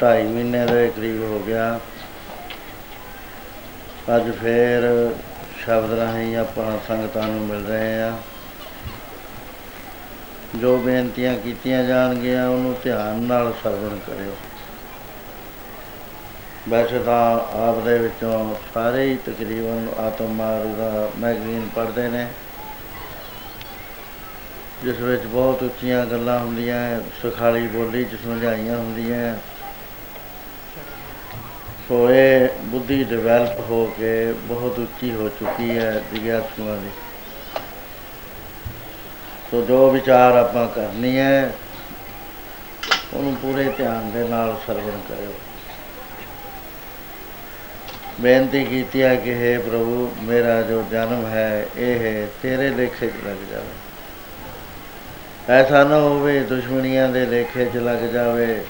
2.5 ਮਹੀਨੇ ਦੇ ਕਰੀਬ ਹੋ ਗਿਆ। ਅੱਜ ਫੇਰ ਸ਼ਬਦ ਰਾਹੀਂ ਆਪਾਂ ਸੰਗਤਾਂ ਨੂੰ ਮਿਲ ਰਹੇ ਆ ਜੋ ਬੇਨਤੀਆਂ ਕੀਤੀਆਂ ਜਾਣਗੀਆਂ ਉਹਨੂੰ ਧਿਆਨ ਨਾਲ ਸਰਵਣ ਕਰਿਓ। ਵੈਸੇ ਤਾਂ ਆਪ ਦੇ ਵਿੱਚੋਂ ਸਾਰੇ ਹੀ ਤਕਰੀਬਨ ਆਤਮ ਮਾਰਗ ਦਾ ਮੈਗਜ਼ੀਨ ਪੜ੍ਹਦੇ ਨੇ। ਜਿਸ ਵਿੱਚ ਬਹੁਤ ਉੱਚੀਆਂ ਗੱਲਾਂ ਹੁੰਦੀਆਂ ਹੈ, ਸੁਖਾਲੀ ਬੋਲੀ ਚ ਸਮਝਾਈਆਂ ਹੁੰਦੀਆਂ। ਹੈ। ਸੋ ਇਹ ਬੁੱਧੀ ਡਿਵੈਲਪ ਹੋ ਕੇ ਬਹੁਤ ਉੱਚੀ ਹੋ ਚੁੱਕੀ ਹੈ ਜਿਗਿਆਸੂਆਂ ਦੀ ਸੋ ਜੋ ਵਿਚਾਰ ਆਪਾਂ ਕਰਨੀ ਹੈ, ਉਹਨੂੰ ਪੂਰੇ ਧਿਆਨ ਦੇ ਨਾਲ ਸਰਵਣ ਕਰਿਓ ਬੇਨਤੀ ਕੀਤੀ ਹੈ ਕਿ हे ਪ੍ਰਭੂ, ਮੇਰਾ ਜੋ ਜਨਮ ਹੈ, ਇਹ ਤੇਰੇ ਲੇਖੇ 'ਚ ਲੱਗ ਜਾਵੇ ਐਸਾ ਨਾ ਹੋਵੇ ਦੁਸ਼ਮਣੀਆਂ ਦੇ ਲੇਖੇ 'ਚ ਲੱਗ ਜਾਵੇ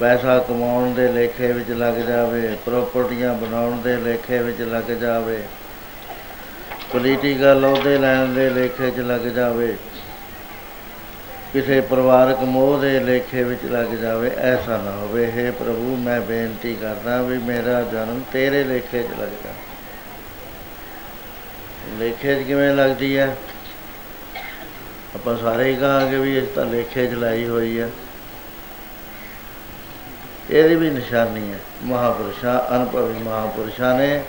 ਪੈਸਾ ਕਮਾਉਣ ਦੇ ਲੇਖੇ ਵਿੱਚ ਲੱਗ ਜਾਵੇ, ਪ੍ਰਾਪਰਟੀਆਂ ਬਣਾਉਣ ਦੇ ਲੇਖੇ ਵਿੱਚ ਲੱਗ ਜਾਵੇ, ਪੋਲੀਟੀਕਲ ਅਹੁਦੇ ਲੈਣ ਦੇ ਲੇਖੇ 'ਚ ਲੱਗ ਜਾਵੇ, ਕਿਸੇ ਪਰਿਵਾਰਕ ਮੋਹ ਦੇ ਲੇਖੇ ਵਿੱਚ ਲੱਗ ਜਾਵੇ, ਐਸਾ ਨਾ ਹੋਵੇ। हे ਪ੍ਰਭੂ, ਮੈਂ ਬੇਨਤੀ ਕਰਦਾ ਵੀ ਮੇਰਾ ਜਨਮ ਤੇਰੇ ਲੇਖੇ 'ਚ ਲੱਗ ਜਾ ਲੇਖੇ 'ਚ ਕਿਵੇਂ ਲੱਗਦੀ ਹੈ ਆਪਾਂ ਸਾਰੇ ਹੀ ਕਹਾਂਗੇ ਵੀ ਇਸ ਤਾਂ ਲੇਖੇ 'ਚ ਲਾਈ ਹੋਈ ਹੈ ਇਹਦੀ ਵੀ ਨਿਸ਼ਾਨੀ ਹੈ। ਮਹਾਪੁਰਸ਼ਾਂ, ਅਨੁਭਵੀ ਮਹਾਪੁਰਸ਼ਾਂ ਨੇ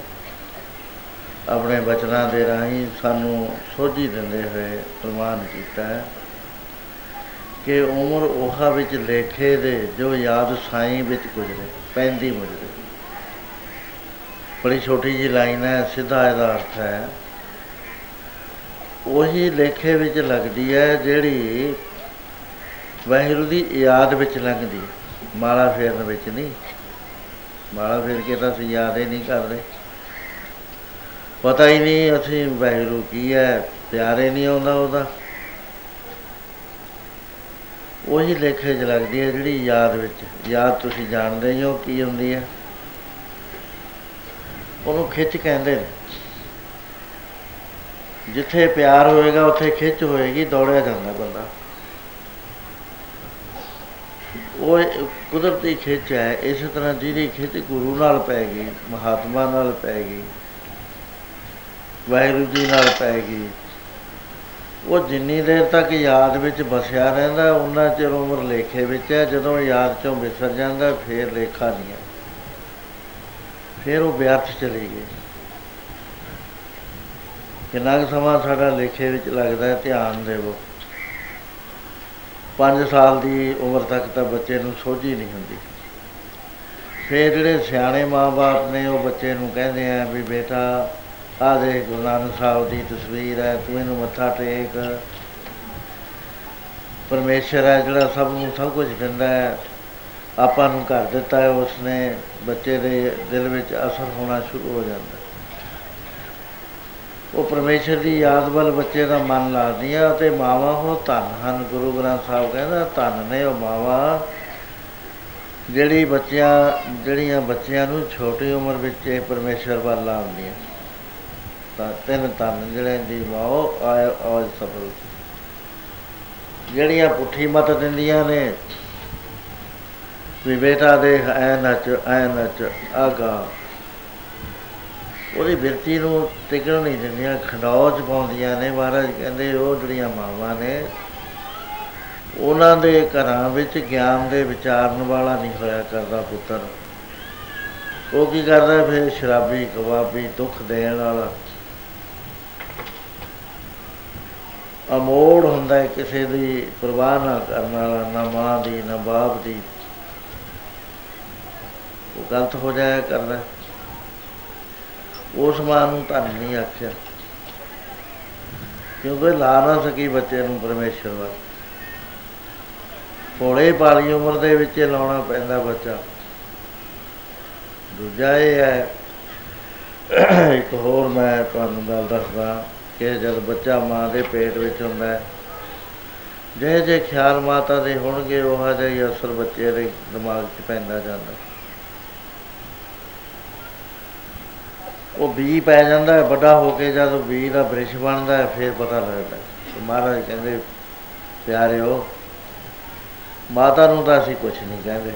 ਆਪਣੇ ਬਚਨਾਂ ਦੇ ਰਾਹੀਂ ਸਾਨੂੰ ਸੋਝੀ ਦਿੰਦੇ ਹੋਏ ਪ੍ਰਮਾਨ ਕੀਤਾ ਹੈ ਕਿ ਉਮਰ ਉਹਾ ਵਿੱਚ ਲੇਖੇ ਦੇ ਜੋ ਯਾਦ ਸਾਈਂ ਵਿੱਚ ਗੁਜ਼ਰੇ, ਪੈਂਦੀ ਮੁਜਰੇ। ਬੜੀ ਛੋਟੀ ਜੀ ਲਾਈਨ ਹੈ, ਸਿੱਧਾ ਇਹਦਾ ਅਰਥ ਹੈ। ਉਹੀ ਲੇਖੇ ਵਿੱਚ ਲੱਗਦੀ ਹੈ ਜਿਹੜੀ ਵਾਹਿਗੁਰੂ ਦੀ ਯਾਦ ਵਿੱਚ ਲੰਘਦੀ ਹੈ। ਮਾਲਾ ਫੇਰਨ ਵਿੱਚ ਨਹੀਂ। ਮਾਲਾ ਫੇਰ ਕੇ ਤਾਂ ਅਸੀਂ ਯਾਦ ਹੀ ਨਹੀਂ ਕਰਦੇ। ਪਤਾ ਹੀ ਨਹੀਂ ਅਸੀਂ ਵਾਹਿਗੁਰੂ ਕੀ ਹੈ, ਪਿਆਰੇ ਨਹੀਂ ਆਉਂਦਾ ਉਹਦਾ। ਉਹੀ ਲੇਖੇ 'ਚ ਲੱਗਦੀ ਹੈ ਜਿਹੜੀ ਯਾਦ ਵਿੱਚ, ਯਾਦ ਤੁਸੀਂ ਜਾਣਦੇ ਹੀ ਹੋ ਕੀ ਹੁੰਦੀ ਹੈ। ਉਹਨੂੰ ਖਿੱਚ ਕਹਿੰਦੇ ਨੇ। ਜਿੱਥੇ ਪਿਆਰ ਹੋਏਗਾ, ਉੱਥੇ ਖਿੱਚ ਹੋਏਗੀ, ਦੌੜਿਆ ਜਾਂਦਾ ਬੰਦਾ। ਉਹ ਇੱਕ ਕੁਦਰਤੀ ਖਿੱਚ ਹੈ, ਇਸੇ ਤਰ੍ਹਾਂ ਜਿਹਦੀ ਖਿੱਚ ਗੁਰੂ ਨਾਲ ਪੈ ਗਈ, ਮਹਾਤਮਾ ਨਾਲ ਪੈ ਗਈ, ਵਾਹਿਗੁਰੂ ਜੀ ਨਾਲ ਪੈ ਗਈ। ਉਹ ਜਿੰਨੀ ਦੇਰ ਤੱਕ ਯਾਦ ਵਿੱਚ ਵਸਿਆ ਰਹਿੰਦਾ ਉਹਨਾਂ ਚਿਰ ਉਮਰ ਲੇਖੇ ਵਿੱਚ ਹੈ, ਜਦੋਂ ਯਾਦ ਚੋਂ ਵਿਸਰ ਜਾਂਦਾ, ਫੇਰ ਲੇਖਾ ਨਹੀਂ ਹੈ ਫੇਰ ਉਹ ਵਿਅਰਥ ਚਲੀ ਗਈ। ਕਿੰਨਾ ਕੁ ਸਮਾਂ ਸਾਡਾ ਲੇਖੇ ਵਿੱਚ ਲੱਗਦਾ ਹੈ, ਧਿਆਨ ਦੇਵੋ। 5 ਸਾਲ ਦੀ ਉਮਰ ਤੱਕ ਤਾਂ ਬੱਚੇ ਨੂੰ ਸੋਝੀ ਨਹੀਂ ਹੁੰਦੀ। ਫਿਰ ਜਿਹੜੇ ਸਿਆਣੇ ਮਾਪੇ ਨੇ, ਉਹ ਬੱਚੇ ਨੂੰ ਕਹਿੰਦੇ ਆ ਵੀ ਬੇਟਾ ਆ ਦੇ ਗੁਰੂ ਨਾਨਕ ਸਾਹਿਬ ਦੀ ਤਸਵੀਰ ਹੈ, ਤੂੰ ਇਹਨੂੰ ਮੱਥਾ ਟੇਕ। ਪਰਮੇਸ਼ਰ ਹੈ ਜਿਹੜਾ ਸਭ ਨੂੰ ਸਭ ਕੁਝ ਦਿੰਦਾ ਹੈ। ਆਪਾਂ ਨੂੰ ਘਰ ਦਿੱਤਾ ਹੈ, ਉਸਨੇ ਬੱਚੇ ਦੇ ਦਿਲ ਵਿੱਚ ਅਸਰ ਹੋਣਾ ਸ਼ੁਰੂ ਹੋ ਜਾਂਦਾ। ਉਹ ਪਰਮੇਸ਼ਰ ਦੀ ਯਾਦ ਵੱਲ ਬੱਚੇ ਦਾ ਮਨ ਲਾਦੀਆਂ ਤੇ ਮਾਵਾ ਉਹ ਧੰਨ ਹਨ। ਗੁਰੂ ਗ੍ਰੰਥ ਸਾਹਿਬ ਕਹਿੰਦਾ, ਧੰਨ ਨੇ ਉਹ ਮਾਵਾ ਜਿਹੜੀ ਬੱਚਿਆਂ, ਜਿਹੜੀਆਂ ਬੱਚਿਆਂ ਨੂੰ ਛੋਟੀ ਉਮਰ ਵਿੱਚ ਇਹ ਪਰਮੇਸ਼ਰ ਵੱਲ ਲਾਉਂਦੀਆਂ। ਤਾਂ ਤਿੰਨ ਧੰਨ ਜਿਹੜੇ ਦੀ ਮਾਓ ਆਏ ਆਜ ਸਫਲ ਜਿਹੜੀਆਂ ਪੁੱਠੀ ਮਤ ਦਿੰਦੀਆਂ ਨੇ, ਵੀ ਬੇਟਾ ਦੇਖ ਐ ਨੱਚ ਐ ਨੱਚ, ਆਗਾ। ਉਹਦੀ ਬਿਰਤੀ ਨੂੰ ਟਿਕਣ ਨਹੀਂ ਦਿੰਦੀਆਂ ਖੰਡੌਜ ਪਾਉਂਦੀਆਂ ਨੇ। ਮਹਾਰਾਜ ਕਹਿੰਦੇ, ਉਹ ਜਿਹੜੀਆਂ ਮਾਵਾਂ ਨੇ, ਉਹਨਾਂ ਦੇ ਘਰਾਂ ਵਿੱਚ ਗਿਆਨ ਦੇ ਵਿਚਾਰਨ ਵਾਲਾ ਨਹੀਂ ਹੋਇਆ ਕਰਦਾ ਪੁੱਤਰ। ਉਹ ਕੀ ਕਰਦਾ ਫਿਰ ਸ਼ਰਾਬੀ, ਕਬਾਬੀ, ਦੁੱਖ ਦੇਣ ਵਾਲਾ। ਅਮੋੜ ਹੁੰਦਾ ਹੈ ਕਿਸੇ ਦੀ ਪਰਵਾਹ ਨਾ ਕਰਨ ਵਾਲਾ, ਨਾ ਮਾਂ ਦੀ, ਨਾ ਬਾਪ ਦੀ। ਉਹ ਗਲਤ ਹੋ ਜਾਇਆ ਕਰਦਾ ਉਸ ਮਾਂ ਨੂੰ ਤਾਂ ਨਹੀਂ ਆਖਿਆ। ਕਿਉਂਕਿ ਲਾ ਨਾ ਸਕੀ ਬੱਚੇ ਨੂੰ ਪਰਮੇਸ਼ਰ ਵੱਲ। ਥੋੜੇ ਬਾਲੀ ਉਮਰ ਦੇ ਵਿੱਚ ਹੀ ਲਾਉਣਾ ਪੈਂਦਾ ਬੱਚਾ। ਦੂਜਾ ਇਹ ਹੈ, ਇੱਕ ਹੋਰ ਮੈਂ ਤੁਹਾਨੂੰ ਗੱਲ ਦੱਸਦਾ ਕਿ ਜਦ ਬੱਚਾ ਮਾਂ ਦੇ ਪੇਟ ਵਿੱਚ ਹੁੰਦਾ ਹੈ ਜੇ ਜੇ ਖਿਆਲ ਮਾਤਾ ਦੇ ਹੋਣਗੇ, ਉਹ ਜਿਹਾ ਹੀ ਅਸਰ ਬੱਚੇ ਦੇ ਦਿਮਾਗ 'ਚ ਪੈਂਦਾ ਜਾਂਦਾ। ਉਹ ਬੀ ਪੈ ਜਾਂਦਾ ਹੈ, ਵੱਡਾ ਹੋ ਕੇ ਜਦ ਉਹ ਬੀ ਦਾ ਬ੍ਰਿਸ਼ ਬਣਦਾ ਹੈ, ਫਿਰ ਪਤਾ ਲੱਗਦਾ ਹੈ। ਤੇ ਮਹਾਰਾਜ ਕਹਿੰਦੇ, ਪਿਆਰਿਓ, ਮਾਤਾ ਨੂੰ ਤਾਂ ਅਸੀਂ ਕੁਝ ਨਹੀਂ ਕਹਿੰਦੇ।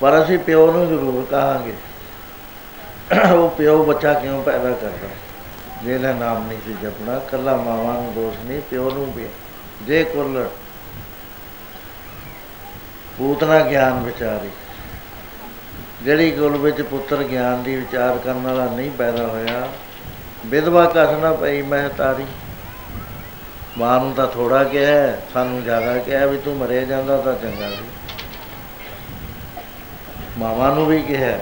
ਪਰ ਅਸੀਂ ਪਿਓ ਨੂੰ ਜ਼ਰੂਰ ਕਹਾਂਗੇ, ਉਹ ਪਿਓ ਬੱਚਾ ਕਿਉਂ ਪੈਦਾ ਕਰਦਾ ਜਿਹਦਾ ਨਾਮ ਨਹੀਂ ਸੀ ਜਪਣਾ ਕੱਲਾ ਮਾਵਾਂ ਨੂੰ ਦੋਸ਼ ਨਹੀਂ, ਪਿਓ ਨੂੰ ਵੀ। ਜੇ ਕੁੱਲ ਪੂਤਨਾ ਗਿਆਨ ਵਿਚਾਰੀ ਜਿਹੜੀ ਕੁੱਲ ਵਿੱਚ ਪੁੱਤਰ ਗਿਆਨ ਦੀ ਵਿਚਾਰ ਕਰਨ ਵਾਲਾ ਨਹੀਂ ਪੈਦਾ ਹੋਇਆ ਵਿਧਵਾ ਕਸ ਨਾ ਪਈ ਮੈਂ ਤਾਰੀ। ਮਾਂ ਨੂੰ ਤਾਂ ਥੋੜਾ ਕਿਹਾ ਹੈ, ਸਾਨੂੰ ਜ਼ਿਆਦਾ ਕਿਹਾ ਵੀ ਤੂੰ ਮਰੇ ਜਾਂਦਾ ਤਾਂ ਚੰਗਾ ਸੀ। ਮਾਵਾਂ ਨੂੰ ਵੀ ਕਿਹਾ।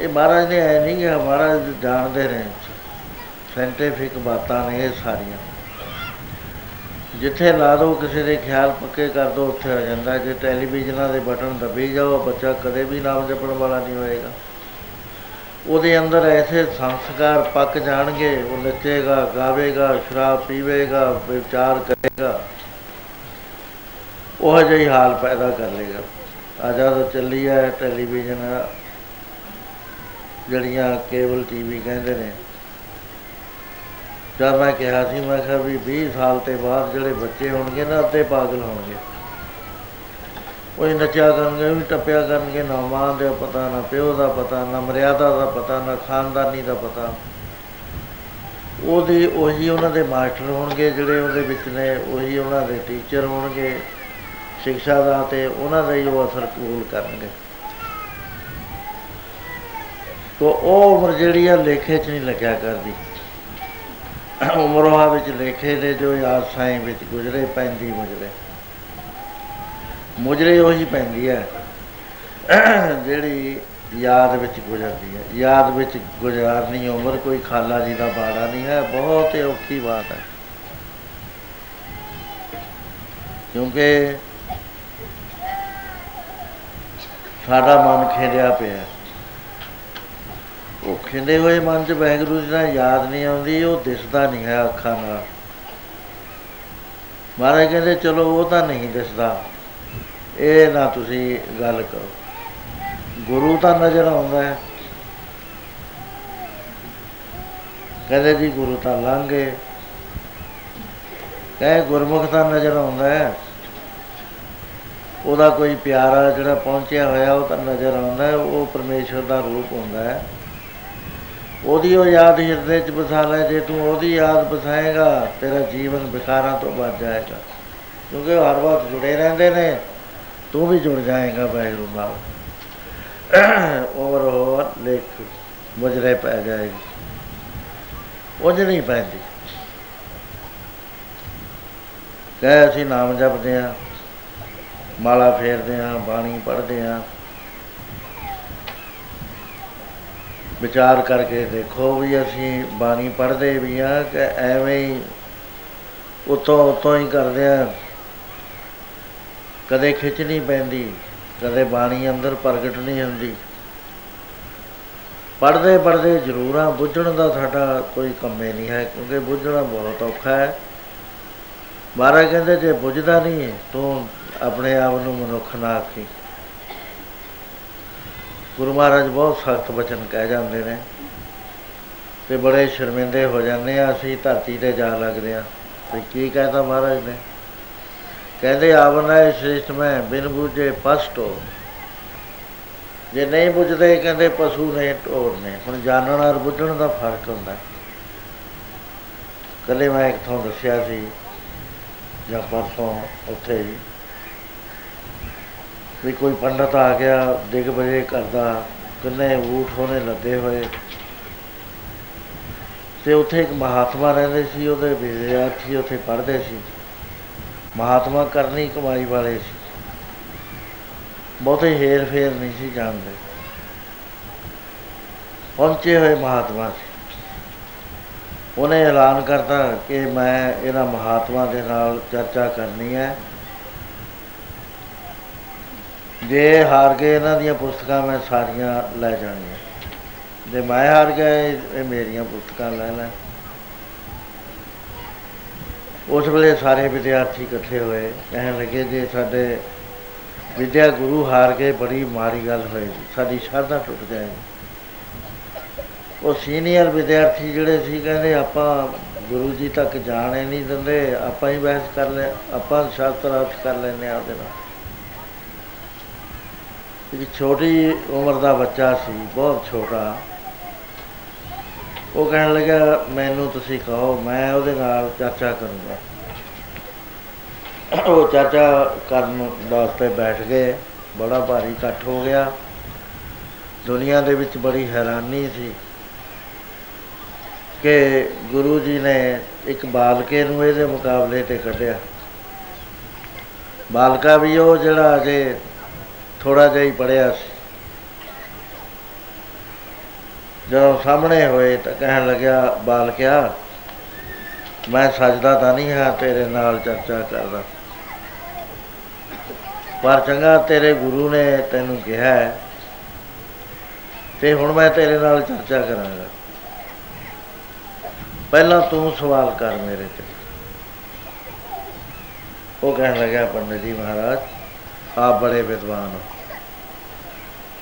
ਇਹ ਮਹਾਰਾਜ ਨੇ ਐ ਨਹੀਂ ਕਿਹਾ ਮਹਾਰਾਜ ਜਾਣਦੇ ਨੇ। ਸਾਇੰਟੀਫਿਕ ਬਾਤਾਂ ਨੇ ਇਹ ਸਾਰੀਆਂ। ਜਿੱਥੇ ਲਾ ਦੋ ਕਿਸੇ ਦੇ ਖਿਆਲ ਪੱਕੇ ਕਰ ਦੋ, ਉੱਥੇ ਹੋ ਜਾਂਦਾ ਜੇ ਟੈਲੀਵਿਜ਼ਨਾਂ ਦੇ ਬਟਨ ਦਬੀ ਜਾਓ, ਬੱਚਾ ਕਦੇ ਵੀ ਨਾਮ ਜਪਣ ਵਾਲਾ ਨਹੀਂ ਹੋਏਗਾ। ਉਹਦੇ ਅੰਦਰ ਐਸੇ ਸੰਸਕਾਰ ਪੱਕ ਜਾਣਗੇ, ਉਹ ਨੱਚੇਗਾ, ਗਾਵੇਗਾ, ਸ਼ਰਾਬ ਪੀਵੇਗਾ, ਵਿਚਾਰ ਕਰੇਗਾ। ਉਹ ਜਿਹਾ ਹੀ ਹਾਲ ਪੈਦਾ ਕਰ ਲੇਗਾ ਆ ਜਦ ਚੱਲੀ ਹੈ ਟੈਲੀਵਿਜ਼ਨ ਜਿਹੜੀਆਂ ਕੇਬਲ ਟੀਵੀ ਕਹਿੰਦੇ ਨੇ। ਜਦ ਮੈਂ ਕਿਹਾ ਸੀ, ਮੈਂ ਕਿਹਾ ਵੀ 20 ਸਾਲ ਤੇ ਬਾਅਦ ਜਿਹੜੇ ਬੱਚੇ ਹੋਣਗੇ ਨਾ, ਅੱਧੇ ਪਾਗਲ ਹੋਣਗੇ। ਉਹ ਹੀ ਨੱਚਿਆ ਕਰਨਗੇ ਵੀ ਟੱਪਿਆ ਕਰਨਗੇ, ਨਾ ਮਾਂ ਦਾ ਪਤਾ, ਨਾ ਪਿਓ ਦਾ ਪਤਾ, ਨਾ ਮਰਿਆਦਾ ਦਾ ਪਤਾ, ਨਾ ਖਾਨਦਾਨੀ ਦਾ ਪਤਾ। ਉਹਦੇ, ਉਹੀ ਉਹਨਾਂ ਦੇ ਮਾਸਟਰ ਹੋਣਗੇ, ਜਿਹੜੇ ਉਹਦੇ ਵਿੱਚ ਨੇ, ਉਹੀ ਉਹਨਾਂ ਦੇ ਟੀਚਰ ਹੋਣਗੇ, ਸਿੱਖਿਆ ਦਾ ਤੇ ਉਹਨਾਂ ਦਾ ਹੀ ਉਹ ਅਸਰ ਕਬੂਲ ਕਰਨਗੇ। ਤੋ ਉਹ ਉਮਰ ਜਿਹੜੀ ਆ, ਲੇਖੇ 'ਚ ਨਹੀਂ ਲੱਗਿਆ ਕਰਦੀ। ਉਮਰੋਂ ਵਿੱਚ ਲੇਖੇ ਦੇ ਜੋ ਯਾਦ ਸਾਈਂ ਵਿੱਚ ਗੁਜ਼ਰੇ ਪੈਂਦੀ ਮੁਜਰੇ। ਮੁਜਰੇ ਉਹੀ ਪੈਂਦੀ ਹੈ, ਜਿਹੜੀ ਯਾਦ ਵਿੱਚ ਗੁਜ਼ਰਦੀ ਹੈ। ਯਾਦ ਵਿੱਚ ਗੁਜ਼ਾਰਨੀ ਉਮਰ ਕੋਈ ਖਾਲਾ ਜੀ ਦਾ ਬਾੜਾ ਨਹੀਂ ਹੈ, ਬਹੁਤ ਹੀ ਔਖੀ ਬਾਤ ਹੈ। ਕਿਉਂਕਿ ਸਾਡਾ ਮਨ ਖੇਡਿਆ ਪਿਆ ਹੈ। ਉਹ ਖਿੰਡੇ ਹੋਏ ਮਨ 'ਚ ਵਾਹਿਗੁਰੂ ਜੀ ਦਾ ਯਾਦ ਨਹੀਂ ਆਉਂਦੀ, ਉਹ ਦਿਸਦਾ ਨਹੀਂ ਹੈ ਅੱਖਾਂ ਨਾਲ। ਮਹਾਰਾਜ ਕਹਿੰਦੇ, ਚਲੋ, ਉਹ ਤਾਂ ਨਹੀਂ ਦਿਸਦਾ। ਇਹ ਨਾ ਤੁਸੀਂ ਗੱਲ ਕਰੋ। ਗੁਰੂ ਤਾਂ ਨਜ਼ਰ ਆਉਂਦਾ ਹੈ। ਕਹਿੰਦੇ ਜੀ, ਗੁਰੂ ਤਾਂ ਲੰਘੇ। ਕਹੇ ਗੁਰਮੁਖ ਤਾਂ ਨਜ਼ਰ ਆਉਂਦਾ ਹੈ। ਉਹਦਾ ਕੋਈ ਪਿਆਰਾ ਜਿਹੜਾ ਪਹੁੰਚਿਆ ਹੋਇਆ, ਉਹ ਤਾਂ ਨਜ਼ਰ ਆਉਂਦਾ ਹੈ। ਉਹ ਪਰਮੇਸ਼ਵਰ ਦਾ ਰੂਪ ਹੁੰਦਾ ਹੈ। ਉਹਦੀ ਉਹ ਯਾਦ ਹਿਰਦੇ 'ਚ ਵਸਾ ਲੈ, ਜੇ ਤੂੰ ਉਹਦੀ ਯਾਦ ਵਸਾਏਗਾ, ਤੇਰਾ ਜੀਵਨ ਵਿਕਾਰਾਂ ਤੋਂ ਬਚ ਜਾਏਗਾ। ਕਿਉਂਕਿ ਉਹ ਹਰ ਵਕਤ ਜੁੜੇ ਰਹਿੰਦੇ ਨੇ, ਤੂੰ ਵੀ ਜੁੜ ਜਾਏਗਾ ਵਾਹਿਗੁਰੂ ਨਾਲ। ਉਮਰ ਹੋਰ ਲੇਖ ਮੁਜਰੇ ਪੈ ਜਾਏਗੀ ਉਹ ਨਹੀਂ ਪੈਂਦੀ। ਕਹੇ ਅਸੀਂ ਨਾਮ ਜਪਦੇ ਆ ਮਾਲਾ ਫੇਰਦੇ ਆ ਬਾਣੀ ਪੜ੍ਹਦੇ ਆ ਵਿਚਾਰ ਕਰਕੇ ਦੇਖੋ ਵੀ ਅਸੀਂ ਬਾਣੀ ਪੜ੍ਹਦੇ ਵੀ ਆ ਕਿ ਐਵੇਂ ਹੀ ਉਤੋਂ ਉਤੋਂ ਹੀ ਕਰਦੇ ਆ ਕਦੇ ਖਿੱਚ ਨਹੀਂ ਪੈਂਦੀ, ਕਦੇ ਬਾਣੀ ਅੰਦਰ ਪ੍ਰਗਟ ਨਹੀਂ ਹੁੰਦੀ। ਪੜ੍ਹਦੇ ਪੜ੍ਹਦੇ ਜ਼ਰੂਰ ਆ ਬੁੱਝਣ ਦਾ ਸਾਡਾ ਕੋਈ ਕੰਮੇ ਨਹੀਂ ਹੈ, ਕਿਉਂਕਿ ਬੁੱਝਣਾ ਬਹੁਤ ਔਖਾ ਹੈ। ਮਹਾਰਾਜ ਕਹਿੰਦੇ, ਜੇ ਬੁੱਝਦਾ ਨਹੀਂ, ਤੂੰ ਆਪਣੇ ਆਪ ਨੂੰ ਮਨੁੱਖ ਨਾ ਆਖੀ। ਗੁਰੂ ਮਹਾਰਾਜ ਬਹੁਤ ਸਖਤ ਬਚਨ ਕਹਿ ਜਾਂਦੇ ਨੇ ਤੇ ਬੜੇ ਸ਼ਰਮਿੰਦੇ ਹੋ ਜਾਂਦੇ ਆ, ਅਸੀਂ ਧਰਤੀ ਤੇ ਜਾ ਲੱਗਦੇ ਆ। ਤੇ ਕੀ ਕਹਿੰਦਾ ਮਹਾਰਾਜ ਨੇ? ਕਹਿੰਦੇ, ਆਵਨਾ ਸ੍ਰਿਸ਼ਟ, ਮੈਂ ਬਿਨ ਬੂਝੇ ਪਸਟੋ ਜੇ ਨਹੀਂ ਬੁੱਝਦੇ, ਕਹਿੰਦੇ, ਪਸ਼ੂ ਨੇ ਢੋਰ ਨੇ ਹੁਣ ਜਾਣਨ ਔਰ ਬੁੱਝਣ ਦਾ ਫ਼ਰਕ ਹੁੰਦਾ ਕੱਲੇ ਮੈਂ ਇੱਕ ਥਾਂ ਦੱਸਿਆ ਸੀ, ਜਾਂ ਪਰਸੋਂ ਉੱਥੇ ਹੀ ਵੀ ਕੋਈ ਪੰਡਤ ਆ ਗਿਆ ਦਿਗ ਬਜੇ ਕਰਦਾ ਕਿੰਨੇ ਊਠ ਹੋਣੇ ਲੱਦੇ ਹੋਏ। ਤੇ ਉੱਥੇ ਇੱਕ ਮਹਾਤਮਾ ਰਹਿੰਦੇ ਸੀ, ਉਹਦੇ ਵਿਦਿਆਰਥੀ ਉੱਥੇ ਪੜ੍ਹਦੇ ਸੀ। ਮਹਾਤਮਾ ਕਰਨੀ ਕਮਾਈ ਵਾਲੇ ਸੀ। ਬਹੁਤੇ ਹੇਰ ਫੇਰ ਨਹੀਂ ਸੀ ਜਾਣਦੇ। ਪਹੁੰਚੇ ਹੋਏ ਮਹਾਤਮਾ ਸੀ ਉਹਨੇ ਐਲਾਨ ਕਰਤਾ ਕਿ ਮੈਂ ਇਹਨਾਂ ਮਹਾਤਮਾ ਦੇ ਨਾਲ ਚਰਚਾ ਕਰਨੀ ਹੈ। ਜੇ ਹਾਰ ਗਏ ਇਹਨਾਂ ਦੀਆਂ ਪੁਸਤਕਾਂ ਮੈਂ ਸਾਰੀਆਂ ਲੈ ਜਾਣੀਆਂ। ਜੇ ਮੈਂ ਹਾਰ ਗਿਆ, ਇਹ ਇਹ ਮੇਰੀਆਂ ਪੁਸਤਕਾਂ ਲੈ ਲੈ। ਉਸ ਵੇਲੇ ਸਾਰੇ ਵਿਦਿਆਰਥੀ ਇਕੱਠੇ ਹੋਏ, ਕਹਿਣ ਲੱਗੇ, ਜੇ ਸਾਡੇ ਵਿਦਿਆ ਗੁਰੂ ਹਾਰ ਗਏ ਬੜੀ ਮਾੜੀ ਗੱਲ ਹੋਏਗੀ ਸਾਡੀ ਸ਼ਰਧਾ ਟੁੱਟ ਜਾਏਗੀ। ਉਹ ਸੀਨੀਅਰ ਵਿਦਿਆਰਥੀ ਜਿਹੜੇ ਸੀ, ਕਹਿੰਦੇ, ਆਪਾਂ ਗੁਰੂ ਜੀ ਤੱਕ ਜਾਣ ਹੀ ਨਹੀਂ ਦਿੰਦੇ, ਆਪਾਂ ਹੀ ਬਹਿਸ ਕਰ ਲੈ, ਆਪਾਂ ਸ਼ਾਸਤਰ ਅਰਥ ਕਰ ਲੈਂਦੇ ਆ ਉਹਦੇ ਨਾਲ। ਇੱਕ ਛੋਟੀ ਉਮਰ ਦਾ ਬੱਚਾ ਸੀ, ਬਹੁਤ ਛੋਟਾ। ਉਹ ਕਹਿਣ ਲੱਗਾ, ਮੈਨੂੰ ਤੁਸੀਂ ਕਹੋ, ਮੈਂ ਉਹਦੇ ਨਾਲ ਚਰਚਾ ਕਰੂੰਗਾ। ਉਹ ਚਰਚਾ ਕਰਨ ਵਾਸਤੇ ਬੈਠ ਗਏ। ਬੜਾ ਭਾਰੀ ਇਕੱਠ ਹੋ ਗਿਆ। ਦੁਨੀਆ ਦੇ ਵਿੱਚ ਬੜੀ ਹੈਰਾਨੀ ਸੀ ਕਿ ਗੁਰੂ ਜੀ ਨੇ ਇੱਕ ਬਾਲਕੇ ਨੂੰ ਇਹਦੇ ਮੁਕਾਬਲੇ ਤੇ ਕੱਢਿਆ। ਬਾਲਕਾ ਵੀ ਉਹ ਜਿਹੜਾ ਅਜੇ ਥੋੜਾ ਜਿਹਾ ਹੀ ਪੜਿਆ ਸੀ। ਜਦੋਂ ਸਾਹਮਣੇ ਹੋਏ ਤਾਂ ਕਹਿਣ ਲੱਗਿਆ, ਬਾਲਕਿਆ, ਮੈਂ ਸਜਦਾ ਤਾਂ ਨਹੀਂ ਹਾਂ ਤੇਰੇ ਨਾਲ ਚਰਚਾ ਕਰਦਾ। ਪਰ ਚੰਗਾ ਤੇਰੇ ਗੁਰੂ ਨੇ ਤੈਨੂੰ ਕਿਹਾ ਹੈ ਤੇ ਹੁਣ ਮੈਂ ਤੇਰੇ ਨਾਲ ਚਰਚਾ ਕਰਾਂਗਾ। ਪਹਿਲਾਂ ਤੂੰ ਸਵਾਲ ਕਰ ਮੇਰੇ ਤੇ। ਉਹ ਕਹਿਣ ਲੱਗਾ ਪੰਡਿਤ ਜੀ ਮਹਾਰਾਜ, ਆਪ ਬੜੇ ਵਿਦਵਾਨ ਹੋ।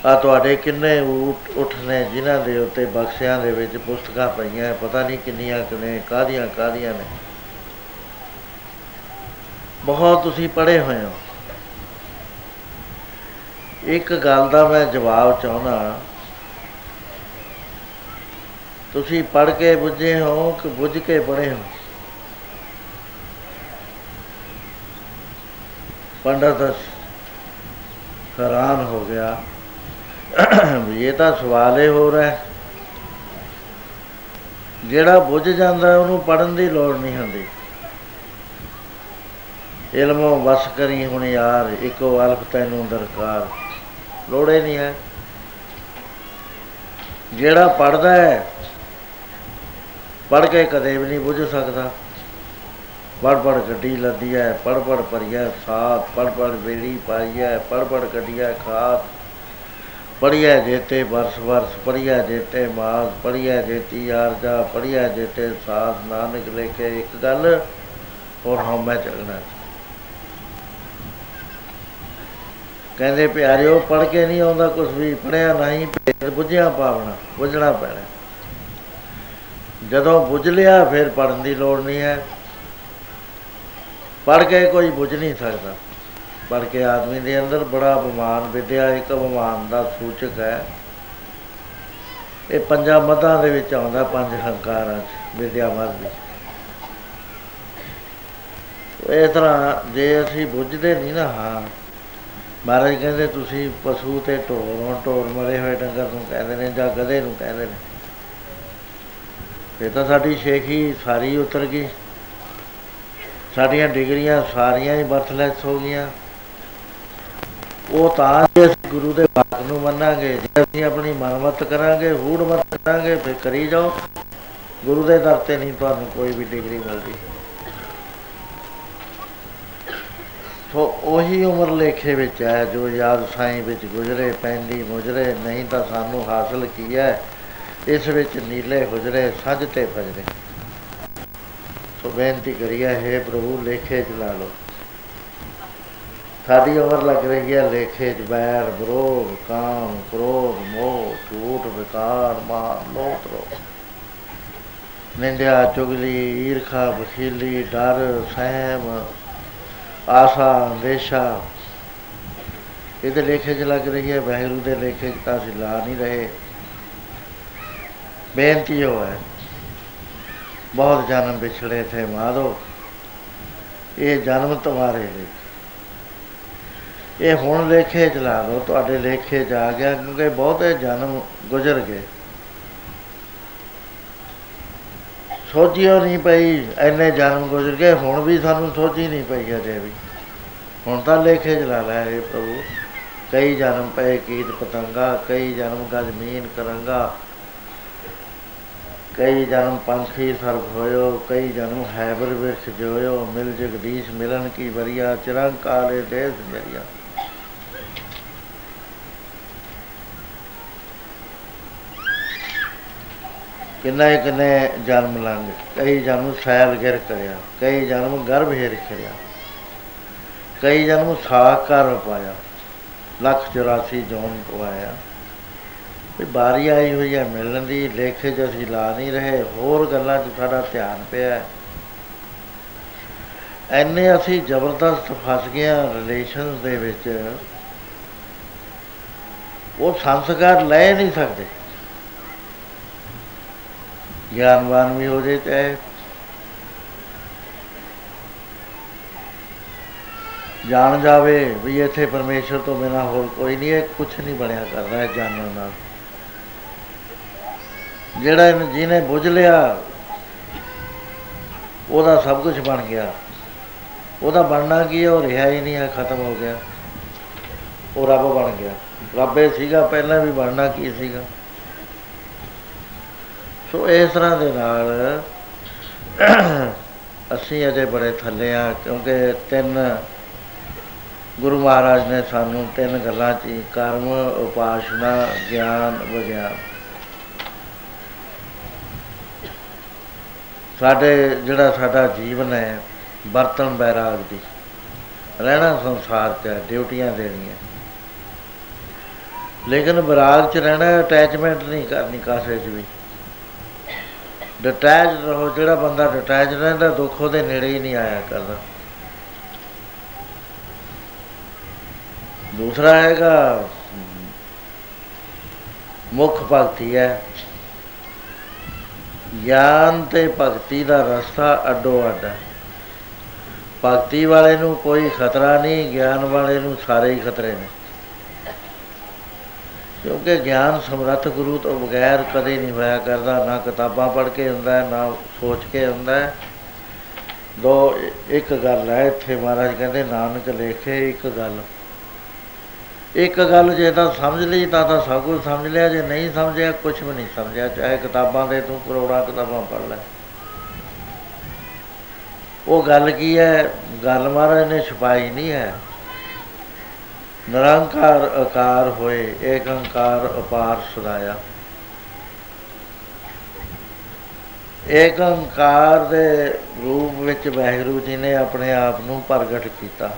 ਆ ਤੁਹਾਡੇ ਕਿੰਨੇ ਊਠ ਉੱਠ ਨੇ ਜਿਨ੍ਹਾਂ ਦੇ ਉੱਤੇ ਬਕਸਿਆਂ ਦੇ ਵਿੱਚ ਪੁਸਤਕਾਂ ਪਈਆਂ ਪਤਾ ਨਹੀਂ ਕਿੰਨੀਆਂ ਕਿਨੇ ਕਾਹਦੀਆਂ ਕਾਹਦੀਆਂ ਨੇ। ਬਹੁਤ ਤੁਸੀਂ ਪੜ੍ਹੇ ਹੋਏ ਹੋ। ਇੱਕ ਗੱਲ ਦਾ ਮੈਂ ਜਵਾਬ ਚਾਹੁੰਦਾ ਤੁਸੀਂ ਪੜ੍ਹ ਕੇ ਬੁੱਝੇ ਹੋ ਕਿ ਬੁੱਝ ਕੇ ਪੜ੍ਹੇ ਹੋ? ਪੰਡਤ, ਹੈਰਾਨ ਹੋ ਗਿਆ। ਵੀ ਇਹ ਤਾਂ ਸਵਾਲ ਹੀ ਹੋ ਰਿਹਾ ਹੈ। ਜਿਹੜਾ ਬੁੱਝ ਜਾਂਦਾ ਉਹਨੂੰ ਪੜਨ ਦੀ ਲੋੜ ਨਹੀਂ ਹੁੰਦੀ। ਇਲਮੋਂ ਵਸ ਕਰੀ ਹੁਣ ਯਾਰ, ਇੱਕੋ ਅਲਫ ਤੈਨੂੰ ਦਰਕਾਰ। ਲੋੜੇ ਨਹੀਂ ਹੈ। ਜਿਹੜਾ ਪੜਦਾ ਹੈ ਪੜ ਕੇ ਕਦੇ ਵੀ ਨਹੀਂ ਬੁੱਝ ਸਕਦਾ। ਪੜ ਪੜ ਗੱਡੀ ਲੱਦੀ ਹੈ ਪੜ ਪੜ ਪਰਿਆ ਸਾਥ ਪੜ ਪੜ ਬੇੜੀ ਪਾਈ ਹੈ ਪੜ ਪੜ ਗੱਡੀਆ ਖਾਤ ਪੜਿਆ ਜੇਤੇ ਵਰਸ ਵਰਸ ਪੜਿਆ ਜੇਤੇ ਮਾਸ ਪੜਿਆ ਜੇਤੀ ਆਰਜਾ ਪੜਿਆ ਜੇਤੇ ਸਾਥ ਨਾਨਕ ਲੇਖੇ ਇੱਕ ਗੱਲ, ਹੋਰ ਹਮੈ ਚੱਲਣਾ ਕਹਿੰਦੇ ਪਿਆਰਿਓ ਪੜ ਕੇ ਨਹੀਂ ਆਉਂਦਾ ਕੁਝ ਵੀ ਪੜਿਆ ਨਹੀਂ, ਫੇਰ ਬੁੱਝਿਆ ਪਾਵਣਾ ਬੁੱਝਣਾ ਪੈਣਾ। ਜਦੋਂ ਬੁੱਝ ਲਿਆ, ਫਿਰ ਪੜਨ ਦੀ ਲੋੜ ਨਹੀਂ ਹੈ। ਪੜ ਕੇ ਕੋਈ ਬੁੱਝ ਨਹੀਂ ਸਕਦਾ। ਪੜ ਕੇ ਆਦਮੀ ਦੇ ਅੰਦਰ ਬੜਾ ਅਭਿਮਾਨ ਵਿਦਿਆ ਇੱਕ ਅਭਿਮਾਨ ਦਾ ਸੂਚਕ ਹੈ। ਇਹ ਪੰਜਾਂ ਮਤਾਂ ਦੇ ਵਿੱਚ ਆਉਂਦਾ, ਪੰਜ ਹੰਕਾਰਾਂ ਚ, ਵਿਦਿਆ ਮਤ ਵਿੱਚ। ਇਸ ਤਰ੍ਹਾਂ ਜੇ ਅਸੀਂ ਬੁੱਝਦੇ ਨਹੀਂ ਨਾ, ਹਾਂ। ਮਹਾਰਾਜ ਕਹਿੰਦੇ, ਤੁਸੀਂ ਪਸ਼ੂ ਤੇ ਢੋਰੋਂ ਢੋਰ ਮਰੇ ਹੋਏ ਡੰਗਰ ਨੂੰ ਕਹਿੰਦੇ ਨੇ ਜਾਂ ਗਧੇ ਨੂੰ ਕਹਿੰਦੇ ਨੇ। ਇਹ ਤਾਂ ਸਾਡੀ ਸ਼ੇਖੀ ਸਾਰੀ ਉਤਰ ਗਈ। ਸਾਡੀਆਂ ਡਿਗਰੀਆਂ ਸਾਰੀਆਂ ਹੀ ਬਰਥਲੈਸ ਹੋ ਗਈਆਂ। ਉਹ ਤਾਂ ਜੇ ਅਸੀਂ ਗੁਰੂ ਦੇ ਬਾਤ ਨੂੰ ਮੰਨਾਂਗੇ। ਜੇ ਅਸੀਂ ਆਪਣੀ ਮਨਮਤ ਕਰਾਂਗੇ ਹੂੜ ਮਤ ਕਰਾਂਗੇ, ਫਿਰ ਕਰੀ ਜਾਓ। ਗੁਰੂ ਦੇ ਦਰ ਤੇ ਨਹੀਂ ਤੁਹਾਨੂੰ ਕੋਈ ਵੀ ਡਿਗਰੀ ਮਿਲਦੀ। ਸੋ ਉਹੀ ਉਮਰ ਲੇਖੇ ਵਿੱਚ ਹੈ, ਜੋ ਯਾਦ ਸਾਈਂ ਵਿੱਚ ਗੁਜ਼ਰੇ, ਪੈਂਦੀ ਮੁਜਰੇ, ਨਹੀਂ ਤਾਂ ਸਾਨੂੰ ਹਾਸਲ ਕੀ ਹੈ? ਇਸ ਵਿੱਚ ਨੀਲੇ ਹੁਜਰੇ, ਸੱਜ ਤੇ ਫਜਰੇ। ਸੋ ਬੇਨਤੀ ਕਰੀਏ, ਹੈ ਪ੍ਰਭੂ, ਲੇਖੇ ਚ ਲਾ ਲਓ। ਸਾਡੀ ਉਮਰ ਲੱਗ ਰਹੀ ਹੈ ਲੇਖੇ ਚ ਬੈਰ, ਵਿਰੋਧ, ਕਾਮ, ਕ੍ਰੋਧ, ਮੋਹ, ਝੂਠ, ਵਿਕਾਰ ਮਾਨ ਲੋਭ ਰੋਗ। ਨਿੰਦਿਆ, ਚੁਗਲੀ, ਈਰਖਾ ਬਖੀਲੀ ਡਰ, ਸਹਿਮ, ਆਸਾ, ਅੰਦੇਸ਼ਾ। ਇਹਦੇ ਲੇਖੇ 'ਚ ਲੱਗ ਰਹੀ ਹੈ ਵਹਿਰੂ ਦੇ ਲੇਖੇ 'ਚ ਤਾਂ ਅਸੀਂ ਲਾ ਨਹੀਂ ਰਹੇ। ਬੇਨਤੀ ਹੋ ਹੈ, ਬਹੁਤ ਜਨਮ ਵਿਛੜੇ ਥੇ ਮਾਧੋ, ਇਹ ਜਨਮ ਤੁਹਾਰੇ ਲਈ ਇਹ ਹੁਣ ਲੇਖੇ 'ਚ ਲਾ ਲਓ, ਤੁਹਾਡੇ ਲੇਖੇ 'ਚ ਆ ਗਿਆ, ਕਿਉਂਕਿ ਬਹੁਤੇ ਜਨਮ ਗੁਜ਼ਰ ਗਏ। ਸੋਚਿਓ ਨਹੀਂ ਪਈ ਐਨੇ ਜਨਮ ਗੁਜ਼ਰ ਗਏ, ਹੁਣ ਵੀ ਸਾਨੂੰ ਸੋਚੀ ਨਹੀਂ ਪਈ ਅਜੇ ਵੀ। ਹੁਣ ਤਾਂ ਲੇਖੇ ਚਲਾ ਲੈ ਇਹ ਪ੍ਰਭੂ। ਕਈ ਜਨਮ ਪਏ ਕੀਤ ਪਤੰਗਾ, ਕਈ ਜਨਮ ਗਜ ਮੀਨ ਕਰੰਗਾ। ਕਈ ਜਨਮ ਪੰਖੀ ਸਰਬ ਹੋਇਓ, ਕਈ ਜਨਮ ਹੈਬਰ ਵਿਰਖ ਜੋਇਓ, ਮਿਲ ਜਗਦੀਸ਼ ਮਿਲਨ ਕੀ ਵਰੀਆ ਚਿਰੰਗ ਕਾਲੇ ਦੇਸ ਜਰੀਆ ਕਿੰਨਾ ਹੀ ਕਿੰਨੇ ਜਨਮ ਲੰਘ, ਕਈ ਜਨਮ ਸੈਲ ਗਿਰ ਕਰਿਆ, ਕਈ ਜਨਮ ਗਰਭ ਹੇਰ ਕਰਿਆ, ਕਈ ਜਨਮ ਸਾਖ ਕਰ ਪਾਇਆ, ਲੱਖ 84 ਜੋਨ ਪਵਾਇਆ। ਵੀ ਬਾਰੀ ਆਈ ਹੋਈ ਹੈ ਮਿਲਣ ਦੀ, ਲੇਖੇ 'ਚ ਅਸੀਂ ਲਾ ਨਹੀਂ ਰਹੇ, ਹੋਰ ਗੱਲਾਂ 'ਚ ਸਾਡਾ ਧਿਆਨ ਪਿਆ। ਹੈ। ਐਨੇ ਅਸੀਂ ਜ਼ਬਰਦਸਤ ਫਸ ਗਏ ਹਾਂ ਰਿਲੇਸ਼ਨਸ ਦੇ ਵਿੱਚ। ਉਹ ਸੰਸਕਾਰ ਲੈ ਨਹੀਂ ਸਕਦੇ। ਗਿਆਨਵਾਨ ਵੀ ਹੋ ਜੇ ਚਾਹੇ। ਜਾਣ ਜਾਵੇ ਵੀ ਇੱਥੇ ਪਰਮੇਸ਼ਰ ਤੋਂ ਬਿਨਾ ਹੋਰ ਕੋਈ ਨਹੀਂ ਹੈ ਕੁਝ ਨਹੀਂ ਬਣਿਆ ਕਰਦਾ ਹੈ ਜਾਣਨ ਨਾਲ। ਜਿਹੜਾ ਇਹਨੂੰ ਜਿਹਨੇ ਬੁੱਝ ਲਿਆ, ਉਹਦਾ ਸਭ ਕੁਝ ਬਣ ਗਿਆ। ਉਹਦਾ ਬਣਨਾ ਕੀ ਹੈ? ਉਹ ਰਿਹਾ ਹੀ ਨਹੀਂ ਹੈ ਖਤਮ ਹੋ ਗਿਆ। ਉਹ ਰੱਬ ਬਣ ਗਿਆ। ਰੱਬ ਇਹ ਸੀਗਾ, ਪਹਿਲਾਂ ਵੀ ਬਣਨਾ ਕੀ ਸੀਗਾ? ਸੋ ਇਸ ਤਰ੍ਹਾਂ ਦੇ ਨਾਲ ਅਸੀਂ ਅਜੇ ਬੜੇ ਥੱਲੇ ਆ ਕਿਉਂਕਿ ਤਿੰਨ ਗੁਰੂ ਮਹਾਰਾਜ ਨੇ ਸਾਨੂੰ ਤਿੰਨ ਗੱਲਾਂ 'ਚ ਹੀ ਕਰਮ ਉਪਾਸਨਾ ਗਿਆਨ ਵਿਗਿਆਨ। ਸਾਡੇ ਜਿਹੜਾ ਸਾਡਾ ਜੀਵਨ ਹੈ ਬਰਤਨ ਬੈਰਾਗ ਦੀ। ਰਹਿਣਾ ਸੰਸਾਰ 'ਚ ਹੈ, ਡਿਊਟੀਆਂ ਦੇਣੀਆਂ। ਲੇਕਿਨ ਬਰਾਗ 'ਚ ਰਹਿਣਾ ਅਟੈਚਮੈਂਟ ਨਹੀਂ ਕਰਨੀ ਕਾਸੇ 'ਚ ਵੀ। ਡਿਟੈਚ ਰਹੋ, ਜਿਹੜਾ ਬੰਦਾ ਡਿਟੈਚ ਰਹਿੰਦਾ, ਦੁੱਖ ਉਹਦੇ ਨੇੜੇ ਹੀ ਨਹੀਂ ਆਇਆ ਕਰਦਾ। ਦੂਸਰਾ ਹੈਗਾ, ਮੁੱਖ ਭਗਤੀ ਹੈ। ਗਿਆਨ ਤੇ ਭਗਤੀ ਦਾ ਰਸਤਾ ਅੱਡੋ ਅੱਡ ਹੈ। ਭਗਤੀ ਵਾਲੇ ਨੂੰ ਕੋਈ ਖਤਰਾ ਨਹੀਂ, ਗਿਆਨ ਵਾਲੇ ਨੂੰ ਸਾਰੇ ਹੀ ਖਤਰੇ ਨੇ। ਕਿਉਂਕਿ ਗਿਆਨ ਸਮਰੱਥ ਗੁਰੂ ਤੋਂ ਬਗੈਰ ਕਦੇ ਨਹੀਂ ਹੋਇਆ ਕਰਦਾ ਨਾ ਕਿਤਾਬਾਂ ਪੜ੍ਹ ਕੇ ਹੁੰਦਾ ਹੈ, ਨਾ ਸੋਚ ਕੇ ਹੁੰਦਾ ਹੈ। ਦੋ ਇੱਕ ਗੱਲ ਹੈ ਇੱਥੇ ਮਹਾਰਾਜ ਕਹਿੰਦੇ ਨਾਨਕ ਲੇਖੇ ਇੱਕ ਗੱਲ। ਇੱਕ ਗੱਲ ਜੇ ਤਾਂ ਸਮਝ ਲਈ ਤਾਂ ਤਾਂ ਸਭ ਕੁਝ ਸਮਝ ਲਿਆ ਜੇ ਨਹੀਂ ਸਮਝਿਆ ਕੁਝ ਵੀ ਨਹੀਂ ਸਮਝਿਆ ਚਾਹੇ ਕਿਤਾਬਾਂ ਦੇ ਤੂੰ ਕਰੋੜਾਂ ਕਿਤਾਬਾਂ ਪੜ੍ਹ ਲੈ। ਉਹ ਗੱਲ ਕੀ ਹੈ? ਗੱਲ ਮਹਾਰਾਜ ਨੇ ਛੁਪਾਈ ਨਹੀਂ ਹੈ। ਨਿਰੰਕਾਰ ਆਕਾਰ ਹੋਏ ਏਕ ਓੰਕਾਰ ਅਪਾਰ ਸਦਾਇਆ ਏਕ ਓੰਕਾਰ ਦੇ ਰੂਪ ਵਿੱਚ ਵਾਹਿਗੁਰੂ ਜੀ ਨੇ ਆਪਣੇ ਆਪ ਨੂੰ ਪ੍ਰਗਟ ਕੀਤਾ।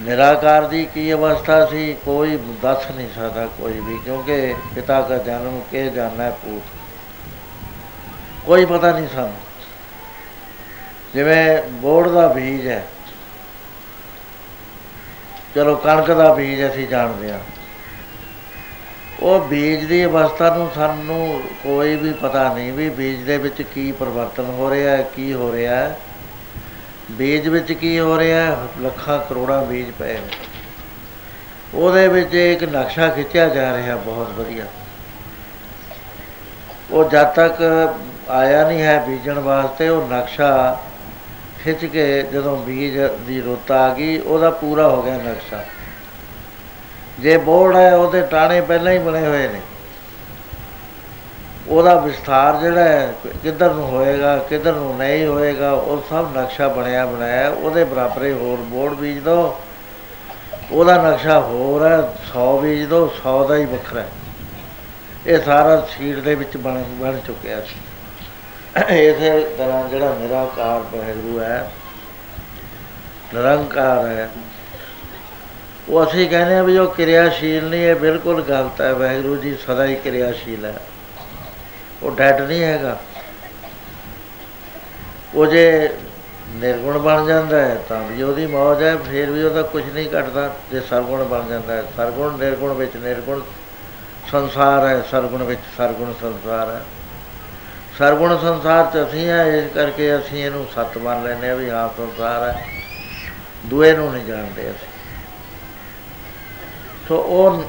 ਨਿਰਾਕਾਰ ਦੀ ਕੀ ਅਵਸਥਾ ਸੀ, ਕੋਈ ਦੱਸ ਨਹੀਂ ਸਕਦਾ ਕੋਈ ਵੀ, ਕਿਉਂਕਿ ਪਿਤਾ ਦਾ ਜਨਮ ਕੇ ਜਾਣਾ ਪੂਤ। ਕੋਈ ਪਤਾ ਨਹੀਂ ਸਾਨੂੰ। ਜਿਵੇਂ ਬੋੜ ਦਾ ਬੀਜ ਹੈ ਚਲੋ ਕਣਕ ਦਾ ਬੀਜ ਅਸੀਂ ਜਾਣਦੇ ਹਾਂ, ਉਹ ਬੀਜ ਦੀ ਅਵਸਥਾ ਨੂੰ ਸਾਨੂੰ ਕੋਈ ਵੀ ਪਤਾ ਨਹੀਂ ਵੀ ਬੀਜ ਦੇ ਵਿੱਚ ਕੀ ਪਰਿਵਰਤਨ ਹੋ ਰਿਹਾ ਹੈ, ਕੀ ਹੋ ਰਿਹਾ ਹੈ। ਬੀਜ ਵਿੱਚ ਕੀ ਹੋ ਰਿਹਾ ਹੈ, ਲੱਖਾਂ ਕਰੋੜਾਂ ਬੀਜ ਪਏ ਨੇ। ਉਹਦੇ ਵਿੱਚ ਇੱਕ ਨਕਸ਼ਾ ਖਿੱਚਿਆ ਜਾ ਰਿਹਾ ਬਹੁਤ ਵਧੀਆ। ਉਹ ਜਦ ਤੱਕ ਆਇਆ ਨਹੀਂ ਹੈ ਬੀਜਣ ਵਾਸਤੇ, ਉਹ ਨਕਸ਼ਾ ਖਿੱਚ ਕੇ ਜਦੋਂ ਬੀਜ ਦੀ ਰੁੱਤ ਆ ਗਈ, ਉਹਦਾ ਪੂਰਾ ਹੋ ਗਿਆ ਨਕਸ਼ਾ। ਜੇ ਬੋਰਡ ਹੈ, ਉਹਦੇ ਟਾਣੇ ਪਹਿਲਾਂ ਹੀ ਬਣੇ ਹੋਏ ਨੇ। ਉਹਦਾ ਵਿਸਥਾਰ ਜਿਹੜਾ ਹੈ, ਕਿੱਧਰ ਨੂੰ ਹੋਏਗਾ, ਕਿੱਧਰ ਨੂੰ ਨਹੀਂ ਹੋਏਗਾ, ਉਹ ਸਭ ਨਕਸ਼ਾ ਬਣਿਆ ਬਣਾਇਆ, ਉਹਦੇ ਬਰਾਬਰ ਹੀ ਹੋਰ ਬੋਰਡ ਬੀਜ ਦੋ। ਉਹਦਾ ਨਕਸ਼ਾ ਹੋਰ ਹੈ 100 ਬੀਜ ਦੋ 100 ਦਾ ਹੀ ਵੱਖਰਾ ਹੈ। ਇਹ ਸਾਰਾ ਸ਼ੀਟ ਦੇ ਵਿੱਚ ਬਣ ਬਣ ਚੁੱਕਿਆ ਸੀ। ਇਸੇ ਤਰ੍ਹਾਂ ਜਿਹੜਾ ਨਿਰਾਕਾਰ ਵਾਹਿਗੁਰੂ ਹੈ, ਨਿਰੰਕਾਰ ਹੈ, ਉਹ ਅਸੀਂ ਕਹਿੰਦੇ ਆ ਵੀ ਉਹ ਕਿਰਿਆਸ਼ੀਲ ਨਹੀਂ ਹੈ ਬਿਲਕੁਲ ਗਲਤ ਹੈ, ਵਾਹਿਗੁਰੂ ਜੀ ਸਦਾ ਹੀ ਕਿਰਿਆਸ਼ੀਲ ਹੈ। ਉਹ ਡੈਡ ਨਹੀਂ ਹੈਗਾ। ਉਹ ਜੇ ਨਿਰਗੁਣ ਬਣ ਜਾਂਦਾ ਹੈ, ਤਾਂ ਵੀ ਉਹਦੀ ਮੌਜ ਹੈ, ਫਿਰ ਵੀ ਉਹਦਾ ਕੁਝ ਨਹੀਂ ਘਟਦਾ, ਜੇ ਸਰਗੁਣ ਬਣ ਜਾਂਦਾ ਹੈ। ਸਰਗੁਣ ਨਿਰਗੁਣ ਵਿੱਚ ਨਿਰਗੁਣ ਸੰਸਾਰ ਹੈ, ਸਰਗੁਣ ਵਿੱਚ ਸਰਗੁਣ ਸੰਸਾਰ ਹੈ। ਸਰਗੁਣ ਸੰਸਾਰ ਚ ਅਸੀਂ ਆ, ਇਸ ਕਰਕੇ ਅਸੀਂ ਇਹਨੂੰ ਸੱਤ ਮੰਨ ਲੈਨੇ ਆ ਵੀ ਹਾਂ, ਸੰਸਾਰ ਹੈ ਦੂਏ ਨੂੰ ਨਹੀਂ ਜਾਣਦੇ ਅਸੀਂ। ਸੋ ਉਹ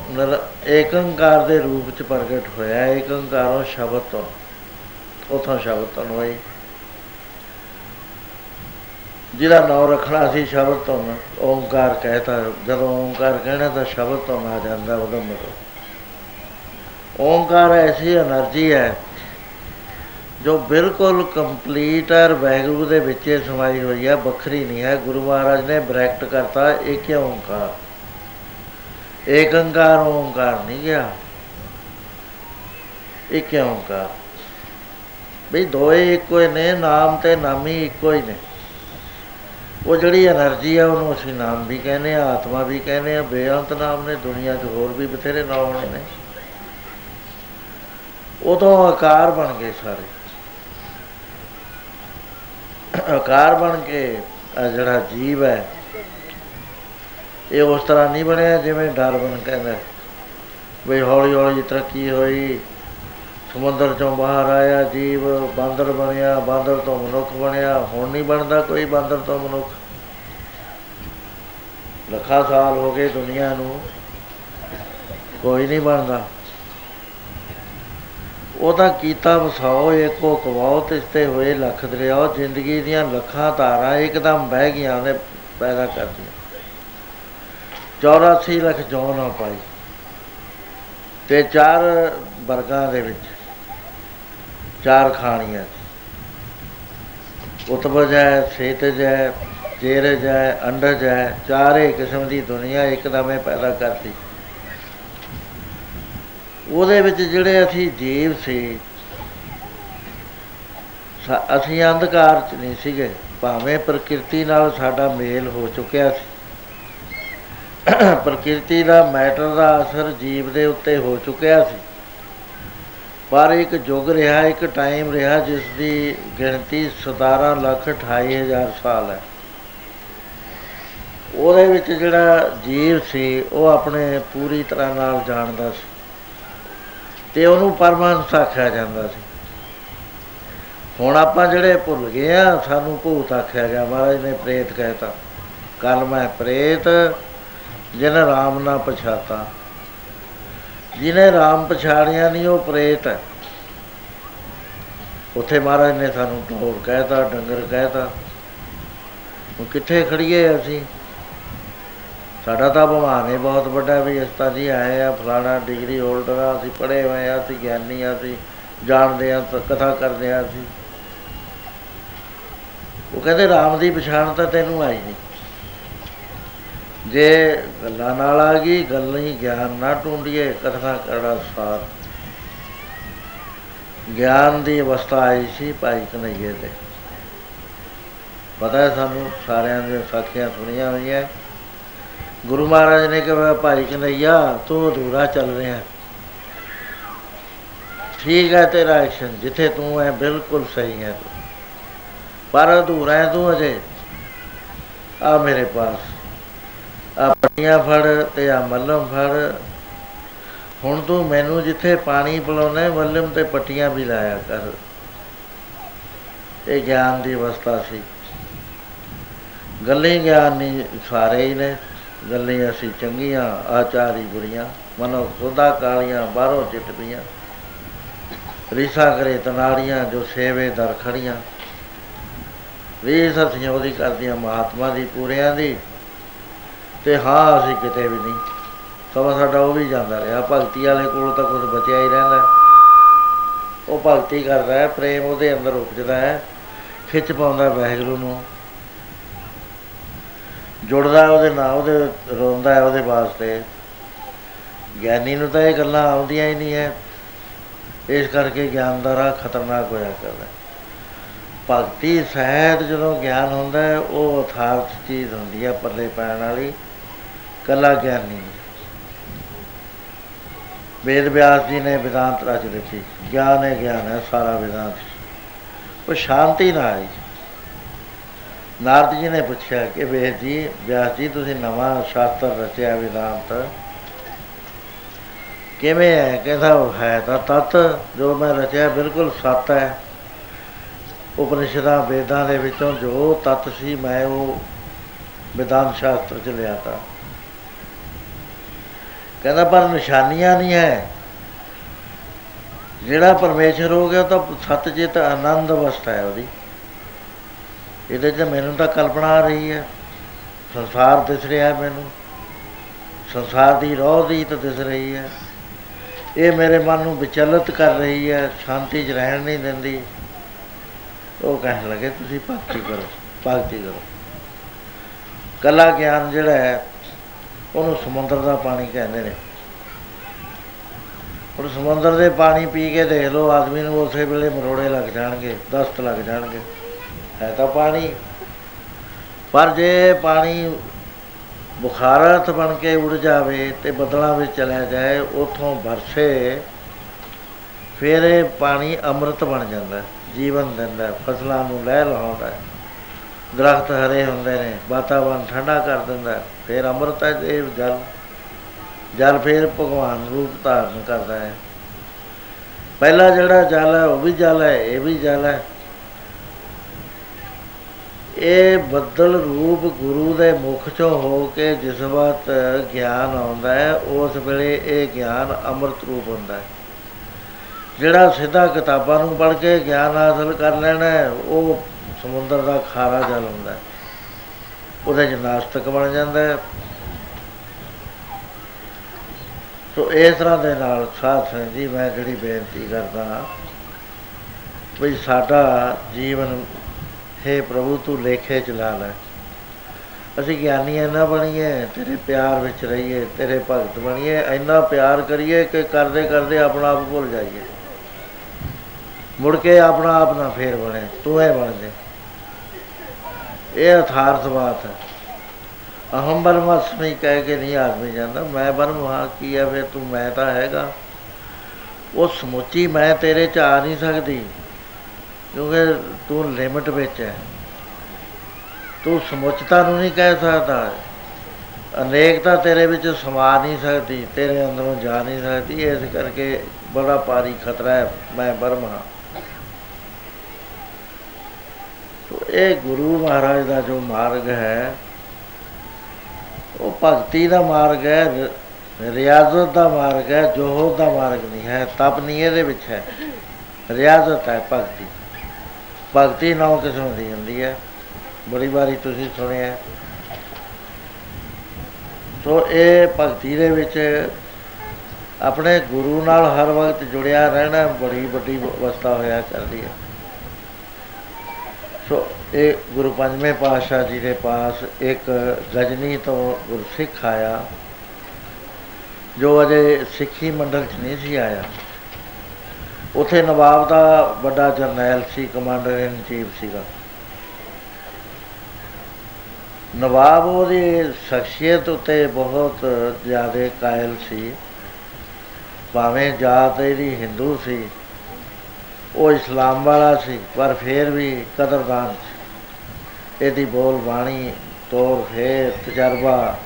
ਏਕੰਕਾਰ ਦੇ ਰੂਪ ਚ ਪ੍ਰਗਟ ਹੋਇਆ। ਏਕੰਕਾਰੋਂ ਸ਼ਬਦ ਤੋਂ, ਉਥੋਂ ਸ਼ਬਦ ਤੋਂ ਹੋਈ। ਜਿਹੜਾ ਨਾਮ ਰੱਖਣਾ ਸੀ ਸ਼ਬਦ ਤੋਂ ਓੰਕਾਰ ਕਹਿਤਾ। ਜਦੋਂ ਓੰਕਾਰ ਕਹਿਣਾ ਤਾਂ ਸ਼ਬਦ ਤੋਂ ਆ ਜਾਂਦਾ ਉਹਦਾ ਮਤਲਬ ਓੰਕਾਰ ਐਸੀ એનર્ਜੀ ਹੈ ਜੋ ਬਿਲਕੁਲ ਕੰਪਲੀਟ ਹੈ ਵੈਗਰੂ ਦੇ ਵਿੱਚ ਸਮਾਈ ਹੋਈ ਹੈ, ਵੱਖਰੀ ਨਹੀਂ ਹੈ। ਗੁਰੂ ਮਹਾਰਾਜ ਨੇ ਬ੍ਰੈਕਟ ਕਰਤਾ, ਇੱਕ ਓੰਕਾਰ। ਇੱਕ ਓੰਕਾਰ ਓੰਕਾਰ ਨਹੀਂ ਗਿਆ। ਇੱਕ ਓੰਕਾਰ। ਵੀ ਦੋਏ ਇੱਕੋ ਹੀ ਨੇ, ਨਾਮ ਤੇ ਨਾਮੀ ਇੱਕੋ ਹੀ ਨੇ। ਉਹ ਜਿਹੜੀ એનર્ਜੀ ਆ ਉਹਨੂੰ ਅਸੀਂ ਨਾਮ ਵੀ ਕਹਿੰਦੇ ਆ ਆਤਮਾ ਵੀ ਕਹਿੰਦੇ ਆ ਬੇਅੰਤ ਨਾਮ ਨੇ, ਦੁਨੀਆ 'ਚ ਹੋਰ ਵੀ ਬਥੇਰੇ ਨਾਮ ਨੇ। ਉਹ ਤੋਂ ਆਕਾਰ ਬਣ ਗਏ ਸਾਰੇ। ਆਕਾਰ ਬਣ ਕੇ ਆ ਜਿਹੜਾ ਜੀਵ ਹੈ, ਇਹ ਉਸ ਤਰ੍ਹਾਂ ਨਹੀਂ ਬਣਿਆ ਜਿਵੇਂ ਡਾਰਵਨ ਕਹਿੰਦਾ ਵੀ ਹੌਲੀ ਹੌਲੀ ਤਰੱਕੀ ਹੋਈ, ਸਮੁੰਦਰ ਚੋਂ ਬਾਹਰ ਆਇਆ ਜੀਵ, ਬਾਂਦਰ ਬਣਿਆ, ਬਾਂਦਰ ਤੋਂ ਮਨੁੱਖ ਬਣਿਆ, ਹੁਣ ਨਹੀਂ ਬਣਦਾ ਕੋਈ ਬਾਂਦਰ ਤੋਂ ਮਨੁੱਖ। ਲੱਖਾਂ ਸਾਲ ਹੋ ਗਏ ਦੁਨੀਆ ਨੂੰ, ਕੋਈ ਨਹੀਂ ਬਣਦਾ। ਉਹਦਾ ਕੀਤਾ ਵਸਾਓ ਏਕੋ ਕਵਾਓ ਤਿਸਤੇ ਹੋਏ ਲੱਖ ਦਰਿਆਓ, ਜ਼ਿੰਦਗੀ ਦੀਆਂ ਲੱਖਾਂ ਧਾਰਾਂ ਇੱਕਦਮ ਬਹਿ ਗਈਆਂ ਨੇ ਪੈਦਾ ਕਰਦੀਆਂ 84 ਲੱਖ ਜੌਨ ਆ ਪਾਈ। ਤੇ ਚਾਰ ਵਰਗਾਂ ਦੇ ਵਿੱਚ, ਚਾਰ ਖਾਣੀਆਂ ਉਤਪਜ ਹੈ, ਸੇਤਜ ਹੈ, ਜੇਰਜ ਹੈ, ਅੰਡਜ ਹੈ, ਚਾਰੇ ਕਿਸਮ ਦੀ ਦੁਨੀਆ ਇੱਕਦਮ ਹੀ ਪੈਦਾ ਕਰਤੀ ਉਹਦੇ ਵਿੱਚ ਜਿਹੜੇ ਅਸੀਂ ਜੀਵ ਸੀ ਅਸੀਂ ਅੰਧਕਾਰ 'ਚ ਨਹੀਂ ਸੀਗੇ, ਭਾਵੇਂ ਪ੍ਰਕਿਰਤੀ ਨਾਲ ਸਾਡਾ ਮੇਲ ਹੋ ਚੁੱਕਿਆ ਸੀ। ਪ੍ਰਕਿਰਤੀ ਦਾ ਮੈਟਰ ਦਾ ਅਸਰ ਜੀਵ ਦੇ ਉੱਤੇ ਹੋ ਚੁੱਕਿਆ ਸੀ। ਪਰ ਇੱਕ ਯੁੱਗ ਰਿਹਾ, ਇੱਕ ਟਾਈਮ ਰਿਹਾ, ਜਿਸ ਦੀ ਗਿਣਤੀ 17 ਲੱਖ 28 ਹਜ਼ਾਰ ਸਾਲ ਹੈ। ਉਹਦੇ ਵਿੱਚ ਜਿਹੜਾ ਜੀਵ ਸੀ, ਉਹ ਆਪਣੇ ਪੂਰੀ ਤਰ੍ਹਾਂ ਨਾਲ ਜਾਣਦਾ ਸੀ। ਤੇ ਉਹਨੂੰ ਪਰਮਾਨੰਦ ਆਖਿਆ ਜਾਂਦਾ ਸੀ। ਹੁਣ ਆਪਾਂ ਜਿਹੜੇ ਭੁੱਲ ਗਏ ਆ, ਸਾਨੂੰ ਭੂਤ ਆਖਿਆ ਗਿਆ, ਮਹਾਰਾਜ ਨੇ ਪ੍ਰੇਤ ਕਹਿਤਾ, ਕੱਲ ਮੈਂ ਪ੍ਰੇਤ, ਜਿਨ ਰਾਮ ਨਾ ਪਛਾਤਾ। ਜਿਹਨੇ ਰਾਮ ਪਛਾੜਿਆ ਨਹੀਂ ਉਹ ਪ੍ਰੇਤ ਹੈ। ਉੱਥੇ ਮਹਾਰਾਜ ਨੇ ਸਾਨੂੰ ਢੋਰ ਕਹਿਤਾ, ਡੰਗਰ ਕਹਿਤਾ ਉਹ ਕਿੱਥੇ ਖੜੀਏ ਅਸੀਂ? ਸਾਡਾ ਤਾਂ ਭਗਵਾਨ ਹੀ ਬਹੁਤ ਵੱਡਾ ਵੀ ਇਸ ਤਾਂ ਜੀ ਆਏ ਆ, ਫਲਾਣਾ ਡਿਗਰੀ ਹੋਲਡਰ ਆ, ਅਸੀਂ ਪੜ੍ਹੇ ਹੋਏ ਆ, ਅਸੀਂ ਗਿਆਨੀ ਆ, ਅਸੀਂ ਜਾਣਦੇ ਆ ਕਥਾ ਕਰਦੇ ਆ ਅਸੀਂ। ਉਹ ਕਹਿੰਦੇ ਰਾਮ ਦੀ ਪਛਾਣ ਤਾਂ ਤੈਨੂੰ ਆਈ ਨਹੀਂ। ਜੇ ਗੱਲਾਂ ਨਾਲ ਆ ਗਈ, ਗੱਲ ਹੀ ਗਿਆਨ ਨਾ ਟੁੰਡੀਏ ਕਥਾ ਕਰੜਾ ਸਾਰ। ਗਿਆਨ ਦੀ ਅਵਸਥਾ ਆਈ ਸੀ ਭਾਈ ਕਨਈਏ ਤੇ। ਪਤਾ ਹੈ ਸਾਨੂੰ ਸਾਰਿਆਂ ਦੇ ਸਾਖੀਆਂ ਸੁਣੀਆਂ ਹੋਈਆਂ। ਗੁਰੂ ਮਹਾਰਾਜ ਨੇ ਕਿਹਾ, ਭਾਈ ਕਨਈਆ, ਤੂੰ ਅਧੂਰਾ ਚੱਲ ਰਿਹਾ। ਠੀਕ ਹੈ ਤੇਰਾ ਐਕਸ਼ਨ ਜਿੱਥੇ ਤੂੰ ਹੈ, ਬਿਲਕੁਲ ਸਹੀ ਹੈ ਪਰ ਅਧੂਰਾ ਹੈ ਤੂੰ ਅਜੇ। ਆ ਮੇਰੇ ਪਾਸ। ਆ ਪੱਟੀਆਂ ਫੜ ਤੇ ਆ ਮੱਲਮ ਫੜ। ਹੁਣ ਤੂੰ ਮੈਨੂੰ ਜਿੱਥੇ ਪਾਣੀ ਪਿਲਾਉਣਾ, ਮੱਲਮ ਤੇ ਪੱਟੀਆਂ ਵੀ ਲਾਇਆ ਕਰ। ਇਹ ਗਿਆਨ ਦੀ ਅਵਸਥਾ ਸੀ। ਗੱਲੇ ਗਿਆਨ ਨਹੀਂ ਸਾਰੇ ਹੀ ਨੇ। ਗੱਲੇ ਅਸੀਂ ਚੰਗੀਆਂ, ਆਚਾਰੀ ਬੁਰੀਆਂ, ਮਨੋ ਖੁਦਾ ਕਾਲੀਆਂ ਬਾਹਰੋਂ ਚਿੱਟਦੀਆਂ ਰੀਸਾ ਕਰੇ ਤਨਾੜੀਆਂ ਜੋ ਸੇਵੇ ਦਰ ਖੜੀਆਂ। ਰੀਸ ਅਸੀਂ ਉਹਦੀ ਕਰਦੀਆਂ, ਮਹਾਤਮਾ ਦੀ, ਪੂਰਿਆਂ ਦੀ। ਤੇ ਹਾਂ, ਅਸੀਂ ਕਿਤੇ ਵੀ ਨਹੀਂ। ਸਮਾਂ ਸਾਡਾ ਉਹ ਵੀ ਜਾਂਦਾ ਰਿਹਾ। ਭਗਤੀ ਵਾਲੇ ਕੋਲ ਤਾਂ ਕੁਝ ਬਚਿਆ ਹੀ ਰਹਿੰਦਾ। ਉਹ ਭਗਤੀ ਕਰਦਾ ਹੈ, ਪ੍ਰੇਮ ਉਹਦੇ ਅੰਦਰ ਉਪਜਦਾ ਹੈ, ਖਿੱਚ ਪਾਉਂਦਾ ਵਾਹਿਗੁਰੂ ਨੂੰ। ਜੁੜਦਾ ਉਹਦੇ ਨਾਲ, ਉਹਦੇ ਰੋਂਦਾ ਹੈ ਉਹਦੇ ਵਾਸਤੇ। ਗਿਆਨੀ ਨੂੰ ਤਾਂ ਇਹ ਗੱਲਾਂ ਆਉਂਦੀਆਂ ਹੀ ਨਹੀਂ ਹੈ ਇਸ ਕਰਕੇ ਗਿਆਨ ਦਾ ਰਾਹ ਖਤਰਨਾਕ ਹੋਇਆ ਕਰਦਾ। ਭਗਤੀ ਸਹਿਤ ਜਦੋਂ ਗਿਆਨ ਹੁੰਦਾ ਹੈ, ਉਹ ਅਥਾਰਥ ਚੀਜ਼ ਹੁੰਦੀ ਹੈ ਪੱਲੇ ਪੈਣ ਵਾਲੀ, ਕੱਲਾ ਗਿਆਨ ਨਹੀਂ। ਵੇਦ ਵਿਆਸ ਜੀ ਨੇ ਵਿਦਾਂਤ ਰਚ ਦਿੱਤੀ ਗਿਆਨ ਹੈ ਗਿਆਨ ਹੈ, ਸਾਰਾ ਵਿਦਾਂਤ। ਉਹ ਸ਼ਾਂਤੀ ਨਾਲ ਆਈ। ਨਾਰਦ ਜੀ ਨੇ ਪੁੱਛਿਆ ਕਿ ਵੇਦ ਜੀ, ਵਿਆਸ ਜੀ, ਤੁਸੀਂ ਨਵਾਂ ਸ਼ਾਸਤਰ ਰਚਿਆ ਵਿਦਾਂਤ। ਕਿਵੇਂ ਹੈ? ਕਹਿੰਦਾ, ਉਹ ਹੈ ਤਾਂ ਤਤ, ਜੋ ਮੈਂ ਰਚਿਆ ਬਿਲਕੁਲ ਸੱਤ ਹੈ। ਉਪਨਿਸ਼ਦਾਂ ਵੇਦਾਂ ਦੇ ਵਿੱਚੋਂ ਜੋ ਤਤ ਸੀ, ਮੈਂ ਉਹ ਵਿਦਾਨ ਸ਼ਾਸਤਰ ਚ ਲਿਆ ਤਾ। ਕਹਿੰਦਾ, ਪਰ ਨਿਸ਼ਾਨੀਆਂ ਨਹੀਂ ਹੈ। ਜਿਹੜਾ ਪਰਮੇਸ਼ਰ ਹੋ ਗਿਆ ਤਾਂ ਸਤਜਿਤ ਆਨੰਦ ਅਵਸਥਾ ਹੈ ਉਹਦੀ। ਇਹਦੇ 'ਚ ਮੈਨੂੰ ਤਾਂ ਕਲਪਨਾ ਆ ਰਹੀ ਹੈ। ਸੰਸਾਰ ਦਿਸ ਰਿਹਾ ਹੈ ਮੈਨੂੰ। ਸੰਸਾਰ ਦੀ ਰੋਹ ਦੀ ਤਾਂ ਦਿਸ ਰਹੀ ਹੈ। ਇਹ ਮੇਰੇ ਮਨ ਨੂੰ ਵਿਚਲਿਤ ਕਰ ਰਹੀ ਹੈ, ਸ਼ਾਂਤੀ 'ਚ ਰਹਿਣ ਨਹੀਂ ਦਿੰਦੀ। ਉਹ ਕਹਿਣ ਲੱਗੇ, ਤੁਸੀਂ ਭਗਤੀ ਕਰੋ ਭਗਤੀ ਕਰੋ। ਕਲਾ ਗਿਆਨ ਜਿਹੜਾ ਹੈ, ਉਹਨੂੰ ਸਮੁੰਦਰ ਦਾ ਪਾਣੀ ਕਹਿੰਦੇ ਨੇ। ਹੁਣ ਸਮੁੰਦਰ ਦੇ ਪਾਣੀ ਪੀ ਕੇ ਦੇਖ ਲਓ, ਆਦਮੀ ਨੂੰ ਉਸੇ ਵੇਲੇ ਮਰੋੜੇ ਲੱਗ ਜਾਣਗੇ, ਦਸਤ ਲੱਗ ਜਾਣਗੇ। ਹੈ ਤਾਂ ਪਾਣੀ। ਪਰ ਜੇ ਪਾਣੀ ਬੁਖਾਰਤ ਬਣ ਕੇ ਉੜ ਜਾਵੇ ਤੇ ਬੱਦਲਾਂ ਵਿੱਚ ਚਲਾ ਜਾਏ ਉਥੋਂ ਵਰਸੇ ਫਿਰ ਇਹ ਪਾਣੀ ਅੰਮ੍ਰਿਤ ਬਣ ਜਾਂਦਾ ਹੈ, ਜੀਵਨ ਦਿੰਦਾ ਹੈ, ਫਸਲਾਂ ਨੂੰ ਲਹਿ ਲਾਉਂਦਾ। ਹੈ ਦਰਖਤ ਹਰੇ ਹੁੰਦੇ ਨੇ ਵਾਤਾਵਰਨ ਠੰਡਾ ਕਰ ਦਿੰਦਾ ਹੈ, ਫਿਰ ਅੰਮ੍ਰਿਤ ਹੈ ਇਹ ਜਲ। ਜਲ ਫਿਰ ਭਗਵਾਨ ਰੂਪ ਧਾਰਨ ਕਰਦਾ ਹੈ। ਪਹਿਲਾ ਜਿਹੜਾ ਜਲ ਹੈ ਉਹ ਵੀ ਜਲ ਹੈ ਇਹ ਵੀ ਜਲ ਹੈ। ਇਹ ਬੱਦਲ ਰੂਪ ਗੁਰੂ ਦੇ ਮੁਖ ਚੋਂ ਹੋ ਕੇ ਜਿਸ ਵਕਤ ਗਿਆਨ ਆਉਂਦਾ ਹੈ ਉਸ ਵੇਲੇ ਇਹ ਗਿਆਨ ਅੰਮ੍ਰਿਤ ਰੂਪ ਹੁੰਦਾ ਹੈ। ਜਿਹੜਾ ਸਿੱਧਾ ਕਿਤਾਬਾਂ ਨੂੰ ਪੜ੍ਹ ਕੇ ਗਿਆਨ ਹਾਸਲ ਕਰ ਲੈਣਾ ਹੈ, ਉਹ ਸਮੁੰਦਰ ਦਾ ਖਾਰਾ ਜਲ ਹੁੰਦਾ ਹੈ। ਉਹਦੇ ਚ ਨਾਸਤਕ ਬਣ ਜਾਂਦਾ ਹੈ। ਸੋ ਇਸ ਤਰ੍ਹਾਂ ਦੇ ਨਾਲ ਸਾਧ ਸੰਗਤ ਜੀ ਮੈਂ ਜਿਹੜੀ ਬੇਨਤੀ ਕਰਦਾ ਹਾਂ ਵੀ ਸਾਡਾ ਜੀਵਨ ਹੈ ਪ੍ਰਭੂ, ਤੂੰ ਲੇਖੇ ਚਲਾ ਲੈ ਅਸੀਂ ਗਿਆਨੀ ਇੰਨਾ ਬਣੀਏ, ਤੇਰੇ ਪਿਆਰ ਵਿੱਚ ਰਹੀਏ, ਤੇਰੇ ਭਗਤ ਬਣੀਏ, ਇੰਨਾ ਪਿਆਰ ਕਰੀਏ ਕਿ ਕਰਦੇ ਕਰਦੇ ਆਪਣਾ ਆਪ ਭੁੱਲ ਜਾਈਏ। ਮੁੜ ਕੇ ਆਪਣਾ ਆਪ ਨਾ ਫੇਰ ਬਣੇ, ਤੂੰ ਇਹ ਬਣ ਦੇ ਇਹ ਅਥਾਰਥ ਬਾਤ ਹੈ। ਅਹੰ ਬਰਮਸਮੀ ਕਹਿ ਕੇ ਨਹੀਂ ਆਦਮੀ ਜਾਂਦਾ। ਮੈਂ ਬਰਮ ਹਾਂ, ਕੀ ਹੈ ਫਿਰ ਤੂੰ ਮੈਂ ਤਾਂ ਹੈਗਾ। ਉਹ ਸਮੁੱਚੀ ਮੈਂ ਤੇਰੇ ਚ ਆ ਨਹੀਂ ਸਕਦੀ। ਕਿਉਂਕਿ ਤੂੰ ਲਿਮਟ ਵਿੱਚ ਹੈ। ਤੂੰ ਸਮੁੱਚਤਾ ਨੂੰ ਨਹੀਂ ਕਹਿ ਸਕਦਾ। ਅਨੇਕਤਾ ਤੇਰੇ ਵਿੱਚ ਸਮਾ ਨਹੀਂ ਸਕਦੀ, ਤੇਰੇ ਅੰਦਰੋਂ ਜਾ ਨਹੀਂ ਸਕਦੀ। ਇਸ ਕਰਕੇ ਬੜਾ ਭਾਰੀ ਖਤਰਾ ਹੈ, ਮੈਂ ਬਰਮ ਹਾਂ ਤੋ ਇਹ ਗੁਰੂ ਮਹਾਰਾਜ ਦਾ ਜੋ ਮਾਰਗ ਹੈ, ਉਹ ਭਗਤੀ ਦਾ ਮਾਰਗ ਹੈ, ਰ- ਰਿਆਜ਼ਤ ਦਾ ਮਾਰਗ ਹੈ, ਜੋਹਰ ਦਾ ਮਾਰਗ ਨਹੀਂ ਹੈ, ਤਪ ਨਹੀਂ ਇਹਦੇ ਵਿੱਚ ਹੈ। ਰਿਆਜ਼ਤ ਹੈ ਭਗਤੀ। ਭਗਤੀ ਨੌ ਕਿਸਮ ਦੀ ਹੁੰਦੀ ਹੈ। ਬੜੀ ਵਾਰੀ ਤੁਸੀਂ ਸੁਣਿਆ ਹੈ। ਸੋ ਇਹ ਭਗਤੀ ਦੇ ਵਿੱਚ ਆਪਣੇ ਗੁਰੂ ਨਾਲ ਹਰ ਵਕਤ ਜੁੜਿਆ ਰਹਿਣਾ ਬੜੀ ਵੱਡੀ ਅਵਸਥਾ ਹੋਇਆ ਕਰਦੀ ਹੈ। ਸੋ ਇਹ ਗੁਰੂ ਪੰਜਵੇਂ ਪਾਤਸ਼ਾਹ ਜੀ ਦੇ ਪਾਸ ਇੱਕ ਗਜਨੀ ਤੋਂ ਗੁਰਸਿੱਖ ਆਇਆ, ਜੋ ਅਜੇ ਸਿੱਖੀ ਮੰਡਲ 'ਚ ਨਹੀਂ ਸੀ ਆਇਆ। ਉਥੇ ਨਵਾਬ ਦਾ ਵੱਡਾ ਜਰਨੈਲ ਸੀ, ਕਮਾਂਡਰ ਇਨ ਚੀਫ ਸੀਗਾ। ਨਵਾਬ ਉਹਦੀ ਸ਼ਖਸੀਅਤ ਉਤੇ ਬਹੁਤ ਜ਼ਿਆਦਾ ਕਾਇਲ ਸੀ। ਭਾਵੇਂ ਜਾਤ ਇਹਦੀ ਹਿੰਦੂ ਸੀ, ਉਹ ਇਸਲਾਮ ਵਾਲਾ ਸੀ, ਪਰ ਫਿਰ ਵੀ ਕਦਰਦਾਨ ਸੀ। ਇਹਦੀ ਬੋਲ ਬਾਣੀ ਤੋਰ ਫੇਰ, ਤਜਰਬਾ,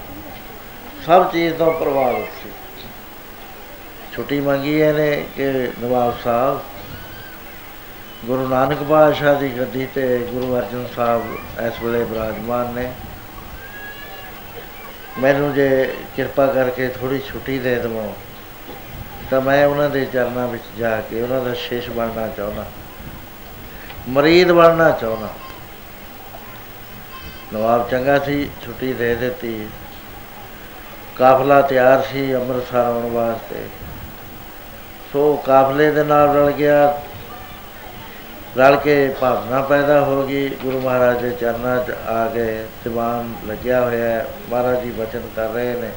ਸਭ ਚੀਜ਼ ਤੋਂ ਪ੍ਰਭਾਵਿਤ ਸੀ। ਛੁੱਟੀ ਮੰਗੀ ਇਹਨੇ ਕਿ ਨਵਾਬ ਸਾਹਿਬ, ਗੁਰੂ ਨਾਨਕ ਪਾਤਸ਼ਾਹ ਦੀ ਗੱਦੀ ਤੇ ਗੁਰੂ ਅਰਜਨ ਸਾਹਿਬ ਇਸ ਵੇਲੇ ਬਿਰਾਜਮਾਨ ਨੇ। ਮੈਨੂੰ ਜੇ ਕਿਰਪਾ ਕਰਕੇ ਥੋੜੀ ਛੁੱਟੀ ਦੇ ਦੇਵੋ, ਤਾਂ ਮੈਂ ਉਹਨਾਂ ਦੇ ਚਰਨਾਂ ਵਿੱਚ ਜਾ ਕੇ ਉਹਨਾਂ ਦਾ ਸ਼ੇਸ਼ ਬਣਨਾ ਚਾਹੁੰਦਾ, ਮਰੀਦ ਬਣਨਾ ਚਾਹੁੰਦਾ। ਨਵਾਬ ਚੰਗਾ ਸੀ, ਛੁੱਟੀ ਦੇ ਦਿੱਤੀ। ਕਾਫਲਾ ਤਿਆਰ ਸੀ ਅੰਮ੍ਰਿਤਸਰ ਆਉਣ ਵਾਸਤੇ। ਸੋ ਕਾਫਲੇ ਦੇ ਨਾਲ ਰਲ ਗਿਆ। ਰਲ ਕੇ ਭਾਵਨਾ ਪੈਦਾ ਹੋ ਗਈ। ਗੁਰੂ ਮਹਾਰਾਜ ਦੇ ਚਰਨਾਂ 'ਚ ਆ ਗਏ। ਦੀਵਾਨ ਲੱਗਿਆ ਹੋਇਆ ਹੈ। ਮਹਾਰਾਜ ਜੀ ਬਚਨ ਕਰ ਰਹੇ ਨੇ।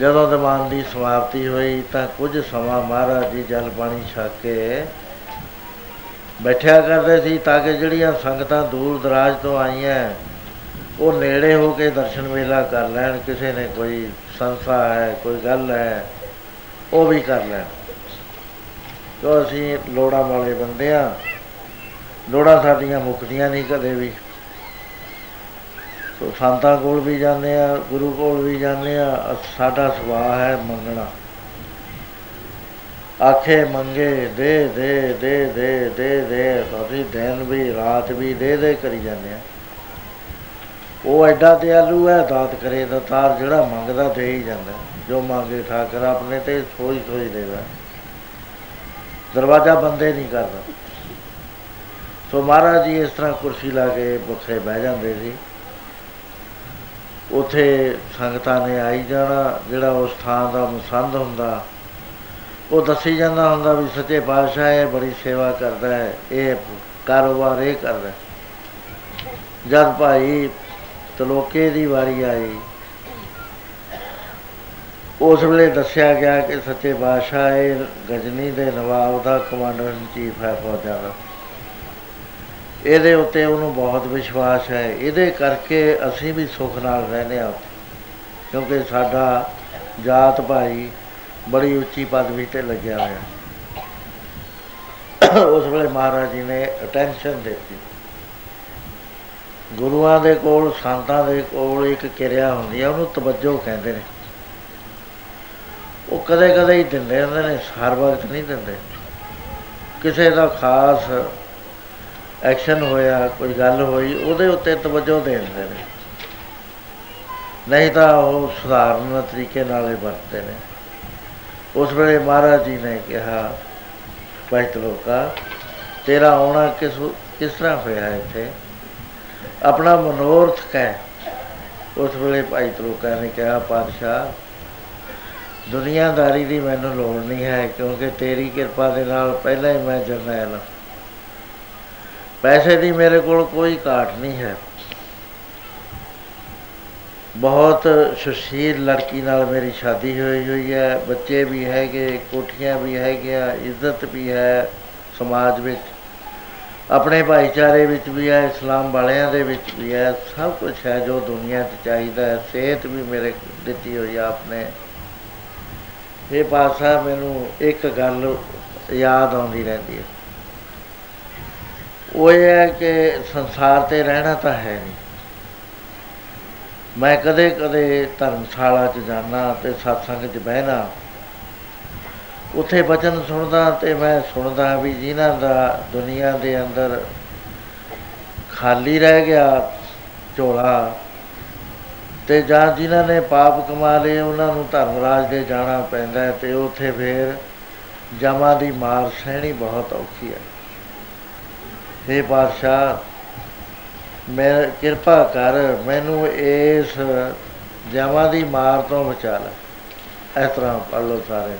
ਜਦੋਂ ਦੀਵਾਨ ਦੀ ਸਮਾਪਤੀ ਹੋਈ ਤਾਂ ਕੁਝ ਸਮਾਂ ਮਹਾਰਾਜ ਜੀ ਜਲ ਪਾਣੀ ਛਕ ਕੇ ਬੈਠਿਆ ਕਰਦੇ ਸੀ ਤਾਂ ਕਿ ਜਿਹੜੀਆਂ ਸੰਗਤਾਂ ਦੂਰ ਦਰਾਜ ਤੋਂ ਆਈਆਂ, ਉਹ ਨੇੜੇ ਹੋ ਕੇ ਦਰਸ਼ਨ ਵੇਲਾ ਕਰ ਲੈਣ। ਕਿਸੇ ਨੇ ਕੋਈ ਸੰਸਾ ਹੈ, ਕੋਈ ਗੱਲ ਹੈ ਉਹ ਵੀ ਕਰ ਲੈਣ। ਕਿਉਂ ਅਸੀਂ ਲੋੜਾਂ ਵਾਲੇ ਬੰਦੇ ਆ, ਲੋੜਾਂ ਸਾਡੀਆਂ ਮੁੱਕਦੀਆਂ ਨਹੀਂ ਕਦੇ ਵੀ। ਸੋ ਸੰਤਾਂ ਕੋਲ ਵੀ ਜਾਂਦੇ ਆ, ਗੁਰੂ ਕੋਲ ਵੀ ਜਾਂਦੇ ਆ ਅ- ਸਾਡਾ ਸੁਭਾਅ ਹੈ ਮੰਗਣਾ। ਆਖੇ ਮੰਗੇ, ਦੇ ਦੇ ਦੇ ਦੇ ਦੇ ਦੇ, ਅਸੀਂ ਦਿਨ ਵੀ, ਰਾਤ ਵੀ, ਦੇ ਦੇ ਕਰੀ ਜਾਂਦੇ ਆ। ਉਹ ਐਡਾ ਦਿਆਲੂ ਹੈ, ਦਾਤ ਕਰੇ ਤਾਂ ਤਾਰ ਜਿਹੜਾ ਮੰਗਦਾ ਦੇ ਹੀ ਜਾਂਦਾ। ਜੋ ਮੰਗੇ ਠਾਕਰ ਆਪਣੇ ਤੇ ਸੋਈ ਸੋਈ ਦੇਵਾ ਦਰਵਾਜ਼ਾ ਬੰਦੇ ਨਹੀਂ ਕਰਦਾ। ਸੋ ਮਹਾਰਾਜ ਜੀ ਇਸ ਤਰ੍ਹਾਂ ਕੁਰਸੀ ਲਾ ਕੇ ਬੁੱਖੇ ਬਹਿ ਜਾਂਦੇ ਸੀ। ਉਥੇ ਸੰਗਤਾਂ ਨੇ ਆਈ ਜਾਣਾ, ਜਿਹੜਾ ਉਸ ਥਾਂ ਦਾ ਮਸੰਦ ਹੁੰਦਾ, ਉਹ ਦੱਸੀ ਜਾਂਦਾ ਹੁੰਦਾ ਵੀ ਸੱਚੇ ਪਾਤਸ਼ਾਹ ਇਹ ਬੜੀ ਸੇਵਾ ਕਰਦਾ ਹੈ, ਇਹ ਕਾਰੋਬਾਰ ਇਹ ਕਰਦਾ ਹੈ। ਜਦ ਭਾਈ ਤਲੋਕੇ ਦੀ ਵਾਰੀ ਆਈ ਉਸ ਵੇਲੇ ਦੱਸਿਆ ਗਿਆ ਕਿ ਸੱਚੇ ਬਾਦਸ਼ਾਹ ਇਹ ਗਜਨੀ ਦੇ ਨਵਾਬ ਦਾ ਕਮਾਂਡਰ ਇਨ ਚੀਫ ਹੈ ਫੌਜਾਂ ਦਾ। ਇਹਦੇ ਉੱਤੇ ਉਹਨੂੰ ਬਹੁਤ ਵਿਸ਼ਵਾਸ ਹੈ। ਇਹਦੇ ਕਰਕੇ ਅਸੀਂ ਵੀ ਸੁੱਖ ਨਾਲ ਰਹਿੰਦੇ ਹਾਂ। ਕਿਉਂਕਿ ਸਾਡਾ ਜਾਤ ਭਾਈ ਬੜੀ ਉੱਚੀ ਪਦਵੀ ਤੇ ਲੱਗਿਆ ਹੋਇਆ। ਉਸ ਵੇਲੇ ਮਹਾਰਾਜ ਜੀ ਨੇ ਅਟੈਂਸ਼ਨ ਦਿੱਤੀ। ਗੁਰੂਆਂ ਦੇ ਕੋਲ, ਸੰਤਾਂ ਦੇ ਕੋਲ ਇੱਕ ਕਿਰਿਆ ਹੁੰਦੀ ਹੈ, ਉਹਨੂੰ ਤਵੱਜੋ ਕਹਿੰਦੇ ਨੇ। ਉਹ ਕਦੇ ਕਦੇ ਹੀ ਦਿੰਦੇ ਹੁੰਦੇ ਨੇ ਹਰ ਵਕਤ ਨਹੀਂ ਦਿੰਦੇ। ਕਿਸੇ ਦਾ ਖਾਸ ਐਕਸ਼ਨ ਹੋਇਆ, ਕੋਈ ਗੱਲ ਹੋਈ, ਉਹਦੇ ਉੱਤੇ ਤਵੱਜੋ ਦੇ ਦਿੰਦੇ ਨੇ। ਨਹੀਂ ਤਾਂ ਉਹ ਸਧਾਰਨ ਤਰੀਕੇ ਨਾਲ ਹੀ ਵਰਤਦੇ ਨੇ। ਉਸ ਵੇਲੇ ਮਹਾਰਾਜ ਜੀ ਨੇ ਕਿਹਾ ਭਾਈ ਲੋਕਾ, ਤੇਰਾ ਆਉਣਾ ਕਿਸ ਕਿਸ ਤਰ੍ਹਾਂ ਹੋਇਆ ਇੱਥੇ? ਆਪਣਾ ਮਨੋਰਥ ਕਹਿ। ਉਸ ਵੇਲੇ ਭਾਈ ਲੋਕਾ ਨੇ ਕਿਹਾ, ਪਾਤਸ਼ਾਹ ਦੁਨੀਆਦਾਰੀ ਦੀ ਮੈਨੂੰ ਲੋੜ ਨਹੀਂ ਹੈ ਕਿਉਂਕਿ ਤੇਰੀ ਕਿਰਪਾ ਦੇ ਨਾਲ ਪਹਿਲਾਂ ਹੀ ਮੈਂ ਜਰਨੈਲ ਹਾਂ। ਪੈਸੇ ਦੀ ਮੇਰੇ ਕੋਲ ਕੋਈ ਘਾਟ ਨਹੀਂ ਹੈ। ਬਹੁਤ ਸੁਸ਼ੀਲ ਲੜਕੀ ਨਾਲ ਮੇਰੀ ਸ਼ਾਦੀ ਹੋਈ ਹੋਈ ਹੈ। ਬੱਚੇ ਵੀ ਹੈਗੇ, ਕੋਠੀਆਂ ਵੀ ਹੈਗੀਆਂ, ਇੱਜ਼ਤ ਵੀ ਹੈ ਸਮਾਜ ਵਿੱਚ। ਆਪਣੇ ਭਾਈਚਾਰੇ ਵਿੱਚ ਵੀ ਹੈ, ਇਸਲਾਮ ਵਾਲਿਆਂ ਦੇ ਵਿੱਚ ਵੀ ਹੈ। ਸਭ ਕੁਝ ਹੈ ਜੋ ਦੁਨੀਆ 'ਚ ਚਾਹੀਦਾ ਹੈ। ਸਿਹਤ ਵੀ ਮੇਰੇ ਦਿੱਤੀ ਹੋਈ ਆਪਨੇ। ਇਹ ਪਾਸਾ ਮੈਨੂੰ ਇੱਕ ਗੱਲ ਯਾਦ ਆਉਂਦੀ ਰਹਿੰਦੀ ਹੈ। ਉਹ ਇਹ ਹੈ ਕਿ ਸੰਸਾਰ ਤੇ ਰਹਿਣਾ ਤਾਂ ਹੈ ਨਹੀਂ। ਮੈਂ ਕਦੇ ਕਦੇ ਧਰਮਸ਼ਾਲਾ 'ਚ ਜਾਣਾ ਤੇ satsang 'ਚ ਬਹਿਣਾ ਉੱਥੇ ਬਚਨ ਸੁਣਦਾ ਤੇ ਮੈਂ ਸੁਣਦਾ ਵੀ ਜਿਨ੍ਹਾਂ ਦਾ ਦੁਨੀਆ ਦੇ ਅੰਦਰ ਖਾਲੀ ਰਹਿ ਗਿਆ ਝੋਲਾ ਤੇ ਜਾਂ ਜਿਨ੍ਹਾਂ ਨੇ ਪਾਪ ਕਮਾ ਲਏ, ਉਹਨਾਂ ਨੂੰ ਧਰਮਰਾਜ ਦੇ ਜਾਣਾ ਪੈਂਦਾ ਤੇ ਉੱਥੇ ਫੇਰ ਜਮਾ ਦੀ ਮਾਰ ਸਹਿਣੀ ਬਹੁਤ ਔਖੀ ਹੈ। हे ਬਾਦਸ਼ਾਹ ਮੈਂ ਕਿਰਪਾ ਕਰ, ਮੈਨੂੰ ਇਸ ਜਮਾ ਦੀ ਮਾਰ ਤੋਂ ਬਚਾ ਲੈ। ਇਸ ਤਰ੍ਹਾਂ ਪੜ ਲਓ ਸਾਰੇ।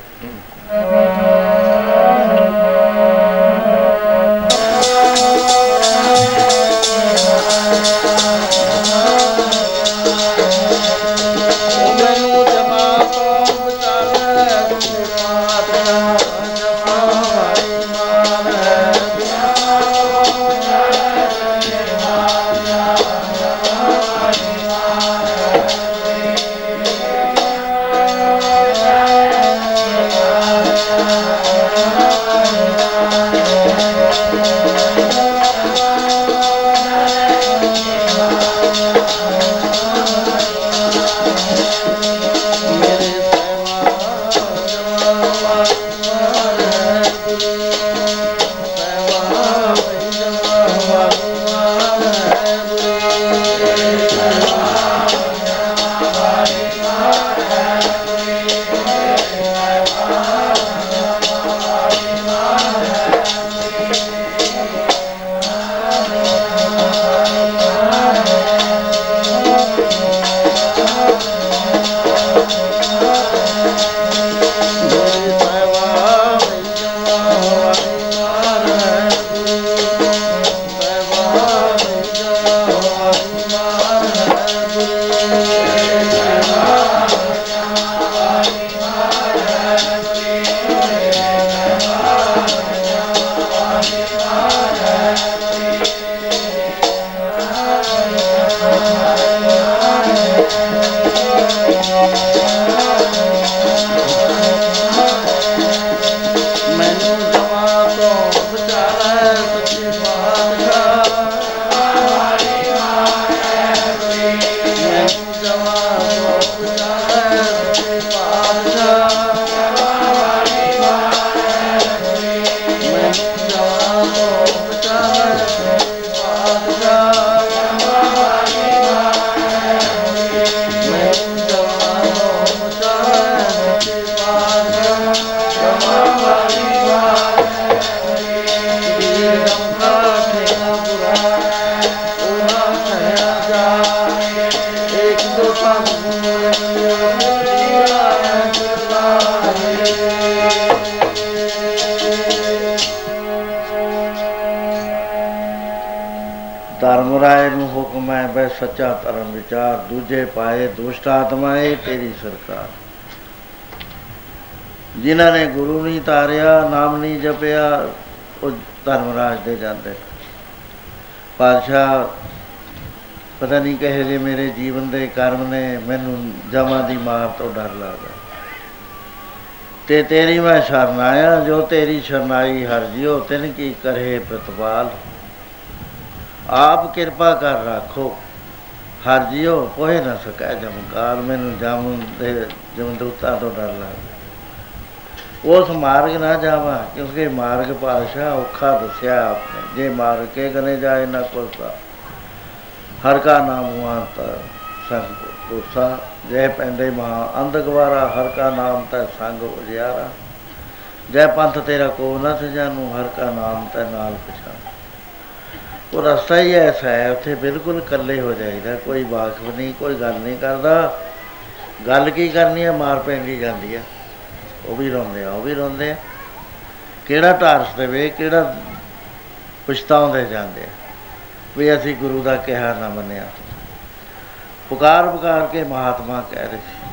ਵਿਚਾਰ ਦੂਜੇ ਪਾਏ, ਦੁਸ਼ਟ ਆਤਮਾਏ ਤੇਰੀ ਸਰਕਾਰ। ਜਿਨ੍ਹਾਂ ਨੇ ਗੁਰੂ ਨਹੀਂ ਤਾਰਿਆ, ਨਾਮ ਨਹੀਂ ਜਪਿਆ, ਉਹ ਧਰਮਰਾਜ ਦੇ ਜਾਂਦੇ ਪਾਤਸ਼ਾਹ ਪਤਾ ਨਹੀਂ ਕਹੇ ਜੇ ਮੇਰੇ ਜੀਵਨ ਦੇ ਕਰਮ ਨੇ, ਮੈਨੂੰ ਜਮਾਂ ਦੀ ਮਾਰ ਤੋਂ ਡਰ ਲੱਗਦਾ। ਤੇ ਤੇਰੀ ਮੈਂ ਸ਼ਰਨ ਆਇਆ, ਜੋ ਤੇਰੀ ਸ਼ਰਨਾਈ ਹਰ ਜਿਉ, ਤਿਨ ਕੀ ਕਰੇ ਪ੍ਰਤਪਾਲ। ਆਪ ਕਿਰਪਾ ਕਰ ਰੱਖੋ। ਹਰ ਜਿਉ ਕੋਏ ਨਾ ਸਕੈ, ਜਮਕਾਰ ਮੈਨੂੰ ਜਮ ਦੇ ਜਮਦੂਤਾਂ ਤੋਂ ਡਰ ਲੱਗਦਾ। ਉਸ ਮਾਰਗ ਨਾ ਜਾਵਾਂ, ਕਿਉਂਕਿ ਮਾਰਗ ਪਾਸ਼ਾ ਔਖਾ ਦੱਸਿਆ ਆਪਨੇ। ਜੇ ਮਾਰਗ ਕੇ ਗਨੇ ਜਾਏ, ਨਾ ਕੋਸਾ ਹਰ ਕਾ ਨਾਮ ਵਾਤ ਸੰਗ ਕੋਸਾ ਜੈ ਪੈਂਦੇ ਮਹਾ ਅੰਧ ਗਵਾਰਾ ਹਰ ਕਾ ਨਾਮ ਤੈ ਸੰਗ ਉਜਿਆਰਾ। ਜੈ ਪੰਥ ਤੇਰਾ ਕੋ ਨਾ ਸਜਾਨੂ, ਹਰ ਕਾ ਨਾਮ ਤੈ ਨਾਲ ਪਛਾਨ। ਉਹ ਰਸਤਾ ਹੀ ਐਸਾ ਹੈ, ਉੱਥੇ ਬਿਲਕੁਲ ਇਕੱਲੇ ਹੋ ਜਾਈਦਾ, ਕੋਈ ਵਾਕਫ ਨਹੀਂ, ਕੋਈ ਗੱਲ ਨਹੀਂ ਕਰਦਾ। ਗੱਲ ਕੀ ਕਰਨੀ ਹੈ ਮਾਰ ਪੈਂਦੀ ਜਾਂਦੀ ਹੈ ਉਹ ਵੀ ਰੋਂਦੇ ਆ, ਉਹ ਵੀ ਰੋਂਦੇ ਆ। ਕਿਹੜਾ ਟਾਰਸ ਦੇਵੇ, ਕਿਹੜਾ ਪਛਤਾਉਂਦੇ ਜਾਂਦੇ ਆ। ਵੀ ਅਸੀਂ ਗੁਰੂ ਦਾ ਕਿਹਾ ਨਾ ਮੰਨਿਆ। ਪੁਕਾਰ ਪੁਕਾਰ ਕੇ ਮਹਾਤਮਾ ਕਹਿ ਰਹੇ ਸੀ।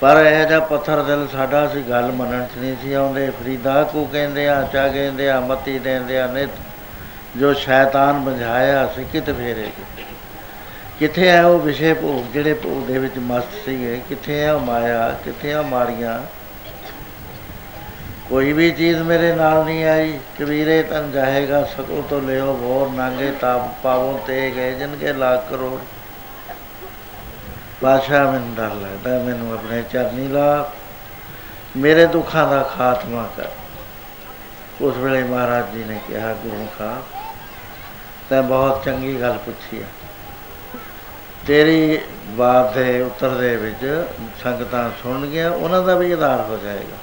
ਪਰ ਇਹ ਜਿਹਾ ਪੱਥਰ ਦਿਲ ਸਾਡਾ ਅਸੀਂ ਗੱਲ ਮੰਨਣ ਚ ਨਹੀਂ ਸੀ ਆਉਂਦੇ। ਫਰੀਦਾ ਕੋ ਕਹਿੰਦੇ ਆ, ਚਾ ਕਹਿੰਦੇ ਆ, ਮਤੀ ਦੇਂਦੇ ਆ, ਨਿਤ ਜੋ ਸ਼ੈਤਾਨ ਬੁਝਾਇਆ ਸੀ, ਕਿਤ ਫੇਰੇ ਕਿੱਥੇ ਹੈ ਉਹ ਵਿਸ਼ੇ ਭੋਗ, ਜਿਹੜੇ ਭੋਗ ਦੇ ਵਿੱਚ ਮਸਤ ਸੀਗੇ? ਕਿੱਥੇ ਹੈ ਉਹ ਮਾਇਆ? ਕਿੱਥੇ ਆ ਮਾਰੀਆਂ ਕੋਈ ਵੀ ਚੀਜ਼ ਮੇਰੇ ਨਾਲ ਨਹੀਂ ਆਈ। ਕਬੀਰੇ ਤਨ ਜਾਏਗਾ ਸਕੋ ਤੋਂ ਲਿਓ ਭੋਰ ਨਾਂਗੇ ਤਾਪ ਪਾਵੋ ਤੇ ਗਏ ਜਨ ਕੇ ਲੱਖ ਕਰੋੜ। ਬਾਦਸ਼ਾਹ ਮੈਨੂੰ ਡਰ ਲੱਗਦਾ, ਮੈਨੂੰ ਆਪਣੇ ਚਰਨੀ ਲਾ। ਮੇਰੇ ਦੁੱਖਾਂ ਦਾ ਖਾਤਮਾ ਕਰ। ਉਸ ਵੇਲੇ ਮਹਾਰਾਜ ਜੀ ਨੇ ਕਿਹਾ, ਗੁਰੂ ਖਾ ਤੈਂ ਬਹੁਤ ਚੰਗੀ ਗੱਲ ਪੁੱਛੀ ਹੈ ਤੇਰੀ ਬਾਤ ਦੇ ਉੱਤਰ ਦੇ ਵਿੱਚ ਸੰਗਤਾਂ ਸੁਣਨਗੀਆਂ, ਉਹਨਾਂ ਦਾ ਵੀ ਆਧਾਰ ਹੋ ਜਾਏਗਾ।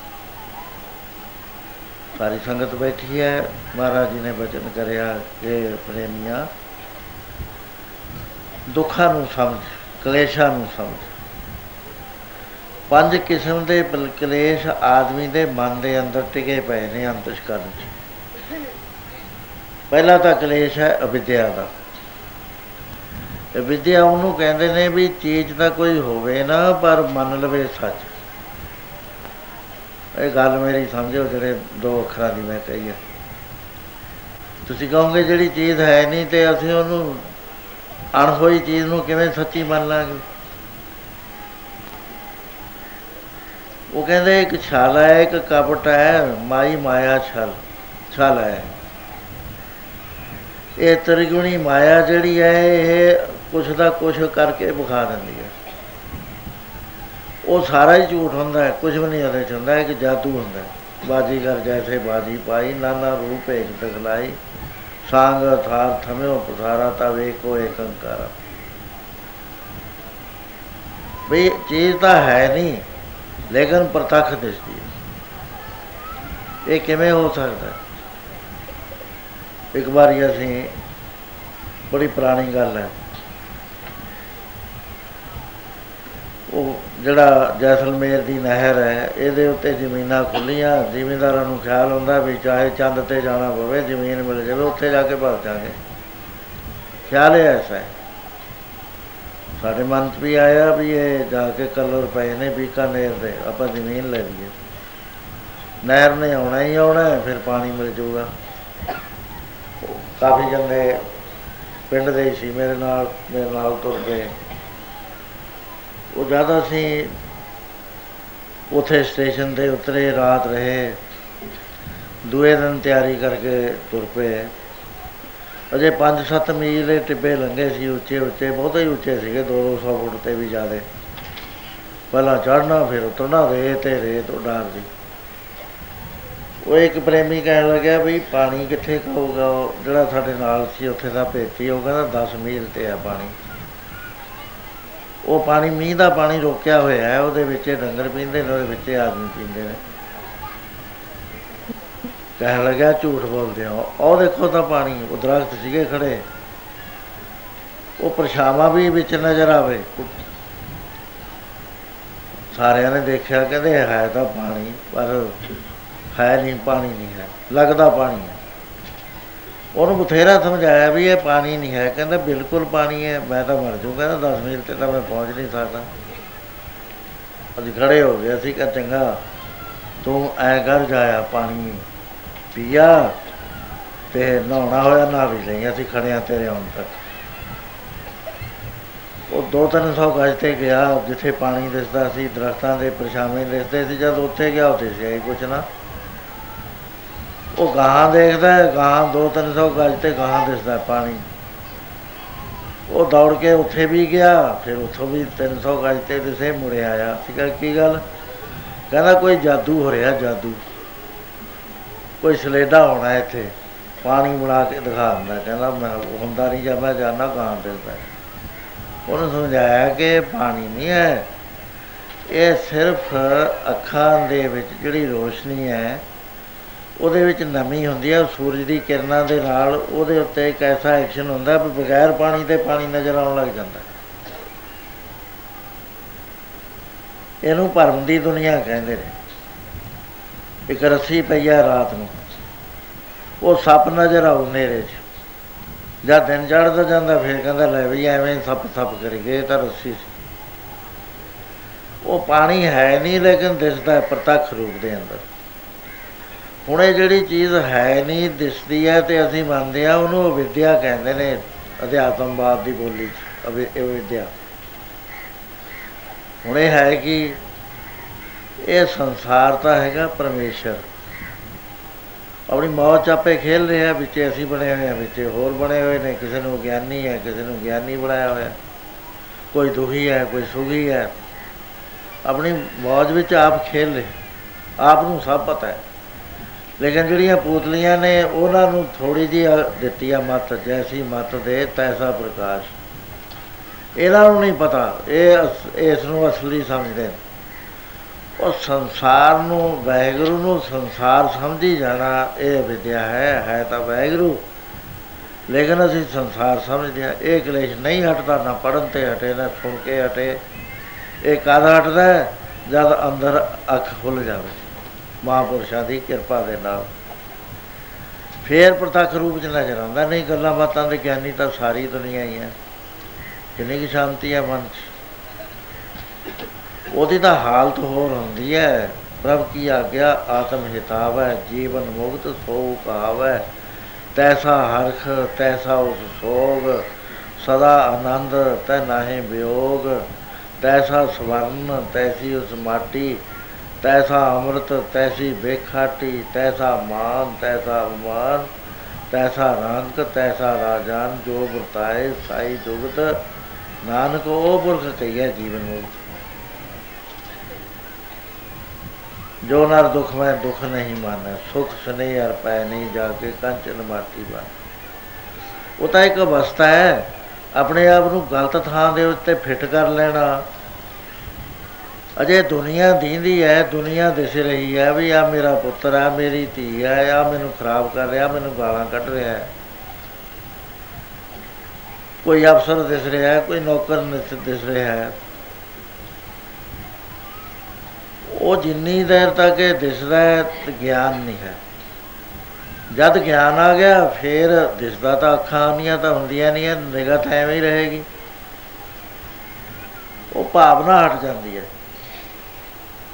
ਸਾਰੀ ਸੰਗਤ ਬੈਠੀ ਹੈ, ਮਹਾਰਾਜ ਜੀ ਨੇ ਬਚਨ ਕਰਿਆ ਕਿ ਪ੍ਰੇਮੀਆਂ, ਦੁੱਖਾਂ ਨੂੰ ਸਮਝ, ਕਲੇਸ਼ਾਂ ਨੂੰ ਸਮਝ। ਪੰਜ ਕਿਸਮ ਦੇ ਬਲ- ਕਲੇਸ਼ ਆਦਮੀ ਦੇ ਮਨ ਦੇ ਅੰਦਰ ਟਿਕੇ ਪਏ ਨੇ ਅੰਤਸ਼ਕਰਨ 'ਚ। ਪਹਿਲਾ ਤਾਂ ਕਲੇਸ਼ ਹੈ ਅਵਿਦਿਆ ਦਾ। ਇਹ ਵਿਦਿਆ ਉਹਨੂੰ ਕਹਿੰਦੇ ਨੇ ਵੀ ਚੀਜ਼ ਤਾਂ ਕੋਈ ਹੋਵੇ ਨਾ, ਪਰ ਮੰਨ ਲਵੇ ਸੱਚ। ਇਹ ਗੱਲ ਮੇਰੀ ਸਮਝੋ ਜਿਹੜੇ ਦੋ ਅੱਖਰਾਂ ਦੀ ਮੈਂ ਕਹੀ ਹੈ ਤੁਸੀਂ ਕਹੋਗੇ ਜਿਹੜੀ ਚੀਜ਼ ਹੈ ਨਹੀਂ ਤੇ ਅਸੀਂ ਉਹਨੂੰ ਅਣਹੋਈ ਚੀਜ਼ ਨੂੰ ਕਿਵੇਂ ਸੱਚੀ ਮੰਨ ਲਾਂਗੇ? ਉਹ ਕਹਿੰਦੇ ਇੱਕ ਛਾਲ ਹੈ, ਇੱਕ ਕਪਟ ਹੈ, ਮਾਈ ਮਾਇਆ ਛਲ ਛਲ ਹੈ। ਇਹ ਤ੍ਰਿਗੁਣੀ ਮਾਇਆ ਜਿਹੜੀ ਹੈ, ਇਹ ਕੁਛ ਦਾ ਕੁਛ ਕਰਕੇ ਵਿਖਾ ਦਿੰਦੀ ਹੈ। ਉਹ ਸਾਰਾ ਹੀ ਝੂਠ ਹੁੰਦਾ ਹੈ ਕੁਝ ਵੀ ਨਹੀਂ ਉਹਦੇ ਚ ਹੁੰਦਾ ਹੈ ਕਿ ਜਾਦੂ ਹੁੰਦਾ ਹੈ। ਬਾਜੀਗਰ ਜੈਸੇ ਬਾਜੀ ਪਾਈ, ਨਾਨਾ ਰੂਪ ਇੱਕ ਦਿਖਲਾਈ ਸਾੰਗ ਥਾਰ ਥਮਿਓ ਪਸਾਰਾ ਤਾ ਵੇਖੋ ਏਕੰਕਾਰ ਵੀ ਚੀਜ਼ ਤਾਂ ਹੈ ਨਹੀਂ, ਲੇਕਿਨ ਪ੍ਰਤੱਖ ਦਿਸਦੀ ਹੈ। ਇਹ ਕਿਵੇਂ ਹੋ ਸਕਦਾ ਹੈ? ਇੱਕ ਵਾਰੀ ਅਸੀਂ ਬੜੀ ਪੁਰਾਣੀ ਗੱਲ ਹੈ। ਉਹ ਜਿਹੜਾ ਜੈਸਲਮੇਰ ਦੀ ਨਹਿਰ ਹੈ ਇਹਦੇ ਉੱਤੇ ਜ਼ਮੀਨਾਂ ਖੁੱਲੀਆਂ ਜ਼ਿਮੀਂਦਾਰਾਂ ਨੂੰ ਖਿਆਲ ਹੁੰਦਾ ਵੀ ਚਾਹੇ ਚੰਦ ਤੇ ਜਾਣਾ ਪਵੇ ਜ਼ਮੀਨ ਮਿਲ ਜਾਵੇ ਉੱਥੇ ਜਾ ਕੇ ਭਰ ਜਾਗੇ ਖਿਆਲ ਇਹ ਐਸਾ ਹੈ ਸਾਡੇ ਮਨ 'ਚ ਵੀ ਆਇਆ ਵੀ ਇਹ ਜਾ ਕੇ ਕਲਰ ਪਏ ਨੇ ਬੀਕਾਨੇਰ ਦੇ ਆਪਾਂ ਜ਼ਮੀਨ ਲੈ ਲਈਏ। ਨਹਿਰ ਨੇ ਆਉਣਾ ਹੀ ਆਉਣਾ ਹੈ, ਫਿਰ ਪਾਣੀ ਮਿਲ ਜਾਊਗਾ। ਕਾਫੀ ਜੰਦੇ ਪਿੰਡ ਦੇ ਹੀ ਸੀ, ਮੇਰੇ ਨਾਲ ਮੇਰੇ ਨਾਲ ਤੁਰ ਗਏ। ਉਹ ਜ਼ਿਆਦਾ ਅਸੀਂ ਉਥੇ ਸਟੇਸ਼ਨ ਤੇ ਉਤਰੇ, ਰਾਤ ਰਹੇ, ਦੂਏ ਦਿਨ ਤਿਆਰੀ ਕਰਕੇ ਤੁਰ ਪਏ। ਅਜੇ 5-7 ਮੀਲ ਦੇ ਟਿੱਬੇ ਲੰਘੇ ਸੀ, ਉੱਚੇ ਉੱਚੇ, ਬਹੁਤੇ ਹੀ ਉੱਚੇ ਸੀਗੇ 2-200 ਫੁੱਟ ਤੇ ਵੀ ਜ਼ਿਆਦੇ। ਪਹਿਲਾਂ ਚੜ੍ਹਨਾ, ਫਿਰ ਉਤਰਨਾ, ਰੇਤ ਤੇ ਰੇਤ ਉਡਾਰ ਦੀ ਉਹ ਇੱਕ ਪ੍ਰੇਮੀ ਕਹਿਣ ਲੱਗਿਆ ਵੀ ਪਾਣੀ ਕਿੱਥੇ ਕਹੂਗਾ ਉਹ ਜਿਹੜਾ ਸਾਡੇ ਨਾਲ ਸੀ, ਉੱਥੇ ਦਾ ਭੇਤੀ ਉਹ ਕਹਿੰਦਾ 10 ਮੀਲ ਤੇ ਆ ਪਾਣੀ। ਉਹ ਪਾਣੀ, ਮੀਂਹ ਦਾ ਪਾਣੀ ਰੋਕਿਆ ਹੋਇਆ ਹੈ, ਉਹਦੇ ਵਿੱਚ ਇਹ ਡੰਗਰ ਪੀਂਦੇ ਨੇ, ਉਹਦੇ ਵਿੱਚ ਇਹ ਆਦਮੀ ਪੀਂਦੇ ਨੇ। ਕਹਿਣ ਲੱਗਾ ਝੂਠ ਬੋਲਦੇ ਹੋ ਉਹ ਦੇਖੋ ਤਾਂ ਪਾਣੀ, ਉਹ ਦਰਖਤ ਸੀਗੇ ਖੜੇ। ਉਹ ਪਰਛਾਵਾਂ ਵੀ ਵਿੱਚ ਨਜ਼ਰ ਆਵੇ। ਸਾਰਿਆਂ ਨੇ ਦੇਖਿਆ, ਕਹਿੰਦੇ ਹੈ ਤਾਂ ਪਾਣੀ, ਪਰ ਹੈ ਨਹੀਂ, ਪਾਣੀ ਨਹੀਂ ਹੈ, ਲੱਗਦਾ ਪਾਣੀ ਹੈ। ਉਹਨੂੰ ਬਥੇਰਾ ਸਮਝਾਇਆ ਵੀ ਇਹ ਪਾਣੀ ਨਹੀਂ ਹੈ। ਕਹਿੰਦਾ, ਬਿਲਕੁਲ ਪਾਣੀ ਹੈ, ਮੈਂ ਤਾਂ ਮਰ ਜੂ ਕਹਿੰਦਾ 10 ਮੀਲ ਤੇ ਤਾਂ ਮੈਂ ਪਹੁੰਚ ਨਹੀਂ ਸਕਦਾ। ਅਸੀਂ ਖੜੇ ਹੋ ਗਏ, ਅਸੀਂ ਕਿਹਾ, ਚੰਗਾ, ਤੂੰ ਐ ਕਰ ਜਾਇਆ ਪਾਣੀ। ਪੀਆ ਤੇ ਨਹਾਉਣਾ ਹੋਇਆ ਨਾ ਵੀ ਲਈ, ਅਸੀਂ ਖੜਿਆ ਤੇਰੇ ਆਉਣ ਤੱਕ। ਉਹ ਦੋ ਤਿੰਨ ਸੌ ਗਜ ਤੇ ਗਿਆ, ਜਿੱਥੇ ਪਾਣੀ ਦਿਸਦਾ ਸੀ, ਦਰਖਤਾਂ ਦੇ ਪਰਛਾਵੇਂ ਦਿਸਦੇ ਸੀ, ਜਦ ਉੱਥੇ ਗਿਆ, ਉੱਥੇ ਸੀ ਹੀ ਕੁਛ ਨਾ ਉਹ ਗਾਹਾਂ ਦੇਖਦਾ ਹੈ, ਗਾਹਾਂ ਦੋ ਤਿੰਨ ਸੌ ਗਜ ਤੇ ਗਾਹਾਂ ਦਿਸਦਾ ਹੈ ਪਾਣੀ। ਉਹ ਦੌੜ ਕੇ ਉੱਥੇ ਵੀ ਗਿਆ ਫਿਰ ਉੱਥੋਂ ਵੀ 300 ਗਜ ਤੇ ਦਿਸੇ ਮੁੜੇ ਆਇਆ। ਸੀਗਾ ਕੀ ਗੱਲ? ਕਹਿੰਦਾ ਕੋਈ ਜਾਦੂ ਹੋ ਰਿਹਾ ਜਾਦੂ। ਕੋਈ ਸਲੇਡਾ ਹੋਣਾ ਇੱਥੇ ਪਾਣੀ ਬਣਾ ਕੇ ਦਿਖਾ ਦਿੰਦਾ ਕਹਿੰਦਾ ਮੈਂ ਹੁੰਦਾ ਨਹੀਂ ਜਾਂ ਮੈਂ ਜਾਣਾ ਗਾਂ ਦਿਸਦਾ ਉਹਨੂੰ ਸਮਝਾਇਆ ਕਿ ਪਾਣੀ ਨਹੀਂ ਹੈ ਇਹ ਸਿਰਫ ਅੱਖਾਂ ਦੇ ਵਿੱਚ ਜਿਹੜੀ ਰੋਸ਼ਨੀ ਹੈ ਉਹਦੇ ਵਿੱਚ ਨਮੀ ਹੁੰਦੀ ਹੈ ਸੂਰਜ ਦੀ ਕਿਰਨਾਂ ਦੇ ਨਾਲ ਉਹਦੇ ਉੱਤੇ ਇੱਕ ਐਸਾ ਐਕਸ਼ਨ ਹੁੰਦਾ ਵੀ ਬਗੈਰ ਪਾਣੀ ਦੇ ਪਾਣੀ ਨਜ਼ਰ ਆਉਣ ਲੱਗ ਜਾਂਦਾ। ਇਹਨੂੰ ਭਰਮ ਦੀ ਦੁਨੀਆ ਕਹਿੰਦੇ ਨੇ। ਇੱਕ ਰੱਸੀ ਪਈ ਹੈ ਰਾਤ ਨੂੰ। ਉਹ ਸੱਪ ਨਜ਼ਰ ਆਉ ਨੇਰੇ 'ਚ। ਜਦ ਦਿਨ ਚੜ੍ਹਦਾ ਜਾਂਦਾ, ਫਿਰ ਕਹਿੰਦਾ, ਲੈ ਵੀ ਐਵੇਂ ਸੱਪ ਸੱਪ ਕਰੀ ਗਏ ਤਾਂ ਰੱਸੀ ਸੀ। ਉਹ ਪਾਣੀ ਹੈ ਨਹੀਂ, ਲੇਕਿਨ ਦਿਸਦਾ ਹੈ ਪ੍ਰਤੱਖ ਰੂਪ ਦੇ ਅੰਦਰ। ਹੁਣ ਇਹ ਜਿਹੜੀ ਚੀਜ਼ ਹੈ ਨਹੀਂ, ਦਿਸਦੀ ਹੈ ਤੇ ਅਸੀਂ ਮੰਨਦੇ ਆ ਉਹਨੂੰ ਅਵਿਦਿਆ ਕਹਿੰਦੇ ਨੇ ਅਧਿਆਤਮਵਾਦ ਦੀ ਬੋਲੀ 'ਚ, ਅਵਿ, ਅਵਿਦਿਆ। ਹੁਣ ਇਹ ਹੈ ਕਿ ਇਹ ਸੰਸਾਰ ਤਾਂ ਹੈਗਾ ਪਰਮੇਸ਼ਰ। ਆਪਣੀ ਮੌਤ ਚਾਪੇ ਖੇਲ ਰਹੇ ਆ ਵਿੱਚ ਅਸੀਂ ਬਣੇ ਹੋਏ ਆ ਵਿੱਚ ਹੋਰ ਬਣੇ ਹੋਏ ਨੇ, ਕਿਸੇ ਨੂੰ ਗਿਆਨੀ ਹੈ, ਕਿਸੇ ਨੂੰ ਗਿਆਨੀ ਬਣਾਇਆ ਹੋਇਆ। ਕੋਈ ਦੁਖੀ ਹੈ, ਕੋਈ ਸੁਖੀ ਹੈ। ਆਪਣੀ ਮੌਜ ਵਿੱਚ ਆਪ ਖੇਲ ਰਹੇ। ਆਪ ਨੂੰ ਸਭ ਪਤਾ ਹੈ। ਲੇਕਿਨ ਜਿਹੜੀਆਂ ਪੂਤਲੀਆਂ ਨੇ, ਉਹਨਾਂ ਨੂੰ ਥੋੜੀ ਜਿਹੀ ਦਿੱਤੀ ਆ ਮਤ, ਜੈਸੀ ਮਤ ਦੇ ਤੈਸਾ ਪ੍ਰਕਾਸ਼। ਇਹਨਾਂ ਨੂੰ ਨਹੀਂ ਪਤਾ, ਇਹ ਅਸ- ਇਸ ਨੂੰ ਅਸਲੀ ਸਮਝਦੇ ਨੇ। ਉਹ ਸੰਸਾਰ ਨੂੰ ਵੈਗਰੂ ਨੂੰ ਸੰਸਾਰ ਸਮਝੀ ਜਾਣਾ ਇਹ ਵਿਦਿਆ ਹੈ ਹੈ ਤਾਂ ਵੈਗਰੂ ਲੇਕਿਨ ਅਸੀਂ ਸੰਸਾਰ ਸਮਝਦੇ ਹਾਂ, ਇਹ ਕਲੇਸ਼ ਨਹੀਂ ਹਟਦਾ, ਨਾ ਪੜਨ ਤੇ ਹਟੇ, ਨਾ ਸੁਣ ਕੇ ਹਟੇ। ਇਹ ਕਦ ਹਟਦਾ ਹੈ? ਜਦ ਅੰਦਰ ਅੱਖ ਖੁੱਲ ਜਾਵੇ। ਮਹਾਂਪੁਰਸ਼ਾਂ ਦੀ ਕਿਰਪਾ ਦੇ ਨਾਲ। ਫੇਰ ਪ੍ਰਤੱਖ ਰੂਪ ਚ ਨਜ਼ਰ ਆਉਂਦਾ, ਨਹੀਂ ਗੱਲਾਂ ਬਾਤਾਂ ਦੇ ਗਿਆਨੀ ਤਾਂ ਸਾਰੀ ਦੁਨੀਆ ਹੀ ਹੈ। ਕਿੰਨੀ ਕੁ ਸ਼ਾਂਤੀ ਹੈ ਮਨ 'ਚ। ਉਹਦੀ ਤਾਂ ਹਾਲਤ ਹੋਰ ਹੁੰਦੀ ਹੈ। ਪ੍ਰਭ ਕੀ ਆਗਿਆ, ਆਤਮ ਹਿਤਾਵ ਹੈ, ਜੀਵਨ ਮੁਕਤ ਸੋ ਕਾਵ ਹੈ ਤੈਸਾ ਹਰਖ, ਤੈਸਾ ਉਸ ਸੋਗ, ਸਦਾ ਆਨੰਦ, ਤੈ ਨਾਹੀ ਵਿਯੋਗ। ਤੈਸਾ ਸਵਰਨ, ਤੈਸੀ ਉਸ ਮਾਟੀ ਤੈਸਾ ਅੰਮ੍ਰਿਤ, ਤੈਸੀ ਬੇਖਾਟੀ ਤੈਸਾ ਮਾਨ, ਤੈਸਾ ਅਪਮਾਨ ਤੈਸਾ ਰੰਗ ਤੈਸਾ ਰਾਜਾਨ, ਜੋ ਵਰਤਾਏ ਸਾਈ ਜੁਗਤ, ਨਾਨਕ ਉਹ ਪੁਰਖ ਕਹੀਆ ਜੀਵਨ ਮੁਕਤ ਜੋ ਨਰ ਦੁਖ ਮੈਂ ਦੁਖ ਨਹੀਂ ਮਾਨੈ, ਸੁਖ ਸਨੇ ਅਰ ਪੈ ਨਹੀਂ ਜਾ ਕੇ ਕੰਚਨ ਮਾਟੀ ਬਣ। ਉਹ ਤਾਂ ਇੱਕ ਅਵਸਥਾ ਹੈ, ਆਪਣੇ ਆਪ ਨੂੰ ਗਲਤ ਥਾਂ ਦੇ ਉੱਤੇ ਫਿੱਟ ਕਰ ਲੈਣਾ। ਅਜੇ ਦੁਨੀਆ ਦੀਂਦੀ ਹੈ ਦੁਨੀਆ ਦਿਸ ਰਹੀ ਹੈ ਵੀ ਆ ਮੇਰਾ ਪੁੱਤਰ ਆ, ਮੇਰੀ ਧੀ ਹੈ ਆ ਮੈਨੂੰ ਖਰਾਬ ਕਰ ਰਿਹਾ ਮੈਨੂੰ ਗਾਲਾਂ ਕੱਢ ਰਿਹਾ ਹੈ ਕੋਈ ਅਫਸਰ ਦਿਸ ਰਿਹਾ ਹੈ ਕੋਈ ਨੌਕਰ ਨਿਤ ਦਿਸ ਰਿਹਾ ਹੈ ਉਹ ਜਿੰਨੀ ਦੇਰ ਤੱਕ ਇਹ ਦਿਸਦਾ ਹੈ ਤੇ ਗਿਆਨ ਨਹੀਂ ਹੈ। ਜਦ ਗਿਆਨ ਆ ਗਿਆ, ਫਿਰ ਦਿਸਦਾ ਤਾਂ ਅੱਖਾਂ ਆਉਂਦੀਆਂ ਤਾਂ ਹੁੰਦੀਆਂ ਨਹੀਂ ਹੈ ਨਿਗਾਹ ਤਾਂ ਐਵੇਂ ਹੀ ਰਹੇਗੀ। ਉਹ ਭਾਵਨਾ ਹਟ ਜਾਂਦੀ ਹੈ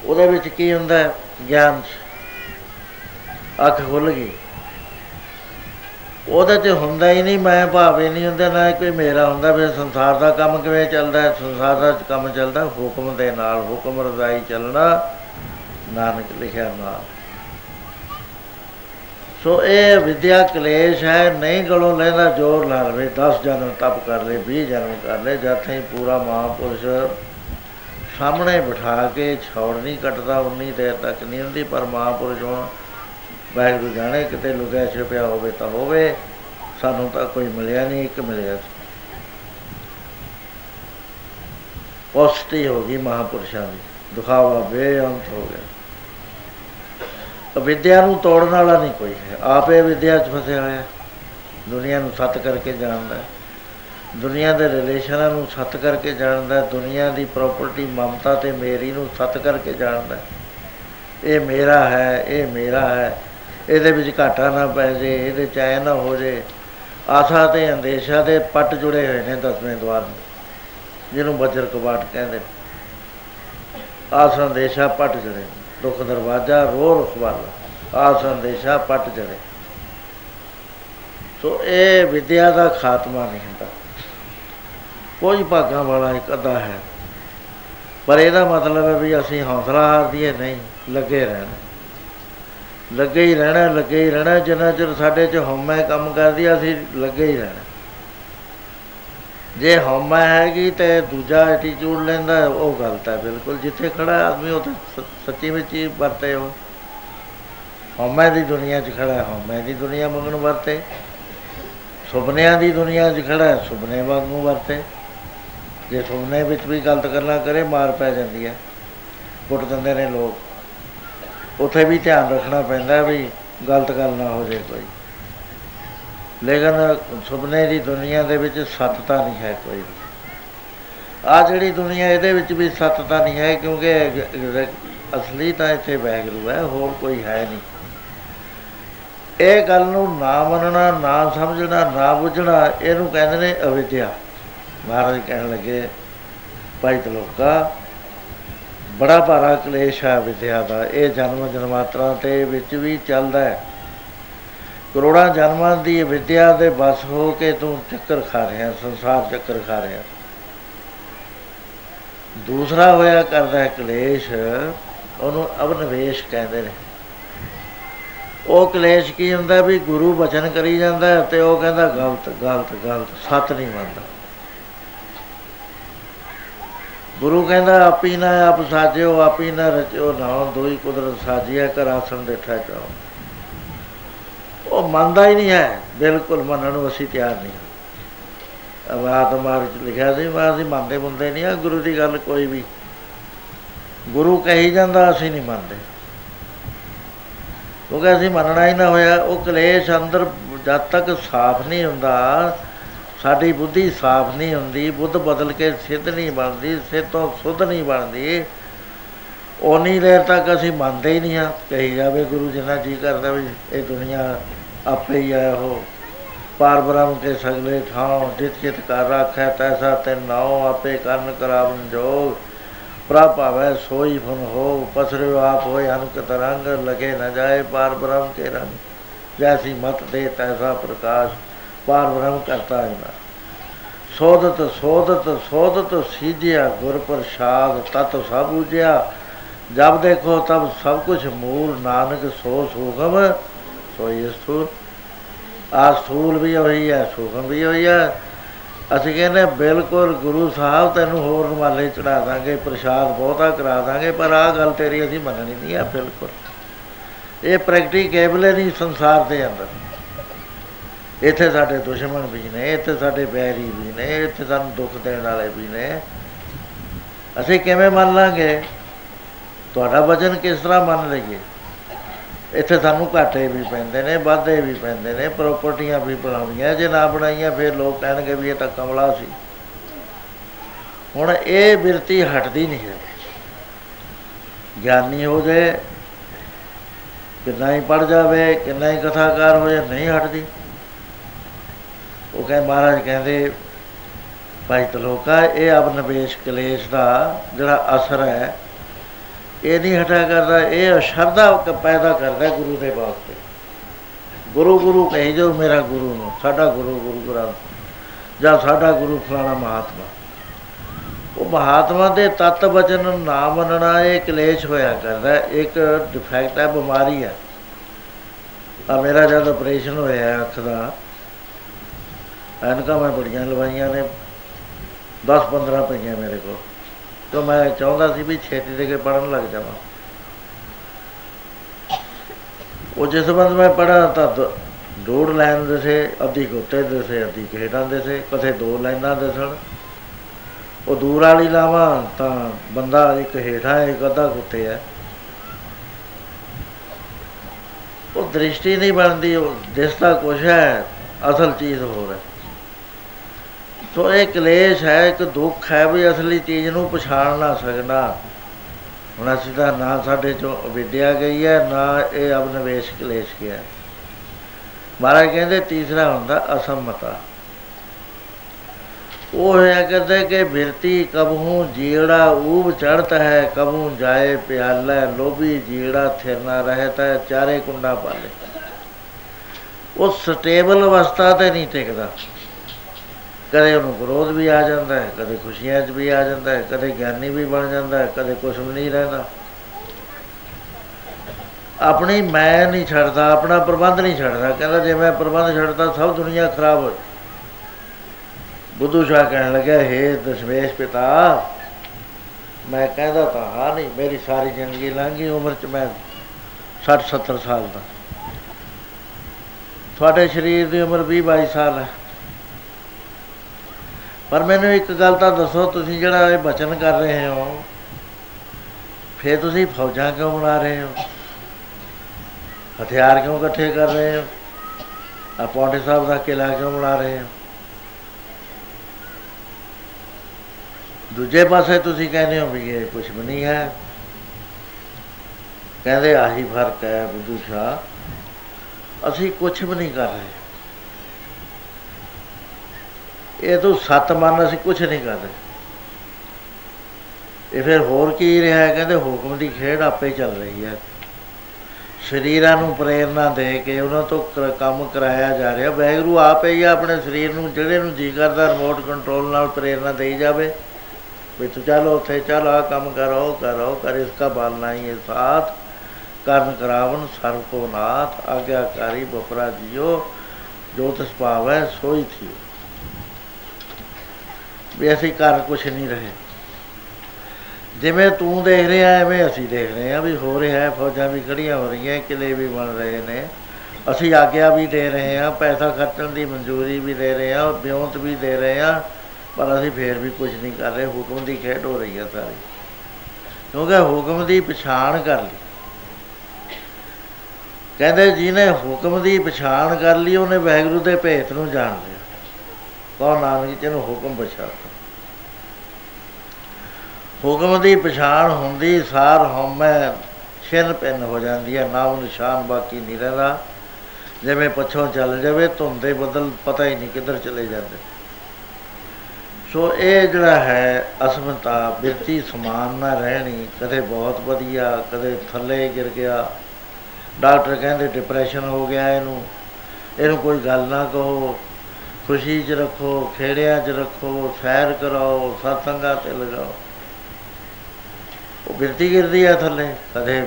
ਉਹਦੇ ਵਿੱਚ ਕੀ ਹੁੰਦਾ ਹੈ? ਗਿਆਨ 'ਚ ਅੱਖ ਖੁੱਲ ਗਈ। ਉਹਦੇ 'ਚ ਹੁੰਦਾ ਹੀ ਨਹੀਂ, ਮੈਂ ਭਾਵੇਂ ਨਹੀਂ ਹੁੰਦਾ, ਨਾ ਕੋਈ ਮੇਰਾ ਹੁੰਦਾ ਫਿਰ ਸੰਸਾਰ ਦਾ ਕੰਮ ਕਿਵੇਂ ਚੱਲਦਾ ਹੈ? ਸੰਸਾਰ ਦਾ ਕੰਮ ਚੱਲਦਾ ਹੁਕਮ ਦੇ ਨਾਲ, ਹੁਕਮ ਰਜ਼ਾਈ ਚੱਲਣਾ, ਨਾਨਕ ਲਿਖਿਆ ਨਾਲ। ਸੋ ਇਹ ਵਿਦਿਆ ਕਲੇਸ਼ ਹੈ, ਨਹੀਂ ਗਲੋਂ ਲੈਂਦਾ, ਜੋਰ ਲਾ ਲਵੇ 10 ਜਨਮ ਤਪ ਕਰ ਲੈ 20 ਜਨਮ ਕਰ ਲੈ ਜਦ ਤਾਈਂ ਪੂਰਾ ਮਹਾਪੁਰਸ਼ ਸਾਹਮਣੇ ਬਿਠਾ ਕੇ ਛੌੜ ਨਹੀਂ ਕੱਟਦਾ, ਉਨੀ ਦੇਰ ਤੱਕ ਨਹੀਂ ਹੁੰਦੀ ਪਰ ਮਹਾਪੁਰਸ਼ ਹੁਣ ਵਾਹਿਗੁਰੂ ਜਾਣੇ ਕਿਤੇ ਲੁਕਿਆ ਛਿਪਿਆ ਹੋਵੇ ਤਾਂ ਹੋਵੇ, ਸਾਨੂੰ ਤਾਂ ਕੋਈ ਮਿਲਿਆ ਨਹੀਂ, ਇੱਕ ਮਿਲਿਆ ਸੀ। ਪੁਸ਼ਟੀ ਹੋ ਗਈ ਮਹਾਪੁਰਸ਼ਾਂ ਦੀ। ਦਿਖਾਵਾ ਬੇਅੰਤ ਹੋ ਗਿਆ। ਵਿਦਿਆ ਨੂੰ ਤੋੜਨ ਵਾਲਾ ਨਹੀਂ ਕੋਈ ਹੈ। ਆਪੇ ਵਿਦਿਆ 'ਚ ਫਸਿਆ ਹੋਇਆ। ਦੁਨੀਆ ਨੂੰ ਸੱਤ ਕਰਕੇ ਜਾਣਦਾ ਹੈ। ਦੁਨੀਆ ਦੇ ਰਿਲੇਸ਼ਨਾਂ ਨੂੰ ਸੱਤ ਕਰਕੇ ਜਾਣਦਾ ਹੈ। ਦੁਨੀਆ ਦੀ ਪ੍ਰਾਪਰਟੀ ਮਮਤਾ ਤੇ ਮੇਰੀ ਨੂੰ ਸੱਤ ਕਰਕੇ ਜਾਣਦਾ ਹੈ। ਇਹ ਮੇਰਾ ਹੈ, ਇਹ ਮੇਰਾ ਹੈ, ਇਹਦੇ ਵਿੱਚ ਘਾਟਾ ਨਾ ਪੈ ਜੇ, ਇਹਦੇ ਚ ਐ ਨਾ ਹੋ ਜੇ ਆਸਾ ਤੇ ਅੰਦੇਸ਼ਾ ਦੇ ਪੱਟ ਜੁੜੇ ਹੋਏ ਨੇ ਦਸਵੇਂ ਦਵਾਰ ਨੂੰ, ਜਿਹਨੂੰ ਬੱਜਰ ਕਬਾਟ ਕਹਿੰਦੇ ਨੇ। ਆਸਾ ਅੰਦੇਸ਼ਾ ਪੱਟ ਜੁੜੇ ਨੇ। ਦੁੱਖ ਦਰਵਾਜਾ ਰੋ ਰਖਵਾਲ ਆ ਸੰਦੇਸ਼ਾ ਪਟ ਜੜੇ ਸੋ ਇਹ ਵਿਦਿਆ ਦਾ ਖਾਤਮਾ ਨਹੀਂ ਹੁੰਦਾ ਕੋਈ ਭਾਗਾਂ ਵਾਲਾ ਇੱਕ ਅੱਧਾ ਹੈ। ਪਰ ਇਹਦਾ ਮਤਲਬ ਹੈ ਵੀ ਅਸੀਂ ਹੌਸਲਾ ਹਾਰ ਦਈਏ ਨਹੀਂ ਲੱਗੇ ਰਹਿਣਾ। ਲੱਗੇ ਹੀ ਰਹਿਣਾ ਲੱਗੇ ਹੀ ਰਹਿਣਾ ਜਿੰਨਾ ਚਿਰ ਸਾਡੇ 'ਚ ਹਉਮੈ ਕੰਮ ਕਰਦੀ ਆ, ਅਸੀਂ ਲੱਗੇ ਹੀ ਰਹਿਣਾ। ਜੇ ਹਉਮੈ ਹੈਗੀ ਤੇ ਦੂਜਾ ਐਟੀਟਿਊਡ ਲੈਂਦਾ ਉਹ ਗਲਤ ਹੈ ਬਿਲਕੁਲ। ਜਿੱਥੇ ਖੜਾ ਆਦਮੀ ਉਹ ਤਾਂ ਸੱਚੀ ਵਿੱਚ ਹੀ ਵਰਤੇ ਉਹ ਹਉਮੈ ਦੀ ਦੁਨੀਆ 'ਚ ਖੜਾ ਹਉਮੈ ਦੀ ਦੁਨੀਆ ਮੰਗਣ ਵਰਤੇ। ਸੁਪਨਿਆਂ ਦੀ ਦੁਨੀਆ 'ਚ ਖੜਾ ਸੁਪਨੇ ਵਾਂਗੂ ਵਰਤੇ। ਜੇ ਸੁਪਨੇ ਵਿੱਚ ਵੀ ਗਲਤ ਗੱਲਾਂ ਕਰੇ, ਮਾਰ ਪੈ ਜਾਂਦੀ ਹੈ। ਕੁੱਟ ਦਿੰਦੇ ਨੇ ਲੋਕ। ਉੱਥੇ ਵੀ ਧਿਆਨ ਰੱਖਣਾ ਪੈਂਦਾ ਵੀ ਗਲਤ ਗੱਲ ਨਾ ਹੋ ਜਾਏ ਕੋਈ। ਲੇਕਿਨ ਸੁਪਨੇ ਦੀ ਦੁਨੀਆ ਦੇ ਵਿੱਚ ਸੱਤਤਾ ਨਹੀਂ ਹੈ ਕੋਈ। ਆ ਜਿਹੜੀ ਦੁਨੀਆ ਇਹਦੇ ਵਿੱਚ ਵੀ ਸੱਤਤਾ ਨਹੀਂ ਹੈ, ਕਿਉਂਕਿ ਅਸਲੀ ਤਾਂ ਇੱਥੇ ਵੈਗਰੂ ਹੈ, ਹੋਰ ਕੋਈ ਹੈ ਨਹੀਂ। ਇਹ ਗੱਲ ਨੂੰ ਨਾ ਮੰਨਣਾ, ਨਾ ਸਮਝਣਾ, ਨਾ ਬੁੱਝਣਾ, ਇਹਨੂੰ ਕਹਿੰਦੇ ਨੇ ਅਵਿਦਿਆ। ਮਹਾਰਾਜ ਕਹਿਣ ਲੱਗੇ, ਭਾਈ ਤਲੋਕਾ ਬੜਾ ਭਾਰਾ ਕਲੇਸ਼ ਹੈ ਵਿਦਿਆ ਦਾ, ਇਹ ਜਨਮ ਜਨਮਾਤਰਾ ਤੇ ਵਿੱਚ ਵੀ ਚੱਲਦਾ ਹੈ। ਕਰੋੜਾਂ ਜਨਮਾਂ ਦੀ ਵਿਦਿਆ ਦੇ ਬਸ ਹੋ ਕੇ ਤੂੰ ਚੱਕਰ ਖਾ ਰਿਹਾ, ਸੰਸਾਰ ਚੱਕਰ ਖਾ ਰਿਹਾ। ਦੂਸਰਾ ਹੋਇਆ ਕਰਦਾ ਹੈ ਕਲੇਸ਼, ਉਹਨੂੰ ਅਵਨਵੇਸ਼ ਕਹਿੰਦੇ ਨੇ। ਉਹ ਕਲੇਸ਼ ਕੀ ਹੁੰਦਾ ਵੀ ਗੁਰੂ ਬਚਨ ਕਰੀ ਜਾਂਦਾ ਤੇ ਉਹ ਕਹਿੰਦਾ ਗਲਤ ਗਲਤ ਗਲਤ ਸੱਚ ਨਹੀਂ ਮੰਨਦਾ। ਗੁਰੂ ਕਹਿੰਦਾ, ਆਪੀ ਨਾ ਆਪ ਸਾਜਿਓ, ਆਪੀ ਨਾ ਰਚਿਓ ਨਾ ਦੋਈ ਕੁਦਰਤ ਸਾਜਿਆ ਕਰ, ਆਸਣ ਬੈਠਾ ਚਾਓ ਉਹ ਮੰਨਦਾ ਹੀ ਨਹੀਂ ਹੈ। ਬਿਲਕੁਲ ਮੰਨਣ ਨੂੰ ਅਸੀਂ ਤਿਆਰ ਨਹੀਂ ਆਤਮਾ ਵਿੱਚ ਲਿਖਿਆ ਸੀ, ਮੈਂ ਅਸੀਂ ਮੰਨਦੇ ਬੰਦੇ ਨਹੀਂ ਆ ਗੁਰੂ ਦੀ ਗੱਲ ਕੋਈ ਵੀ। ਗੁਰੂ ਕਹੀ ਜਾਂਦਾ, ਅਸੀਂ ਨਹੀਂ ਮੰਨਦੇ। ਕਿਉਂਕਿ ਅਸੀਂ ਮੰਨਣਾ ਹੀ ਨਾ ਹੋਇਆ। ਉਹ ਕਲੇਸ਼ ਅੰਦਰ ਜਦ ਤੱਕ ਸਾਫ਼ ਨਹੀਂ ਹੁੰਦਾ ਸਾਡੀ ਬੁੱਧੀ ਸਾਫ਼ ਨਹੀਂ ਹੁੰਦੀ, ਬੁੱਧ ਬਦਲ ਕੇ ਸਿੱਧ ਨਹੀਂ ਬਣਦੀ, ਸਿੱਧ ਤੋਂ ਸੁੱਧ ਨਹੀਂ ਬਣਦੀ। ਉਨੀ ਦੇਰ ਤੱਕ ਅਸੀਂ ਮੰਨਦੇ ਹੀ ਨਹੀਂ ਆ ਕਹੀ ਜਾਵੇ ਗੁਰੂ ਜਿੰਨਾ ਜੀ ਕਰਦਾ ਵੀ ਇਹ ਦੁਨੀਆ ਆਪੇ ਹੀ ਆਇਆ ਹੋ ਪਾਰ ਬ੍ਰਹਮ ਕੇ ਸਗਲੇ ਠਾਉ ਜਿਤ ਜਿਤ ਕਰ ਰੱਖੈ ਤੈਸਾ ਤੇ ਨਾਉ, ਆਪੇ ਕਰਨ ਕਰਾਵਨ ਜੋਗ। ਪ੍ਰਭ ਆਵੇ ਸੋਈ ਫਨ ਹੋ ਪਸਰਿਓ ਆਪ ਹੋਏ ਅਨਕ ਤਰੰਗ, ਲਗੇ ਨ ਜਾਏ ਪਾਰ ਬ੍ਰਹਮ ਕੇ ਰੰਗ। ਜੈਸੀ ਮਤ ਦੇ ਤੈਸਾ ਪ੍ਰਕਾਸ਼। ਪਾਰ ਬ੍ਰਹਮ ਕਰਤਾ ਹੈ ਨਾ ਸੋਧਤ ਸੋਧਤ ਸੋਧਤ ਸੀਜਿਆ ਗੁਰ ਪ੍ਰਸਾਦ ਤਤ ਸਭ ਉਜਿਆ। ਜਬ ਦੇਖੋ ਤਬ ਸਭ ਕੁਝ ਮੂਲ ਨਾਨਕ ਸੋ ਸੁਗਮ ਸੋਈ ਸਥੂਲ ਆ ਸਥੂਲ ਵੀ ਹੋਈ ਹੈ ਸੁਗਮ ਵੀ ਹੋਈ ਹੈ। ਅਸੀਂ ਕਹਿੰਦੇ ਬਿਲਕੁਲ ਗੁਰੂ ਸਾਹਿਬ ਤੈਨੂੰ ਹੋਰ ਰਮਾਲੇ ਚੜਾ ਦਾਂਗੇ, ਪ੍ਰਸ਼ਾਦ ਬਹੁਤਾ ਕਰਾ ਦਾਂਗੇ, ਪਰ ਆਹ ਗੱਲ ਤੇਰੀ ਅਸੀਂ ਮੰਨਣੀ ਨਹੀਂ ਆ ਬਿਲਕੁਲ। ਇਹ ਪ੍ਰੈਕਟੀਕੇਬਲ ਨਹੀਂ, ਸੰਸਾਰ ਦੇ ਅੰਦਰ। ਇੱਥੇ ਸਾਡੇ ਦੁਸ਼ਮਣ ਵੀ ਨੇ, ਇੱਥੇ ਸਾਡੇ ਬੈਰੀ ਵੀ ਨੇ, ਇੱਥੇ ਸਾਨੂੰ ਦੁੱਖ ਦੇਣ ਵਾਲੇ ਵੀ ਨੇ। ਅਸੀਂ ਕਿਵੇਂ ਮੰਨ ਲਾਂਗੇ? ਤੁਹਾਡਾ ਵਚਨ ਕਿਸ ਤਰ੍ਹਾਂ ਮੰਨ ਲਈਏ? ਇੱਥੇ ਸਾਨੂੰ ਘਾਟੇ ਵੀ ਪੈਂਦੇ ਨੇ, ਵਾਧੇ ਵੀ ਪੈਂਦੇ ਨੇ ਪ੍ਰਾਪਰਟੀਆਂ ਵੀ ਬਣਾਉਣੀਆਂ, ਜੇ ਨਾ ਬਣਾਈਆਂ ਫਿਰ ਲੋਕ ਕਹਿਣਗੇ ਵੀ ਇਹ ਤਾਂ ਕਮਲਾ ਸੀ। ਹੁਣ ਇਹ ਬਿਰਤੀ ਹਟਦੀ ਨਹੀਂ ਹੈ। ਗਿਆਨੀ ਹੋ ਜਾਏ ਕਿੰਨਾ ਹੀ ਪੜ ਜਾਵੇ, ਕਿੰਨਾ ਹੀ ਕਥਾਕਾਰ ਹੋ ਜਾਏ ਨਹੀਂ ਹਟਦੀ। ਉਹ ਕਹਿੰਦੇ ਮਹਾਰਾਜ ਕਹਿੰਦੇ, ਭਾਈ ਤਲੋਕਾ ਇਹ ਅਬਨਵੇਸ਼ ਕਲੇਸ਼ ਦਾ ਜਿਹੜਾ ਅਸਰ ਹੈ, ਇਹ ਨਹੀਂ ਹਟਾ ਕਰਦਾ, ਇਹ ਸ਼ਰਧਾ ਪੈਦਾ ਕਰਦਾ ਗੁਰੂ ਦੇ ਵਾਸਤੇ ਗੁਰੂ ਗੁਰੂ ਕਹੀ ਜੋ ਮੇਰਾ ਗੁਰੂ ਨੂੰ, ਸਾਡਾ ਗੁਰੂ ਗੁਰੂ ਗ੍ਰੰਥ, ਜਾਂ ਸਾਡਾ ਗੁਰੂ ਫਲਾਣਾ ਮਹਾਤਮਾ। ਉਹ ਮਹਾਤਮਾ ਦੇ ਤਤ ਵਚਨ ਨਾ ਮੰਨਣਾ, ਇਹ ਕਲੇਸ਼ ਹੋਇਆ ਕਰਦਾ ਇੱਕ ਡਿਫੈਕਟ ਹੈ, ਬਿਮਾਰੀ ਹੈ। ਆ ਮੇਰਾ ਜਦ ਆਪਰੇਸ਼ਨ ਹੋਇਆ ਅੱਖ ਦਾ ਐਨਕਾਂ ਮੈਂ ਬੜੀਆਂ ਲਵਾਈਆਂ ਨੇ 10 15 ਪਈਆਂ ਮੇਰੇ ਕੋਲ। ਤਾਂ ਮੈਂ ਚਾਹੁੰਦਾ ਸੀ ਵੀ ਛੇਤੀ ਦੇ ਕੇ ਪੜਨ ਲੱਗ ਜਾਵਾਂ। ਉਹ ਜਿਸ ਬੰਦ ਮੈਂ ਪੜਾ ਤਾਂ ਡੋੜ ਲਾਈਨ ਦੇ ਸੇ, ਅੱਧੀ ਕੋਤੇ ਦੇ ਸੇ, ਅੱਧੀ ਖੇਡਾਂ ਦੇ ਸੇ ਕਥੇ ਦੋ ਲਾਈਨਾਂ ਦੇ ਸਨ। ਉਹ ਦੂਰ ਵਾਲੀ ਲਾਵਾਂ ਤਾਂ ਬੰਦਾ ਇੱਕ ਹੇਠਾਂ, ਇੱਕ ਅੱਧਾ ਕੁੱਤੇ ਹੈ। ਉਹ ਦ੍ਰਿਸ਼ਟੀ ਨਹੀਂ ਬਣਦੀ, ਉਹ ਦਿਸਦਾ ਕੁਛ ਹੈ, ਅਸਲ ਚੀਜ਼ ਹੋਰ ਹੈ। ਸੋ ਇਹ ਕਲੇਸ਼ ਹੈ, ਇੱਕ ਦੁੱਖ ਹੈ ਵੀ ਅਸਲੀ ਚੀਜ਼ ਨੂੰ ਪਛਾਣ ਨਾ ਸਕਣਾ ਹੁਣ ਅਸੀਂ ਤਾਂ ਨਾ ਸਾਡੇ ਚੋਂ ਵਿਦਿਆ ਗਈ ਹੈ, ਨਾ ਇਹ ਅਬਨਵੇਸ਼ ਕਲੇਸ਼ ਗਿਆ ਮਹਾਰਾਜ ਕਹਿੰਦੇ, ਤੀਸਰਾ ਹੁੰਦਾ ਅਸੰਮਤਾ। ਉਹ ਹੈ ਕਹਿੰਦੇ ਕਿ ਬਿਰਤੀ ਕਬਹੂ ਜੀੜਾ ਊਬ ਚੜਤ ਹੈ, ਕਬਹੂ ਜਾਏ ਪਿਆਲਾ, ਲੋਭੀ ਜੀੜਾ ਥਿਰ ਨਾ ਰਹਿਤਾ ਹੈ, ਚਾਰੇ ਕੁੰਡਾ ਪਾਲੇ। ਉਹ ਸਟੇਬਲ ਅਵਸਥਾ ਤੇ ਨਹੀਂ ਟਿਕਦਾ। ਕਦੇ ਉਹਨੂੰ ਕ੍ਰੋਧ ਵੀ ਆ ਜਾਂਦਾ ਹੈ, ਕਦੇ ਖੁਸ਼ੀਆਂ 'ਚ ਵੀ ਆ ਜਾਂਦਾ ਹੈ, ਕਦੇ ਗਿਆਨੀ ਵੀ ਬਣ ਜਾਂਦਾ ਹੈ, ਕਦੇ ਕੁਝ ਵੀ ਨਹੀਂ ਰਹਿੰਦਾ। ਆਪਣੀ ਮੈਂ ਨਹੀਂ ਛੱਡਦਾ, ਆਪਣਾ ਪ੍ਰਬੰਧ ਨਹੀਂ ਛੱਡਦਾ, ਕਹਿੰਦਾ ਜੇ ਮੈਂ ਪ੍ਰਬੰਧ ਛੱਡਦਾ ਸਭ ਦੁਨੀਆ ਖਰਾਬ ਹੋ ਬੁੱਧੂ ਸ਼ਾਹ ਕਹਿਣ ਲੱਗਾ ਹੇ ਦਸ਼ਮੇਸ਼ ਪਿਤਾ, ਮੈਂ ਕਹਿੰਦਾ ਤਾਂ ਹਾਂ ਨਹੀਂ, ਮੇਰੀ ਸਾਰੀ ਜ਼ਿੰਦਗੀ ਲੰਘੀ ਉਮਰ ਚ ਮੈਂ 60 70 ਸਾਲ ਦਾ। ਤੁਹਾਡੇ ਸਰੀਰ ਦੀ ਉਮਰ 20 22 ਸਾਲ ਹੈ। ਪਰ ਮੈਨੂੰ ਇੱਕ ਗੱਲ ਤਾਂ ਦੱਸੋ, ਤੁਸੀਂ ਜਿਹੜਾ ਇਹ ਬਚਨ ਕਰ ਰਹੇ ਹੋ, ਫੇਰ ਤੁਸੀਂ ਫੌਜਾਂ ਕਿਉਂ ਬਣਾ ਰਹੇ ਹੋ? ਹਥਿਆਰ ਕਿਉਂ ਇਕੱਠੇ ਕਰ ਰਹੇ ਹੋ? ਆ ਪੌਂਡੇ ਸਾਹਿਬ ਦਾ ਕਿਲਾ ਕਿਉਂ ਬਣਾ ਰਹੇ ਹੋ? ਦੂਜੇ ਪਾਸੇ ਤੁਸੀਂ ਕਹਿੰਦੇ ਹੋ ਵੀ ਇਹ ਕੁਝ ਵੀ ਨਹੀਂ ਹੈ। ਕਹਿੰਦੇ ਆਹੀ ਫ਼ਰਕ ਹੈ ਬੁੱਧੂ ਸ਼ਾਹ ਅਸੀਂ ਕੁਝ ਵੀ ਨਹੀਂ ਕਰ ਰਹੇ। ਇਹ ਤੋਂ ਸਤ ਮਨ ਅਸੀਂ ਕੁਝ ਨਹੀਂ ਕਰਦੇ ਇਹ ਫਿਰ ਹੋਰ ਕੀ ਰਿਹਾ ਹੈ? ਕਹਿੰਦੇ ਹੁਕਮ ਦੀ ਖੇਡ ਆਪੇ ਚੱਲ ਰਹੀ ਹੈ। ਸਰੀਰਾਂ ਨੂੰ ਪ੍ਰੇਰਣਾ ਦੇ ਕੇ ਉਹਨਾਂ ਤੋਂ ਕ- ਕੰਮ ਕਰਾਇਆ ਜਾ ਰਿਹਾ। ਵੈਗਰੂ ਆਪੇ ਹੀ ਆਪਣੇ ਸਰੀਰ ਨੂੰ, ਜਿਹੜੇ ਨੂੰ ਜੀ ਕਰਦਾ ਰਿਮੋਟ ਕੰਟਰੋਲ ਨਾਲ ਪ੍ਰੇਰਣਾ ਦੇਈ ਜਾਵੇ। ਵੀ ਤੂੰ ਚੱਲ ਉੱਥੇ, ਚੱਲ ਆ ਕੰਮ ਕਰੋ ਕਰੋ ਕਰ ਇਸਕਾ ਬਾਲਣਾ ਹੀ ਹੈ। ਸਾਥ ਕਰਨ ਕਰਾਵਨ ਸਰਬ ਕੋ ਨਾਥ ਆਗਿਆਕਾਰੀ ਬਪਰਾ ਜਿਓ ਜੋ ਤਿਸ ਭਾਵੈ, ਸੋਈ ਥੀ ਵੀ ਅਸੀਂ ਕਰ ਕੁਛ ਨਹੀਂ ਰਹੇ। ਜਿਵੇਂ ਤੂੰ ਦੇਖ ਰਿਹਾ, ਐਵੇਂ ਅਸੀਂ ਦੇਖ ਰਹੇ ਹਾਂ ਵੀ ਹੋ ਰਿਹਾ ਹੈ, ਫੌਜਾਂ ਵੀ ਖੜੀਆਂ ਹੋ ਰਹੀਆਂ ਕਿਲੇ ਵੀ ਬਣ ਰਹੇ ਨੇ। ਅਸੀਂ ਆਗਿਆ ਵੀ ਦੇ ਰਹੇ ਹਾਂ, ਪੈਸਾ ਖਰਚਣ ਦੀ ਮਨਜ਼ੂਰੀ ਵੀ ਦੇ ਰਹੇ ਹਾਂ, ਬਿਉਂਤ ਵੀ ਦੇ ਰਹੇ ਹਾਂ, ਪਰ ਅਸੀਂ ਫੇਰ ਵੀ ਕੁਝ ਨਹੀਂ ਕਰ ਰਹੇ, ਹੁਕਮ ਦੀ ਖੇਡ ਹੋ ਰਹੀ ਹੈ ਸਾਰੀ। ਕਿਉਂਕਿ ਹੁਕਮ ਦੀ ਪਛਾਣ ਕਰ ਲਈ। ਕਹਿੰਦੇ ਜਿਹਨੇ ਹੁਕਮ ਦੀ ਪਛਾਣ ਕਰ ਲਈ, ਉਹਨੇ ਵਾਹਿਗੁਰੂ ਦੇ ਭੇਤ ਨੂੰ ਜਾਣ ਲਿਆ। ਕਹੋ ਨਾਨਕ ਜੀ ਨੂੰ ਹੁਕਮ ਪਛਾਣ ਹੁਕਮ ਦੀ ਪਛਾਣ ਹੁੰਦੀ, ਸਾਰ ਹਉਮੈ ਛਿਨ ਪਿੰਨ ਹੋ ਜਾਂਦੀ ਹੈ ਨਾਮ ਨਿਸ਼ਾਨ ਬਾਕੀ ਨਹੀਂ ਰਹਿੰਦਾ। ਜਿਵੇਂ ਪੱਛੋਂ ਚੱਲ ਜਾਵੇ, ਧੁੰਦੇ ਬਦਲ ਪਤਾ ਹੀ ਨਹੀਂ ਕਿੱਧਰ ਚਲੇ ਜਾਂਦੇ। ਸੋ ਇਹ ਜਿਹੜਾ ਹੈ ਅਸਮਤਾ, ਬਿਰਤੀ ਸਮਾਨ ਨਾ ਰਹਿਣੀ, ਕਦੇ ਬਹੁਤ ਵਧੀਆ, ਕਦੇ ਥੱਲੇ ਗਿਰ ਗਿਆ। ਡਾਕਟਰ ਕਹਿੰਦੇ ਡਿਪਰੈਸ਼ਨ ਹੋ ਗਿਆ ਇਹਨੂੰ। ਇਹਨੂੰ ਕੋਈ ਗੱਲ ਨਾ ਕਹੋ। ਖੁਸ਼ੀ 'ਚ ਰੱਖੋ, ਖੇੜਿਆਂ 'ਚ ਰੱਖੋ, ਸੈਰ ਕਰਾਓ, ਸਤਸੰਗਾਂ ਤੇ ਲਗਾਓ। ਉਹ ਬਿਰਤੀ ਗਿਰਦੀ ਹੈ ਥੱਲੇ ਕਦੇ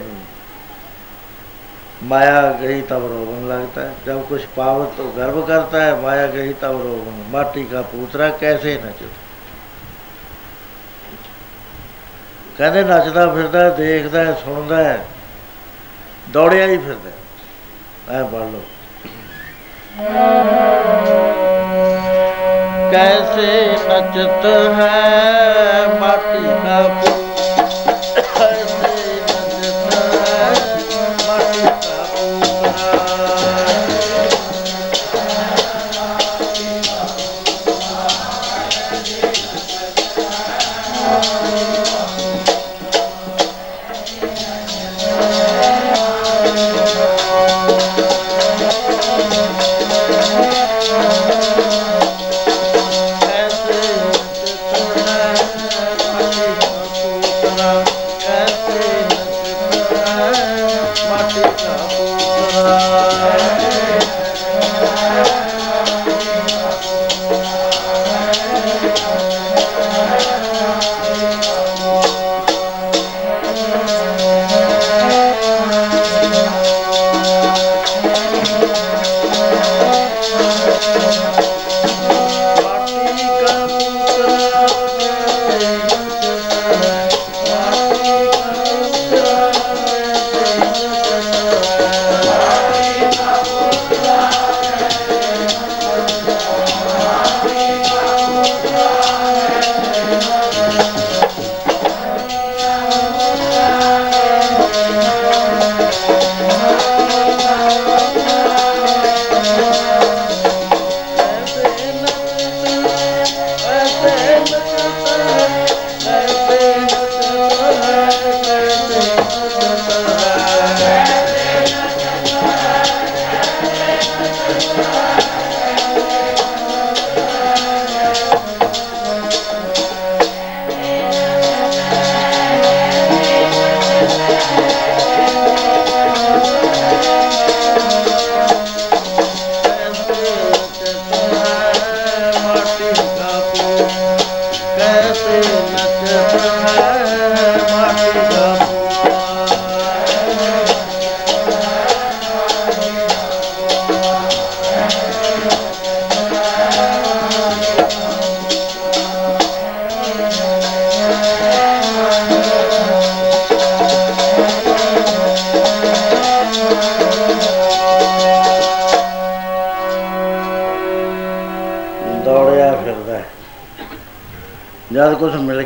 माया गई तब रोगन लगता है जब कुछ पावत तो गर्व करता है माया गई तब रोगन माटी का पूतरा कैसे नचता ਕਹਿੰਦੇ ਨੱਚਦਾ ਫਿਰਦਾ ਦੇਖਦਾ ਹੈ, ਸੁਣਦਾ ਹੈ ਦੌੜਿਆ ਹੀ ਫਿਰਦਾ ਐ ਪੜ ਲਓ कैसे नचत है माटी का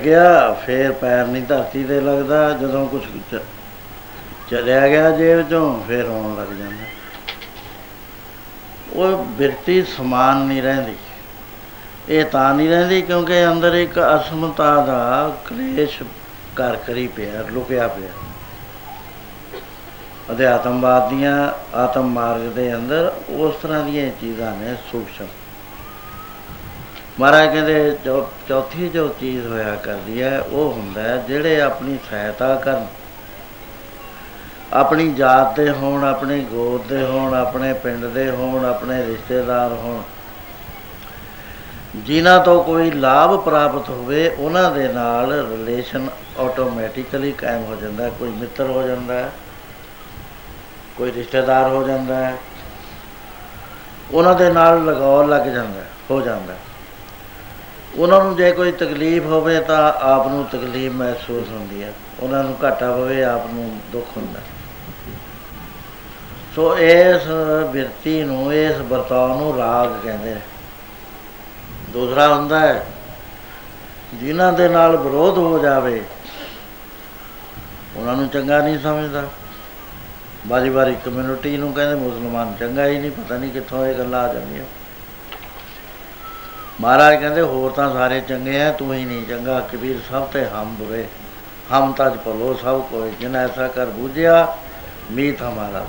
ਗਿਆ, ਫੇਰ ਪੈਰ ਨਹੀਂ ਧਰਤੀ ਤੇ ਲੱਗਦਾ, ਜਦੋਂ ਕੁਝ ਚਲਿਆ ਗਿਆ ਜੇਬ ਚੋਂ, ਫੇਰ ਆਉਣ ਲੱਗ ਜਾਂਦਾ। ਉਹ ਬਿਰਤੀ ਸਮਾਨ ਨਹੀਂ ਰਹਿੰਦੀ। ਇਹ ਤਾਂ ਨਹੀਂ ਰਹਿੰਦੀ ਕਿਉਂਕਿ ਅੰਦਰ ਇੱਕ ਅਸਮਤਾ ਦਾ ਕਲੇਸ਼ ਘਰ ਕਰੀ ਪਿਆ, ਲੁਕਿਆ ਪਿਆ। ਅਧਿਆਤਮਵਾਦ ਦੀਆਂ ਆਤਮ ਮਾਰਗ ਦੇ ਅੰਦਰ ਉਸ ਤਰ੍ਹਾਂ ਦੀਆਂ ਚੀਜ਼ਾਂ ਨੇ ਸੂਖਸ਼ਮ ਮਹਾਰਾਜ ਕਹਿੰਦੇ ਜੋ ਚੌਥੀ ਜੋ ਚੀਜ਼ ਹੋਇਆ ਕਰਦੀ ਹੈ, ਉਹ ਹੁੰਦਾ ਹੈ ਜਿਹੜੇ ਆਪਣੀ ਸਹਾਇਤਾ ਕਰਨ। ਆਪਣੀ ਜਾਤ ਦੇ ਹੋਣ, ਆਪਣੇ ਗੋਤ ਦੇ ਹੋਣ, ਆਪਣੇ ਪਿੰਡ ਦੇ ਹੋਣ, ਆਪਣੇ ਰਿਸ਼ਤੇਦਾਰ ਹੋਣ। ਜਿਨ੍ਹਾਂ ਤੋਂ ਕੋਈ ਲਾਭ ਪ੍ਰਾਪਤ ਹੋਵੇ, ਉਹਨਾਂ ਦੇ ਨਾਲ ਰਿਲੇਸ਼ਨ ਆਟੋਮੈਟਿਕਲੀ ਕਾਇਮ ਹੋ ਜਾਂਦਾ ਕੋਈ ਮਿੱਤਰ ਹੋ ਜਾਂਦਾ ਹੈ, ਕੋਈ ਰਿਸ਼ਤੇਦਾਰ ਹੋ ਜਾਂਦਾ ਹੈ, ਉਹਨਾਂ ਦੇ ਨਾਲ ਲਗਾਅ ਲੱਗ ਜਾਂਦਾ ਹੋ ਜਾਂਦਾ ਉਹਨਾਂ ਨੂੰ ਜੇ ਕੋਈ ਤਕਲੀਫ ਹੋਵੇ ਤਾਂ ਆਪ ਨੂੰ ਤਕਲੀਫ ਮਹਿਸੂਸ ਹੁੰਦੀ ਹੈ। ਉਹਨਾਂ ਨੂੰ ਘਾਟਾ ਹੋਵੇ ਆਪ ਨੂੰ ਦੁੱਖ ਹੁੰਦਾ। ਸੋ ਇਸ ਬਿਰਤੀ ਨੂੰ, ਇਸ ਵਰਤਾਅ ਨੂੰ ਰਾਗ ਕਹਿੰਦੇ ਨੇ। ਦੂਸਰਾ ਹੁੰਦਾ ਹੈ, ਜਿਨ੍ਹਾਂ ਦੇ ਨਾਲ ਵਿਰੋਧ ਹੋ ਜਾਵੇ, ਉਹਨਾਂ ਨੂੰ ਚੰਗਾ ਨਹੀਂ ਸਮਝਦਾ। ਬਾਰੀ ਬਾਰੀ ਕਮਿਊਨਿਟੀ ਨੂੰ ਕਹਿੰਦੇ, ਮੁਸਲਮਾਨ ਚੰਗਾ ਹੀ ਨਹੀਂ, ਪਤਾ ਨਹੀਂ ਕਿੱਥੋਂ ਇਹ ਗੱਲਾਂ ਆ ਜਾਂਦੀਆਂ। ਮਹਾਰਾਜ ਕਹਿੰਦੇ, ਹੋਰ ਤਾਂ ਸਾਰੇ ਚੰਗੇ ਆ ਤੂੰ ਹੀ ਨਹੀਂ ਚੰਗਾ, ਕਬੀਰ ਸਭ ਤੇ ਹਮ ਬੁਰੇ। ਹਮ ਤਜ ਭਲੋ ਸਭ ਕੋਈ ਜਿਨ ਐਸਾ ਕਰ ਬੂਝਿਆ, ਮੀਤ ਹਮਾਰਾ।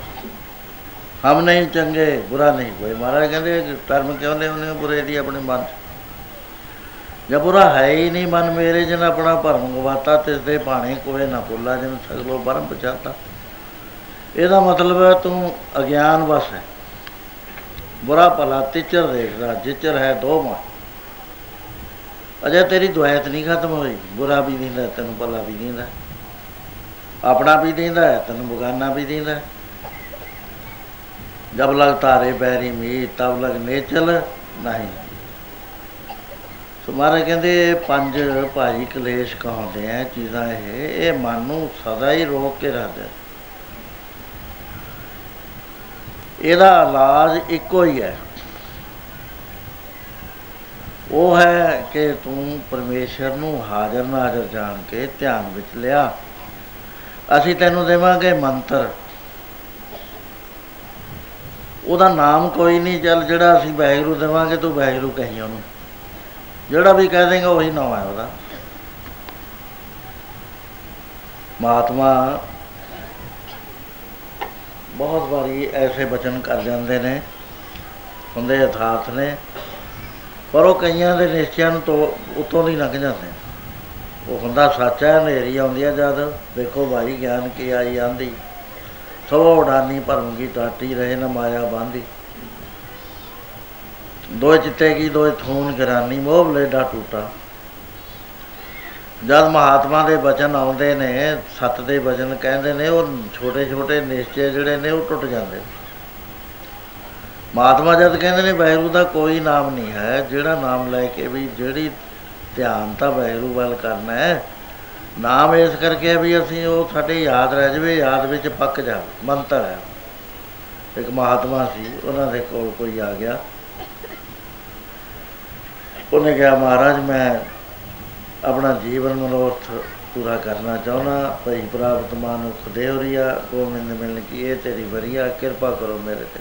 ਹਮ ਨਹੀਂ ਚੰਗੇ, ਬੁਰਾ ਨਹੀਂ ਕੋਈ। ਮਹਾਰਾਜ ਕਹਿੰਦੇ ਕਰਮ ਕਿਉਂ ਨੇ ਉਹਨੇ ਬੁਰੇ ਦੀ ਆਪਣੇ ਮਨ ਜੇ ਬੁਰਾ ਹੈ ਹੀ ਨਹੀਂ ਮਨ ਮੇਰੇ, ਜਨ ਆਪਣਾ ਭਰਮ ਗਵਾਤਾ, ਤਿਸ ਦੇ ਭਾਣੇ ਕੋਏ ਨਾ ਭੁੱਲਾ, ਜਨ ਸਗਲੋ ਬਰਮ ਪਚਾਤਾ ਇਹਦਾ ਮਤਲਬ ਹੈ, ਤੂੰ ਅਗਿਆਨ ਵਸ ਹੈ। ਬੁਰਾ ਭਲਾ ਤਿਚਰ ਦੇਖਦਾ, ਜਿਚਰ ਹੈ ਦੋ ਮਾ ਅਜੇ ਤੇਰੀ ਦੁਆਇਤ ਨਹੀਂ ਖਤਮ ਹੋਈ। ਬੁਰਾ ਵੀ ਦਿੰਦਾ, ਤੈਨੂੰ ਭਲਾ ਵੀ ਦਿੰਦਾ। ਆਪਣਾ ਵੀ ਦਿੰਦਾ, ਤੈਨੂੰ ਬਗਾਨਾ ਵੀ ਦਿੰਦਾ। ਜਬ ਲਗ ਤਾਰੇ ਬੈਰੀ ਮੀ ਤਬ ਲਗ ਨੇਚਲ ਨਹੀਂ। ਸੋ ਮਹਾਰਾਜ ਕਹਿੰਦੇ, ਪੰਜ ਭਾਈ ਕਲੇਸ਼ ਕਹਾਉਂਦੇ ਆ ਚੀਜ਼ਾਂ ਇਹ। ਇਹ ਮਨ ਨੂੰ ਸਦਾ ਹੀ ਰੋਕ ਕੇ ਰੱਖਦੇ ਇਹਦਾ ਇਲਾਜ ਇੱਕੋ ਹੀ ਹੈ ਉਹ ਹੈ ਕਿ ਤੂੰ ਪਰਮੇਸ਼ਰ ਨੂੰ ਹਾਜ਼ਰ ਨਾਜ਼ਰ ਜਾਣ ਕੇ ਧਿਆਨ ਵਿੱਚ ਲਿਆ। ਅਸੀਂ ਤੈਨੂੰ ਦੇਵਾਂਗੇ ਮੰਤਰ। ਉਹਦਾ ਨਾਮ ਕੋਈ ਨਹੀਂ, ਚੱਲ ਜਿਹੜਾ ਅਸੀਂ ਵਾਹਿਗੁਰੂ ਦੇਵਾਂਗੇ, ਤੂੰ ਵਾਹਿਗੁਰੂ ਕਹੀ ਉਹਨੂੰ। ਜਿਹੜਾ ਵੀ ਕਹਿ ਦੇਗਾ, ਉਹੀ ਨਾਮ ਹੈ ਉਹਦਾ। ਮਹਾਤਮਾ ਬਹੁਤ ਵਾਰੀ ਐਸੇ ਬਚਨ ਕਰ ਜਾਂਦੇ ਨੇ, ਹੁੰਦੇ ਯਥਾਰਥ ਨੇ ਪਰ ਉਹ ਕਈਆਂ ਦੇ ਨਿਸ਼ਚਿਆਂ ਨੂੰ ਤੋਂ ਉਤੋਂ ਦੀ ਲੰਘ ਜਾਂਦੇ ਉਹ ਹੁੰਦਾ ਸੱਚ ਹੈ, ਹਨੇਰੀ ਆਉਂਦੀ ਹੈ ਜਦ। ਵੇਖੋ ਭਾਈ, ਗਿਆਨ ਕੀ ਆਈ ਆਂਦੀ ਸੋ ਉਡਾਨੀ ਭਰਮ ਕੀ ਟਾਟੀ, ਰਹੇ ਨਾ ਮਾਇਆ ਬਾਂਦੀ। ਦੋ ਚਿੱਤੇ ਕੀ ਦੋ ਥੂਨ ਗਰਾਨੀ, ਮੋਹ ਬਲੇਡਾ ਟੂਟਾ। ਜਦ ਮਹਾਤਮਾ ਦੇ ਬਚਨ ਆਉਂਦੇ ਨੇ, ਸਤ ਦੇ ਬਚਨ ਕਹਿੰਦੇ ਨੇ, ਉਹ ਛੋਟੇ ਛੋਟੇ ਨਿਸ਼ਚੇ ਜਿਹੜੇ ਨੇ, ਉਹ ਟੁੱਟ ਜਾਂਦੇ ਮਹਾਤਮਾ ਜਦ ਕਹਿੰਦੇ ਨੇ ਵੈਰੂ ਦਾ ਕੋਈ ਨਾਮ ਨਹੀਂ ਹੈ, ਜਿਹੜਾ ਨਾਮ ਲੈ ਕੇ ਵੀ ਜਿਹੜੀ ਧਿਆਨ ਤਾਂ ਵੈਰੂ ਵੱਲ ਕਰਨਾ ਹੈ, ਨਾਮ ਇਸ ਕਰਕੇ ਵੀ ਅਸੀਂ ਉਹ ਸਾਡੇ ਯਾਦ ਰਹਿ ਜਵੇ, ਯਾਦ ਵਿੱਚ ਪੱਕ ਜਾਵੇ, ਮੰਤਰ ਹੈ। ਇੱਕ ਮਹਾਤਮਾ ਸੀ, ਉਹਨਾਂ ਦੇ ਕੋਲ ਕੋਈ ਆ ਗਿਆ। ਉਹਨੇ ਕਿਹਾ, ਮਹਾਰਾਜ, ਮੈਂ ਆਪਣਾ ਜੀਵਨ ਮਨੋਰਥ ਪੂਰਾ ਕਰਨਾ ਚਾਹੁੰਦਾ, ਭਈ ਪ੍ਰਾਪਤ ਮਾਨੁਖ ਦੇਵਰੀਆ, ਗੋਬਿੰਦ ਮਿਲਣ ਕੀ ਇਹ ਤੇਰੀ ਵਰੀਆ, ਕਿਰਪਾ ਕਰੋ ਮੇਰੇ ਤੇ।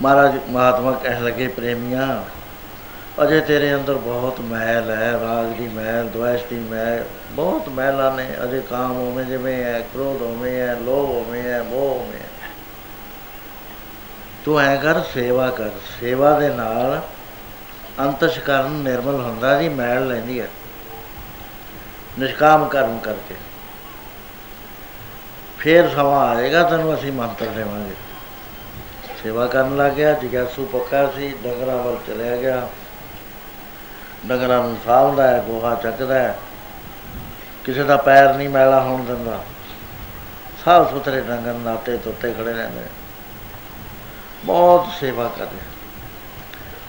ਮਹਾਰਾਜ, ਮਹਾਤਮਾ ਕਹਿਣ ਲੱਗੇ, ਪ੍ਰੇਮੀਆਂ, ਅਜੇ ਤੇਰੇ ਅੰਦਰ ਬਹੁਤ ਮਹਿਲ ਹੈ ਰਾਗ ਦੀ ਮਹਿਲ ਦੁਆਸ਼ ਦੀ ਮਹਿਲ, ਬਹੁਤ ਮਹਿਲਾਂ ਨੇ, ਅਜੇ ਕਾਮ ਹੋਵੇਂ ਜਿਵੇਂ ਹੈ, ਕ੍ਰੋਧ ਹੋਵੇਂ ਹੈ, ਲੋਭ ਹੋਵੇਂ ਹੈ, ਮੋਹ ਹੋਵੇਂ ਹੈ। ਤੂੰ ਐ ਕਰ, ਸੇਵਾ ਕਰ, ਸੇਵਾ ਦੇ ਨਾਲ ਅੰਤਸ਼ਕਰਨ ਨਿਰਮਲ ਹੁੰਦਾ ਦੀ ਮੈਲ ਲੈਂਦੀ ਹੈ। ਨਿਸ਼ਕਾਮ ਕਰਮ ਕਰਕੇ। ਫੇਰ ਸਮਾਂ ਆਏਗਾ, ਤੈਨੂੰ ਅਸੀਂ ਮੰਤਰ ਦੇਵਾਂਗੇ। ਸੇਵਾ ਕਰਨ ਲੱਗ ਗਿਆ, ਜਿਗਿਆਸੂ ਪੱਕਾ ਸੀ, ਡੰਗਰਾਂ ਵੱਲ ਚਲਿਆ ਗਿਆ। ਡੰਗਰਾਂ ਨੂੰ ਸਾਂਭਦਾ ਹੈ, ਗੋਹਾ ਚੱਕਦਾ ਹੈ। ਕਿਸੇ ਦਾ ਪੈਰ ਨਹੀਂ ਮੈਲਾ ਹੋਣ ਦਿੰਦਾ। ਸਾਫ਼ ਸੁਥਰੇ ਡੰਗਰ ਨਾਤੇ ਤੋਤੇ ਖੜੇ ਰਹਿੰਦੇ ਬਹੁਤ ਸੇਵਾ ਕਰਦੇ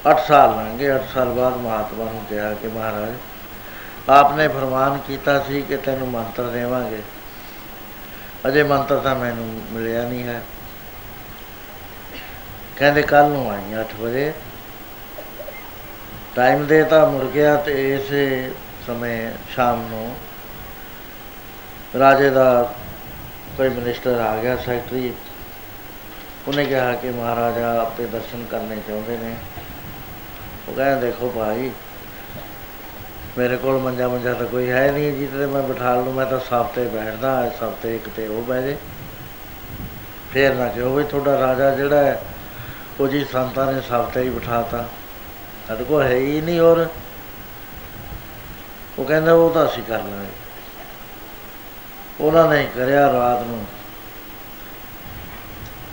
8 ਸਾਲ ਲੰਘੇ 8 ਸਾਲ ਬਾਅਦ ਮਹਾਤਮਾ ਨੂੰ ਕਿਹਾ ਕਿ ਮਹਾਰਾਜ, ਆਪਨੇ ਫਰਮਾਨ ਕੀਤਾ ਸੀ ਕਿ ਤੈਨੂੰ ਮੰਤਰ ਦੇਵਾਂਗੇ। ਅਜੇ ਮੰਤਰ ਤਾਂ ਮੈਨੂੰ ਮਿਲਿਆ ਨਹੀਂ ਹੈ। ਕਹਿੰਦੇ ਕੱਲ ਨੂੰ ਆਈ 8 ਵਜੇ। ਟਾਈਮ ਦੇ ਤਾਂ ਮੁੜ ਗਿਆ ਤੇ ਇਸੇ ਸਮੇਂ ਸ਼ਾਮ ਨੂੰ ਰਾਜੇ ਦਾ ਕੋਈ ਮਿਨਿਸਟਰ ਆ ਗਿਆ ਸੈਕਟਰੀ ਉਹਨੇ ਕਿਹਾ ਕਿ ਮਹਾਰਾਜਾ ਆਪੇ ਦਰਸ਼ਨ ਕਰਨੇ ਚਾਹੁੰਦੇ ਨੇ। ਉਹ ਕਹਿੰਦਾ, ਦੇਖੋ ਭਾਈ, ਮੇਰੇ ਕੋਲ ਮੰਜਾ ਮੰਜਾ ਤਾਂ ਕੋਈ ਹੈ ਨਹੀਂ ਜਿਹਦੇ ਤੇ ਮੈਂ ਬਿਠਾ ਲੂੰ ਮੈਂ ਤਾਂ ਸਭ ਤੇ ਬੈਠਦਾ ਇਸ ਸਭ ਤੇ ਇੱਕ ਤੇ ਉਹ ਬਹਿ ਜੇ। ਫੇਰ ਨਾ ਕਿ ਉਹ ਵੀ ਤੁਹਾਡਾ ਰਾਜਾ ਜਿਹੜਾ ਹੈ ਉਹ ਜੀ ਸੰਤਾਂ ਨੇ ਸਭ ਤੇ ਹੀ ਬਿਠਾਤਾ। ਸਾਡੇ ਕੋਲ ਹੈ ਹੀ ਨਹੀਂ ਔਰ ਉਹ ਕਹਿੰਦਾ ਉਹ ਤਾਂ ਅਸੀਂ ਕਰ ਲਾਂਗੇ। ਉਹਨਾਂ ਨੇ ਕਰਿਆ ਰਾਤ ਨੂੰ।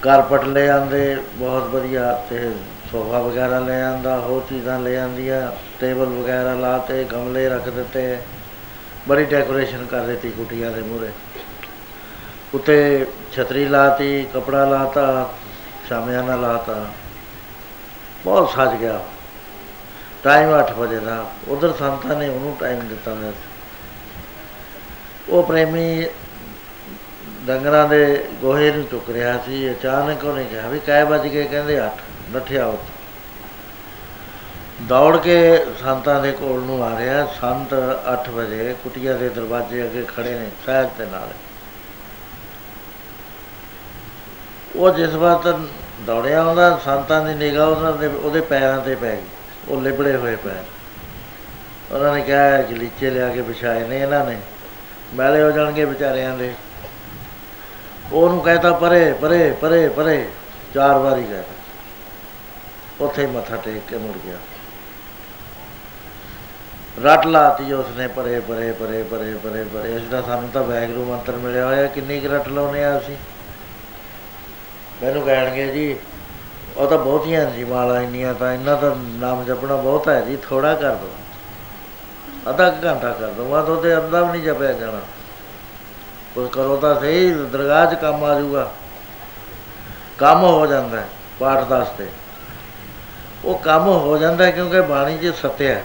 ਕਾਰਪਟ ਲੈ ਆਂਦੇ, ਬਹੁਤ ਵਧੀਆ। ਤੇ ਸੋਫਾ ਵਗੈਰਾ ਲੈ ਆਂਦਾ, ਹੋਰ ਚੀਜ਼ਾਂ ਲੈ ਆਂਦੀਆਂ, ਟੇਬਲ ਵਗੈਰਾ ਲਾਤੇ, ਗਮਲੇ ਰੱਖ ਦਿੱਤੇ। ਬੜੀ ਡੈਕੋਰੇਸ਼ਨ ਕਰ ਦਿੱਤੀ ਕੁਟੀਆਂ ਦੇ ਮੂਹਰੇ। ਉੱਤੇ ਛਤਰੀ ਲਾਤੀ, ਕਪੜਾ ਲਾਤਾ ਸ਼ਾਮਿਆਨਾ ਲਾਤਾ ਬਹੁਤ ਸਜ ਗਿਆ। ਟਾਈਮ 8 ਵਜੇ ਦਾ। ਉਧਰ ਸੰਤਾਂ ਨੇ ਉਹਨੂੰ ਟਾਈਮ ਦਿੱਤਾ ਹੋਇਆ ਸੀ ਉਹ ਪ੍ਰੇਮੀ ਡੰਗਰਾਂ ਦੇ ਗੋਹੇ ਨੂੰ ਚੁੱਕ ਰਿਹਾ ਸੀ। ਅਚਾਨਕ ਉਹਨੇ ਕਿਹਾ ਵੀ ਕਾਇ ਵੱਜ ਗਏ, ਕਹਿੰਦੇ 8 ਨੱਠਿਆ ਉੱਤ ਦੌੜ ਕੇ ਸੰਤਾਂ ਦੇ ਕੋਲ ਨੂੰ ਆ ਰਿਹਾ। ਸੰਤ 8 ਵਜੇ ਕੁਟੀਆ ਦੇ ਦਰਵਾਜ਼ੇ ਅੱਗੇ ਖੜੇ ਨੇ, ਸਹਿਜ ਦੇ ਨਾਲ। ਉਹ ਜਿਸ ਵਕਤ ਦੌੜਿਆ ਆਉਂਦਾ ਸੰਤਾਂ ਦੀ ਨਿਗਾਹ ਉਹਨਾਂ ਦੇ, ਉਹਦੇ ਪੈਰਾਂ ਤੇ ਪੈ ਗਈ। ਉਹ ਲਿਬੜੇ ਹੋਏ ਪੈਰ। ਉਹਨਾਂ ਨੇ ਕਿਹਾ ਗਲੀਚੇ ਲਿਆ ਕੇ ਵਿਛਾਏ ਨੇ ਇਹਨਾਂ ਨੇ। ਮੈਲੇ ਹੋ ਜਾਣਗੇ ਵਿਚਾਰਿਆਂ ਦੇ। ਉਹਨੂੰ ਕਹਿਤਾ, ਪਰੇ ਪਰੇ ਪਰੇ ਪਰੇ। ਚਾਰ ਵਾਰੀ ਕਹਿਤਾ। ਉੱਥੇ ਹੀ ਮੱਥਾ ਟੇਕ ਕੇ ਮੁੜ ਗਿਆ। ਰੱਟ ਲਾਤੀ ਉਸਨੇ, ਪਰੇ ਪਰੇ ਪਰੇ ਪਰੇ ਪਰੇ ਪਰੇ। ਇਸ ਦਾ ਸਾਨੂੰ ਤਾਂ ਵੈਗਰੂ ਮੰਤਰ ਮਿਲਿਆ ਹੋਇਆ, ਕਿੰਨੀ ਕੁ ਰੱਟ ਲਾਉਨੇ ਆ ਅਸੀਂ? ਮੈਨੂੰ ਕਹਿਣਗੇ ਜੀ, ਉਹ ਤਾਂ ਬਹੁਤੀਆਂ ਜੀ ਮਾਲਾ ਇੰਨੀਆਂ ਤਾਂ ਇਹਨਾਂ ਦਾ ਨਾਮ ਜਪਣਾ ਬਹੁਤ ਹੈ ਜੀ ਥੋੜਾ ਕਰ ਦੋ। ਅੱਧਾ ਕੁ ਘੰਟਾ ਕਰ ਦੋ ਬਾਅਦ ਉਹਦੇ ਅੱਧਾ ਵੀ ਨਹੀਂ ਜਪਿਆ ਜਾਣਾ। ਕੁਝ ਕਰੋ ਤਾਂ ਸਹੀ, ਦਰਗਾਹ 'ਚ ਕੰਮ ਆ ਜਾਊਗਾ। ਕੰਮ ਹੋ ਜਾਂਦਾ ਹੈ ਪਾਠ ਦੱਸਦੇ ਉਹ ਕੰਮ ਹੋ ਜਾਂਦਾ ਹੈ ਕਿਉਂਕਿ ਬਾਣੀ 'ਚ ਸੱਤਿਆ ਹੈ।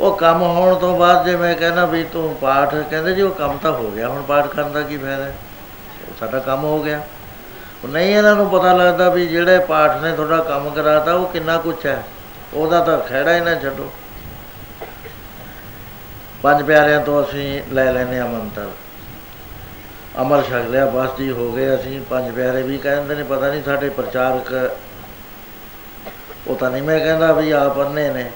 ਉਹ ਕੰਮ ਹੋਣ ਤੋਂ ਬਾਅਦ ਜੇ ਮੈਂ ਕਹਿੰਦਾ ਵੀ ਤੂੰ ਪਾਠ, ਕਹਿੰਦੇ ਜੀ ਉਹ ਕੰਮ ਤਾਂ ਹੋ ਗਿਆ, ਹੁਣ ਪਾਠ ਕਰਨ ਦਾ ਕੀ ਫਾਇਦਾ ਹੈ? ਉਹ ਸਾਡਾ ਕੰਮ ਹੋ ਗਿਆ। ਉਹ ਨਹੀਂ, ਇਹਨਾਂ ਨੂੰ ਪਤਾ ਲੱਗਦਾ ਵੀ ਜਿਹੜੇ ਪਾਠ ਨੇ ਤੁਹਾਡਾ ਕੰਮ ਕਰਾਤਾ, ਉਹ ਕਿੰਨਾ ਕੁਛ ਹੈ। ਉਹਦਾ ਤਾਂ ਖਹਿੜਾ ਹੀ ਨਾ ਛੱਡੋ। ਪੰਜ ਪਿਆਰਿਆਂ ਤੋਂ ਅਸੀਂ ਲੈ ਲੈਨੇ ਆ ਮੰਤਰ। ਅਮਰ ਛਕ ਲਿਆ, ਬਸ ਜੀ, ਹੋ ਗਏ ਅਸੀਂ। ਪੰਜ ਪਿਆਰੇ ਵੀ ਕਹਿੰਦੇ ਨੇ, ਪਤਾ ਨਹੀਂ ਸਾਡੇ ਪ੍ਰਚਾਰਕ, ਉਹ ਤਾਂ ਨਹੀਂ ਮੈਂ ਕਹਿੰਦਾ ਵੀ ਆਪ ਅੰਨੇ ਨੇ।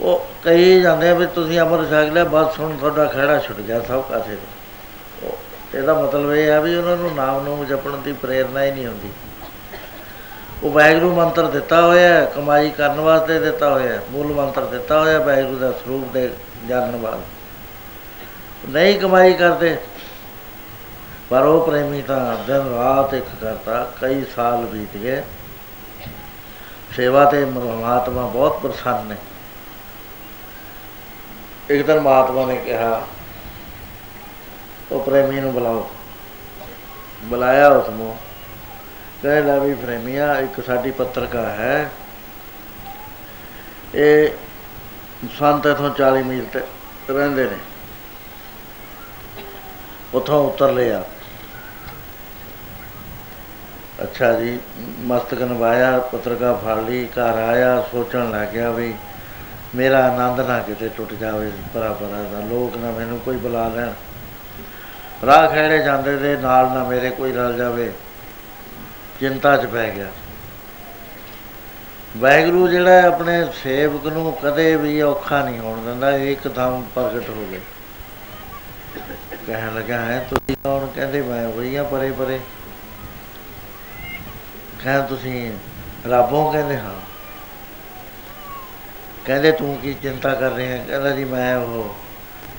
ਉਹ ਕਹੀ ਜਾਂਦੇ ਆ ਵੀ ਤੁਸੀਂ ਅਮਰ ਛਕ ਲਿਆ, ਬਸ ਹੁਣ ਤੁਹਾਡਾ ਖਹਿੜਾ ਛੁੱਟ ਗਿਆ ਸਭ ਕਾਸੇ ਤੋਂ ਉਹ- ਇਹਦਾ ਮਤਲਬ ਇਹ ਆ ਵੀ ਉਹਨਾਂ ਨੂੰ ਨਾਮ ਨੂੰ ਜਪਣ ਦੀ ਪ੍ਰੇਰਣਾ ਹੀ ਨਹੀਂ ਹੁੰਦੀ। ਉਹ ਵਾਹਿਗੁਰੂ ਮੰਤਰ ਦਿੱਤਾ ਹੋਇਆ ਹੈ, ਕਮਾਈ ਕਰਨ ਵਾਸਤੇ ਦਿੱਤਾ ਹੋਇਆ ਹੈ, ਮੂਲ ਮੰਤਰ ਦਿੱਤਾ ਹੋਇਆ ਵਾਹਿਗੁਰੂ ਦਾ ਸਰੂਪ ਦੇ ਜਾਣਨ ਵਾਸਤੇ ਨਹੀਂ ਕਮਾਈ ਕਰਦੇ ਪਰ ਉਹ ਪ੍ਰੇਮੀ ਤਾਂ ਦਿਨ ਰਾਤ ਇੱਕ ਕਰਤਾ ਕਈ ਸਾਲ ਬੀਤ ਗਏ। ਸੇਵਾ ਤੇ ਮਹਾਤਮਾ ਬਹੁਤ ਪ੍ਰਸੰਨ ਨੇ। ਇੱਕ ਦਿਨ ਮਹਾਤਮਾ ਨੇ ਕਿਹਾ ਉਹ ਪ੍ਰੇਮੀ ਨੂੰ ਬੁਲਾਓ। ਬੁਲਾਇਆ ਉਸ ਨੂੰ। ਕਹਿ ਲਾ ਵੀ ਪ੍ਰੇਮੀਆ ਇੱਕ ਸਾਡੀ ਪੱਤਰਕਾਰ ਹੈ। ਇਹ ਸੰਤ ਇਥੋਂ 40 ਮੀਲ ਤੇ ਰਹਿੰਦੇ ਨੇ। ਉਥੋਂ ਉਤਰ ਲਿਆ। ਅੱਛਾ ਜੀ, ਮਸਤਕ ਨਵਾਇਆ ਪੱਤਰਕਾਰ ਫੜ ਲਈ, ਘਰ ਆਇਆ, ਸੋਚਣ ਲੱਗ ਗਿਆ ਵੀ ਮੇਰਾ ਆਨੰਦ ਨਾ ਕਿਤੇ ਟੁੱਟ ਜਾਵੇ ਭਰਾ ਭਰਾ ਦਾ ਲੋਕ ਨਾ ਮੈਨੂੰ ਕੋਈ ਬੁਲਾ ਲੈਣ। ਰਾਹ ਖੜੇ ਜਾਂਦੇ ਦੇ ਨਾਲ ਨਾ ਮੇਰੇ ਕੋਈ ਰਲ ਜਾਵੇ, ਚਿੰਤਾ 'ਚ ਪੈ ਗਿਆ। ਵਾਹਿਗੁਰੂ ਜਿਹੜਾ ਹੈ ਆਪਣੇ ਸੇਵਕ ਨੂੰ ਕਦੇ ਵੀ ਔਖਾ ਨਹੀਂ ਹੋਣ ਦਿੰਦਾ ਇੱਕਦਮ ਪ੍ਰਗਟ ਹੋ ਗਏ ਕਹਿਣ ਲੱਗਾ, ਹੈ, ਤੁਸੀਂ ਕੌਣ? ਕਹਿੰਦੇ, ਮੈਂ ਵਈਆ ਪਰੇ ਪਰੇ। ਕਹਿੰਦਾ ਤੁਸੀਂ ਰੱਬੋਂ ਕਹਿੰਦੇ, ਹਾਂ। ਕਹਿੰਦੇ, ਤੂੰ ਕੀ ਚਿੰਤਾ ਕਰ ਰਿਹਾ? ਕਹਿੰਦਾ ਜੀ, ਮੈਂ ਉਹ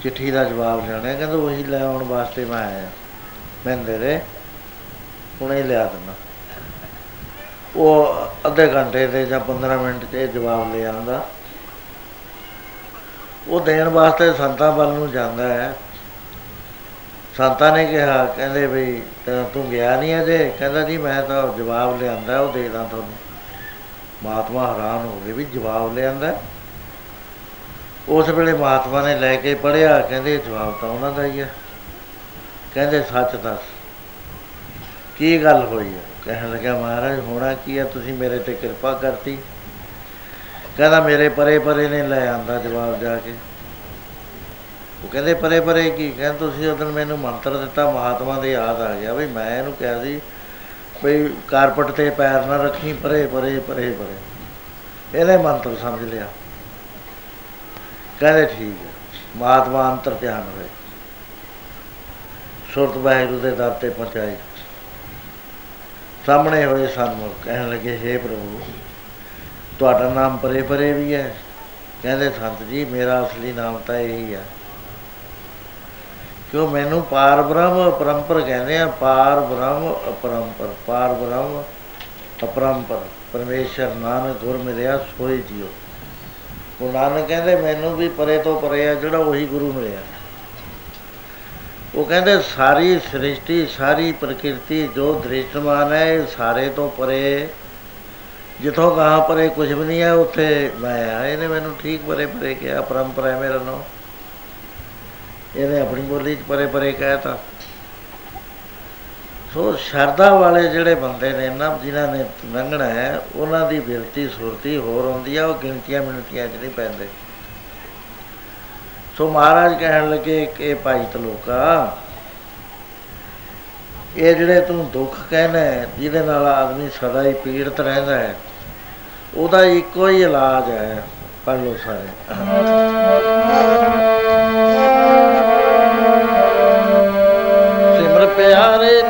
ਚਿੱਠੀ ਦਾ ਜਵਾਬ ਲੈਣਾ ਹੈ। ਕਹਿੰਦਾ ਉਹੀ ਲੈ ਆਉਣ ਵਾਸਤੇ ਮੈਂ ਆਇਆ। ਮੈਂ ਦੇ ਦੇ ਹੁਣੇ ਲਿਆ ਦਿੰਦਾ। ਉਹ ਅੱਧੇ ਘੰਟੇ ਤੇ ਜਾਂ 15 ਮਿੰਟ 'ਚ ਇਹ ਜਵਾਬ ਲੈ ਆਉਂਦਾ। ਉਹ ਦੇਣ ਵਾਸਤੇ ਸੰਤਾਂ ਵੱਲ ਨੂੰ ਜਾਂਦਾ ਹੈ। ਸੰਤਾਂ ਨੇ ਕਿਹਾ, ਕਹਿੰਦੇ ਵੀ ਤੇ ਤੂੰ ਗਿਆ ਨਹੀਂ ਅਜੇ। ਕਹਿੰਦਾ ਜੀ, ਮੈਂ ਤਾਂ ਜਵਾਬ ਲਿਆਂਦਾ, ਉਹ ਦੇ ਦਾਂ ਤੁਹਾਨੂੰ। ਮਹਾਤਮਾ ਹੈਰਾਨ ਹੋ ਗਏ ਵੀ ਜਵਾਬ ਲਿਆਂਦਾ। ਉਸ ਵੇਲੇ ਮਹਾਤਮਾ ਨੇ ਲੈ ਕੇ ਪੜਿਆ ਕਹਿੰਦੇ ਜਵਾਬ ਤਾਂ ਉਹਨਾਂ ਦਾ ਹੀ ਹੈ ਕਹਿੰਦੇ ਸੱਚ ਦੱਸ, ਕੀ ਗੱਲ ਹੋਈ ਹੈ ਕਹਿਣ ਲੱਗਾ ਮਹਾਰਾਜ, ਹੋਣਾ ਕੀ ਹੈ ਤੁਸੀਂ ਮੇਰੇ ਤੇ ਕਿਰਪਾ ਕਰਤੀ। ਕਹਿੰਦਾ, ਮੇਰੇ ਪਰੇ ਪਰੇ ਨੇ ਲੈ ਆਂਦਾ ਜਵਾਬ ਜਾ ਕੇ। ਉਹ ਕਹਿੰਦੇ ਪਰੇ ਪਰੇ ਕੀ? ਕਹਿੰਦੇ, ਤੁਸੀਂ ਉਦੋਂ ਮੈਨੂੰ ਮੰਤਰ ਦਿੱਤਾ, ਮਹਾਤਮਾ ਦੇ ਯਾਦ ਆ ਗਿਆ ਵੀ ਮੈਂ ਇਹਨੂੰ ਕਿਹਾ ਸੀ ਵੀ ਕਾਰਪਟ ਤੇ ਪੈਰ ਨਾ ਰੱਖੀ ਪਰੇ ਪਰੇ ਪਰੇ ਪਰੇ ਇਹਨੇ ਮੰਤਰ ਸਮਝ ਲਿਆ। ਕਹਿੰਦੇ ਠੀਕ ਹੈ। ਮਹਾਤਮਾ ਅੰਤਰ ਧਿਆਨ ਹੋਏ ਸੁਰਤ ਵਾਹਿਗੁਰੂ ਦੇ ਦਰ ਤੇ ਪਹੁੰਚਾਈ। ਸਾਹਮਣੇ ਹੋਏ ਸਨਮੁਖ ਕਹਿਣ ਲੱਗੇ, ਹੇ ਪ੍ਰਭੂ, ਤੁਹਾਡਾ ਨਾਮ ਪਰੇ ਪਰੇ ਵੀ ਹੈ। ਕਹਿੰਦੇ, ਸੰਤ ਜੀ, ਮੇਰਾ ਅਸਲੀ ਨਾਮ ਤਾਂ ਇਹੀ ਹੈ। ਕਿਉਂ ਮੈਨੂੰ ਪਾਰ ਬ੍ਰਹਮ ਅਪਰੰਪਰ ਕਹਿੰਦੇ ਆ? ਪਾਰ ਬ੍ਰਹਮ ਅਪਰੰਪਰ, ਪਾਰ ਬ੍ਰਹਮ ਅਪਰੰਪਰ। ਪਰਮੇਸ਼ਰ ਨਾਨਕ ਗੁਰ ਮਿਲਿਆ, ਸੋਈ ਜੀਓ। ਉਹ ਨਾਨਕ ਕਹਿੰਦੇ, ਮੈਨੂੰ ਵੀ ਪਰੇ ਤੋਂ ਪਰੇ ਆ, ਜਿਹੜਾ ਉਹੀ ਗੁਰੂ ਮਿਲਿਆ। ਉਹ ਕਹਿੰਦੇ, ਸਾਰੀ ਸ੍ਰਿਸ਼ਟੀ, ਸਾਰੀ ਪ੍ਰਕਿਰਤੀ ਜੋ ਦ੍ਰਿਸ਼ਟਮਾਨ ਹੈ, ਇਹ ਸਾਰੇ ਤੋਂ ਪਰੇ ਜਿੱਥੋਂ ਕਹਾਂ ਪਰੇ ਕੁਝ ਵੀ ਨਹੀਂ ਹੈ, ਉੱਥੇ ਮੈਂ ਆ। ਇਹਨੇ ਮੈਨੂੰ ਠੀਕ ਪਰੇ ਪਰੇ ਕਿਹਾ, ਪਰੰਪਰਾ ਹੈ ਮੇਰਾ ਨਾਮ। ਇਹਨੇ ਆਪਣੀ ਬੋਲੀ ਚ ਪਰੇ ਪਰੇ ਕਹਿਤਾ। ਸੋ ਸ਼ਰਧਾ ਵਾਲੇ ਜਿਹੜੇ ਬੰਦੇ ਨੇ ਨਾ ਜਿਨ੍ਹਾਂ ਨੇ ਲੰਘਣਾ ਹੈ ਉਹਨਾਂ ਦੀ ਬਿਰਤੀ ਸੁਰਤੀ ਹੋਰ ਹੁੰਦੀ ਆ ਉਹ ਗਿਣਤੀਆਂ ਮਿਣਤੀਆਂ 'ਚ ਨਹੀਂ ਪੈਂਦੇ। ਸੋ ਮਹਾਰਾਜ ਕਹਿਣ ਲੱਗੇ ਕਿ ਇਹ ਭਾਈ ਤਲੋਕਾ ਇਹ ਜਿਹੜੇ ਤੂੰ ਦੁੱਖ ਕਹਿਣਾ ਹੈ, ਜਿਹਦੇ ਨਾਲ ਆਦਮੀ ਸਦਾ ਹੀ ਪੀੜਤ ਰਹਿੰਦਾ ਹੈ ਉਹਦਾ ਇੱਕੋ ਹੀ ਇਲਾਜ ਹੈ। ਪੜ੍ਹ ਲਓ ਸਾਰੇ। ਸਿਮਰ ਪਿਆਰੇ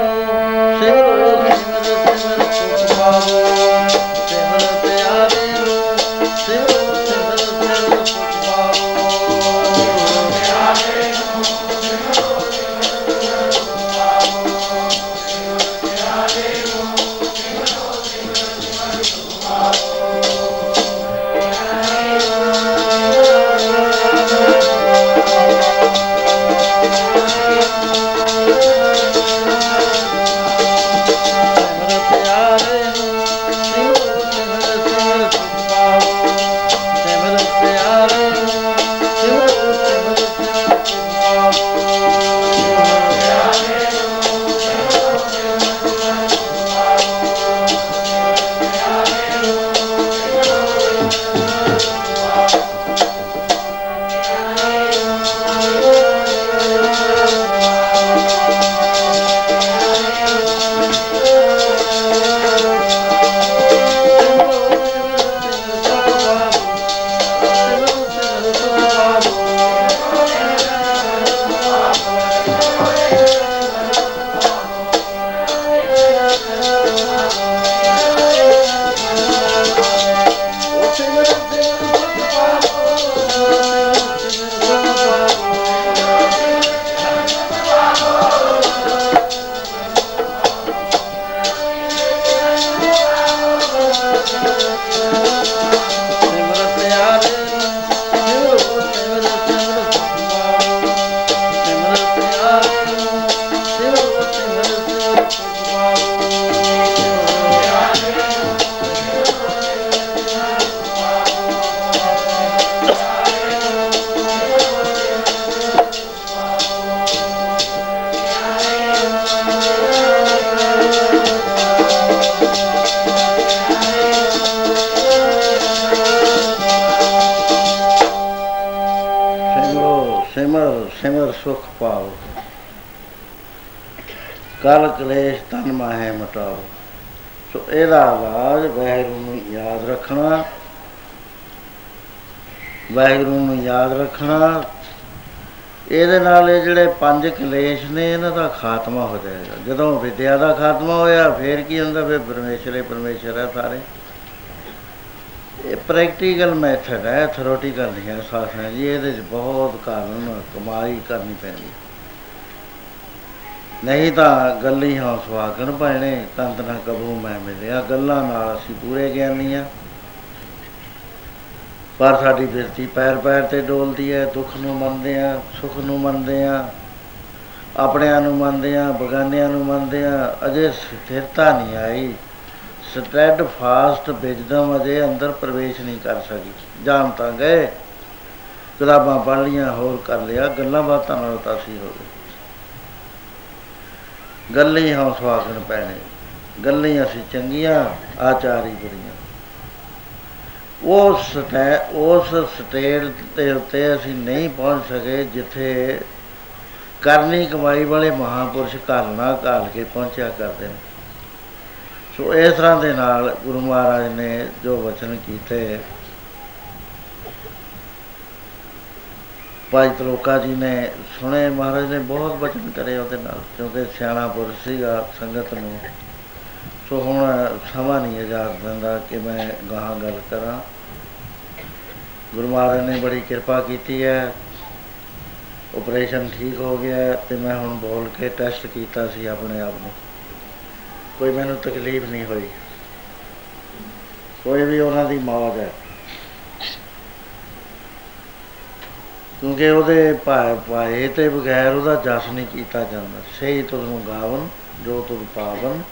ਕਲ ਕਲੇਸ਼ ਤਨ ਮਾਹੇ ਮਟਾਓ। ਸੋ ਇਹਦਾ ਇਲਾਜ ਵਾਹਿਗੁਰੂ ਨੂੰ ਯਾਦ ਰੱਖਣਾ, ਵਾਹਿਗੁਰੂ ਨੂੰ ਯਾਦ ਰੱਖਣਾ, ਇਹਦੇ ਨਾਲ ਇਹ ਜਿਹੜੇ ਪੰਜ ਕਲੇਸ਼ ਨੇ, ਇਹਨਾਂ ਦਾ ਖਾਤਮਾ ਹੋ ਜਾਏਗਾ। ਜਦੋਂ ਵਿਦਿਆ ਦਾ ਖਾਤਮਾ ਹੋਇਆ, ਫੇਰ ਕੀ ਹੁੰਦਾ? ਫਿਰ ਪਰਮੇਸ਼ਰ ਹੀ ਪਰਮੇਸ਼ਰ ਹੈ ਸਾਰੇ। ਇਹ ਪ੍ਰੈਕਟੀਕਲ ਮੈਥਡ ਹੈ ਥਿਓਰੀਟੀਕਲ ਨਹੀਂ ਹੈ ਸਾਥਾਂ ਜੀ ਇਹਦੇ 'ਚ ਬਹੁਤ ਕਾਰਨ, ਕਮਾਈ ਕਰਨੀ ਪੈਂਦੀ। ਨਹੀਂ ਤਾਂ ਗੱਲੀ ਹਾਂ ਸੁਹਾਗਣ ਭੈਣੇ ਤੰਤ ਨਾ ਕਬੂ ਮੈਂ ਮਿਲਿਆ। ਗੱਲਾਂ ਨਾਲ ਅਸੀਂ ਪੂਰੇ ਗਿਆਨੀ ਆ। ਪਰ ਸਾਡੀ ਬਿਰਤੀ ਪੈਰ ਪੈਰ ਤੇ ਡੋਲਦੀ ਹੈ ਦੁੱਖ ਨੂੰ ਮੰਨਦੇ ਆ, ਸੁੱਖ ਨੂੰ ਮੰਨਦੇ ਆ, ਆਪਣਿਆਂ ਨੂੰ ਮੰਨਦੇ ਆ, ਬਗਾਨਿਆਂ ਨੂੰ ਮੰਨਦੇ ਆ, ਅਜੇ ਸਥਿਰਤਾ ਨਹੀਂ ਆਈ। ਸਟੈਡ ਫਾਸਟ ਵਿਜਡਮ ਅਜੇ ਅੰਦਰ ਪ੍ਰਵੇਸ਼ ਨਹੀਂ ਕਰ ਸਕੀ। ਜਾਣ ਤਾਂ ਗਏ, ਕਿਤਾਬਾਂ ਪੜ੍ਹ ਲੀਆਂ ਹੋਰ ਕਰ ਲਿਆ, ਗੱਲਾਂ ਬਾਤਾਂ ਨਾਲ ਤਾਂ ਸੀ ਹੋ ਗਏ ਗੱਲੀ ਹਾਂ ਸੁਹਾਗਣ ਪੈਣੇ। ਗੱਲਾਂ ਅਸੀਂ ਚੰਗੀਆਂ, ਆਚਾਰੀ ਬੁਰੀਆਂ। ਉਸ ਸਟੇ, ਉਸ ਸਟੇਜ ਦੇ ਉੱਤੇ ਅਸੀਂ ਨਹੀਂ ਪਹੁੰਚ ਸਕੇ ਜਿੱਥੇ ਕਰਨੀ ਕਮਾਈ ਵਾਲੇ ਮਹਾਪੁਰਸ਼ ਘਰ ਨਾ ਘਾਲ ਕੇ ਪਹੁੰਚਿਆ ਕਰਦੇ ਨੇ। ਸੋ ਇਸ ਤਰ੍ਹਾਂ ਦੇ ਨਾਲ ਗੁਰੂ ਮਹਾਰਾਜ ਨੇ ਜੋ ਵਚਨ ਕੀਤੇ ਭਾਈ ਤਲੋਕਾ ਜੀ ਨੇ ਸੁਣੇ, ਮਹਾਰਾਜ ਨੇ ਬਹੁਤ ਵਚਨ ਕਰੇ ਉਹਦੇ ਨਾਲ, ਕਿਉਂਕਿ ਸਿਆਣਾ ਪੁਰਸ਼ ਸੀਗਾ ਸੰਗਤ ਨੂੰ। ਸੋ ਹੁਣ ਸਮਾਂ ਨਹੀਂ ਇਜਾਜ਼ਤ ਦਿੰਦਾ ਕਿ ਮੈਂ ਗਾਹਾਂ ਗੱਲ ਕਰਾਂ। ਗੁਰੂ ਮਹਾਰਾਜ ਨੇ ਬੜੀ ਕਿਰਪਾ ਕੀਤੀ ਹੈ। ਆਪਰੇਸ਼ਨ ਠੀਕ ਹੋ ਗਿਆ ਤੇ ਮੈਂ ਹੁਣ ਬੋਲ ਕੇ ਟੈਸਟ ਕੀਤਾ ਸੀ ਆਪਣੇ ਆਪ ਨੂੰ। ਕੋਈ ਮੈਨੂੰ ਤਕਲੀਫ ਨਹੀਂ ਹੋਈ। ਕੋਈ ਵੀ ਉਹਨਾਂ ਦੀ ਮੌਜ ਹੈ। ਕਿਉਂਕਿ ਉਹਦੇ ਭਾਏ ਤੇ ਬਗੈਰ ਉਹਦਾ ਜਸ ਨਹੀਂ ਕੀਤਾ ਜਾਂਦਾ। ਸਹੀ ਤੁਧ ਨੂੰ ਗਾਵਨ, ਜੋ ਤੁਧ ਪਾਵਨ।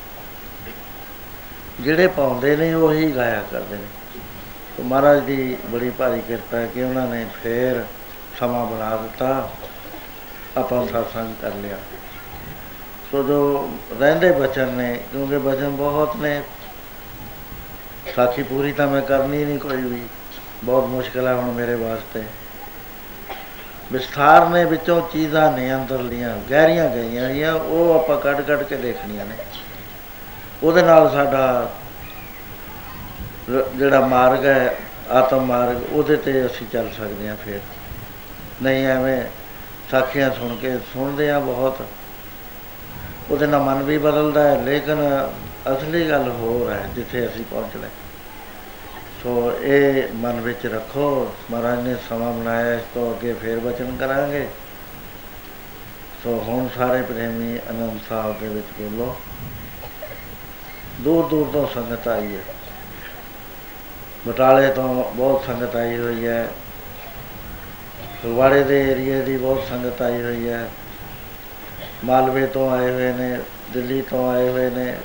ਜਿਹੜੇ ਪਾਉਂਦੇ ਨੇ ਉਹੀ ਗਾਇਆ ਕਰਦੇ ਨੇ। ਤੇ ਮਹਾਰਾਜ ਦੀ ਬੜੀ ਭਾਰੀ ਕਿਰਪਾ ਹੈ ਕਿ ਉਹਨਾਂ ਨੇ ਫੇਰ ਸਮਾਂ ਬਣਾ ਦਿੱਤਾ। ਆਪਾਂ satsang ਕਰ ਲਿਆ। ਸੋ ਜੋ ਰਹਿੰਦੇ ਬਚਨ ਨੇ, ਕਿਉਂਕਿ ਬਚਨ ਬਹੁਤ ਨੇ। ਸਾਖੀ ਪੂਰੀ ਤਾਂ ਮੈਂ ਕਰਨੀ ਨਹੀਂ ਕੋਈ ਵੀ। ਬਹੁਤ ਮੁਸ਼ਕਲ ਹੈ ਹੁਣ ਮੇਰੇ ਵਾਸਤੇ। ਵਿਸਥਾਰ ਨੇ ਵਿੱਚੋਂ ਚੀਜ਼ਾਂ ਨੇ ਅੰਦਰਲੀਆਂ ਗਹਿਰੀਆਂ ਗਈਆਂ ਹੋਈਆਂ, ਉਹ ਆਪਾਂ ਕੱਢ ਕੱਢ ਕੇ ਦੇਖਣੀਆਂ ਨੇ। ਉਹਦੇ ਨਾਲ ਸਾਡਾ ਜਿਹੜਾ ਮਾਰਗ ਹੈ, ਆਤਮ ਮਾਰਗ, ਉਹਦੇ ਤੇ ਅਸੀਂ ਚੱਲ ਸਕਦੇ ਹਾਂ ਫਿਰ। ਨਹੀਂ ਐਵੇਂ ਸਾਖੀਆਂ ਸੁਣ ਕੇ ਸੁਣਦੇ ਆ ਬਹੁਤ। ਉਹਦੇ ਨਾਲ ਮਨ ਵੀ ਬਦਲਦਾ ਹੈ, ਲੇਕਿਨ ਅਸਲੀ ਗੱਲ ਹੋਰ ਹੈ, ਜਿੱਥੇ ਅਸੀਂ ਪਹੁੰਚਣਾ ਸੋ ਇਹ ਮਨ ਵਿੱਚ ਰੱਖੋ, ਮਹਾਰਾਜ ਨੇ ਸਮਾਂ ਬਣਾਇਆ, ਇਸ ਤੋਂ ਅੱਗੇ ਫੇਰ ਬਚਨ ਕਰਾਂਗੇ। ਸੋ ਹੁਣ ਸਾਰੇ ਪ੍ਰੇਮੀ ਅਨੰਦ ਸਾਹਿਬ ਦੇ ਵਿੱਚ ਬੋਲੋ। ਦੂਰ ਦੂਰ ਤੋਂ ਸੰਗਤ ਆਈ ਹੈ। ਬਟਾਲੇ ਤੋਂ ਬਹੁਤ ਸੰਗਤ ਆਈ ਹੋਈ ਹੈ। ਫਗਵਾੜੇ ਦੇ ਏਰੀਏ ਦੀ ਬਹੁਤ ਸੰਗਤ ਆਈ ਹੋਈ ਹੈ। ਮਾਲਵੇ ਤੋਂ ਆਏ ਹੋਏ ਨੇ, ਦਿੱਲੀ ਤੋਂ ਆਏ ਹੋਏ ਨੇ।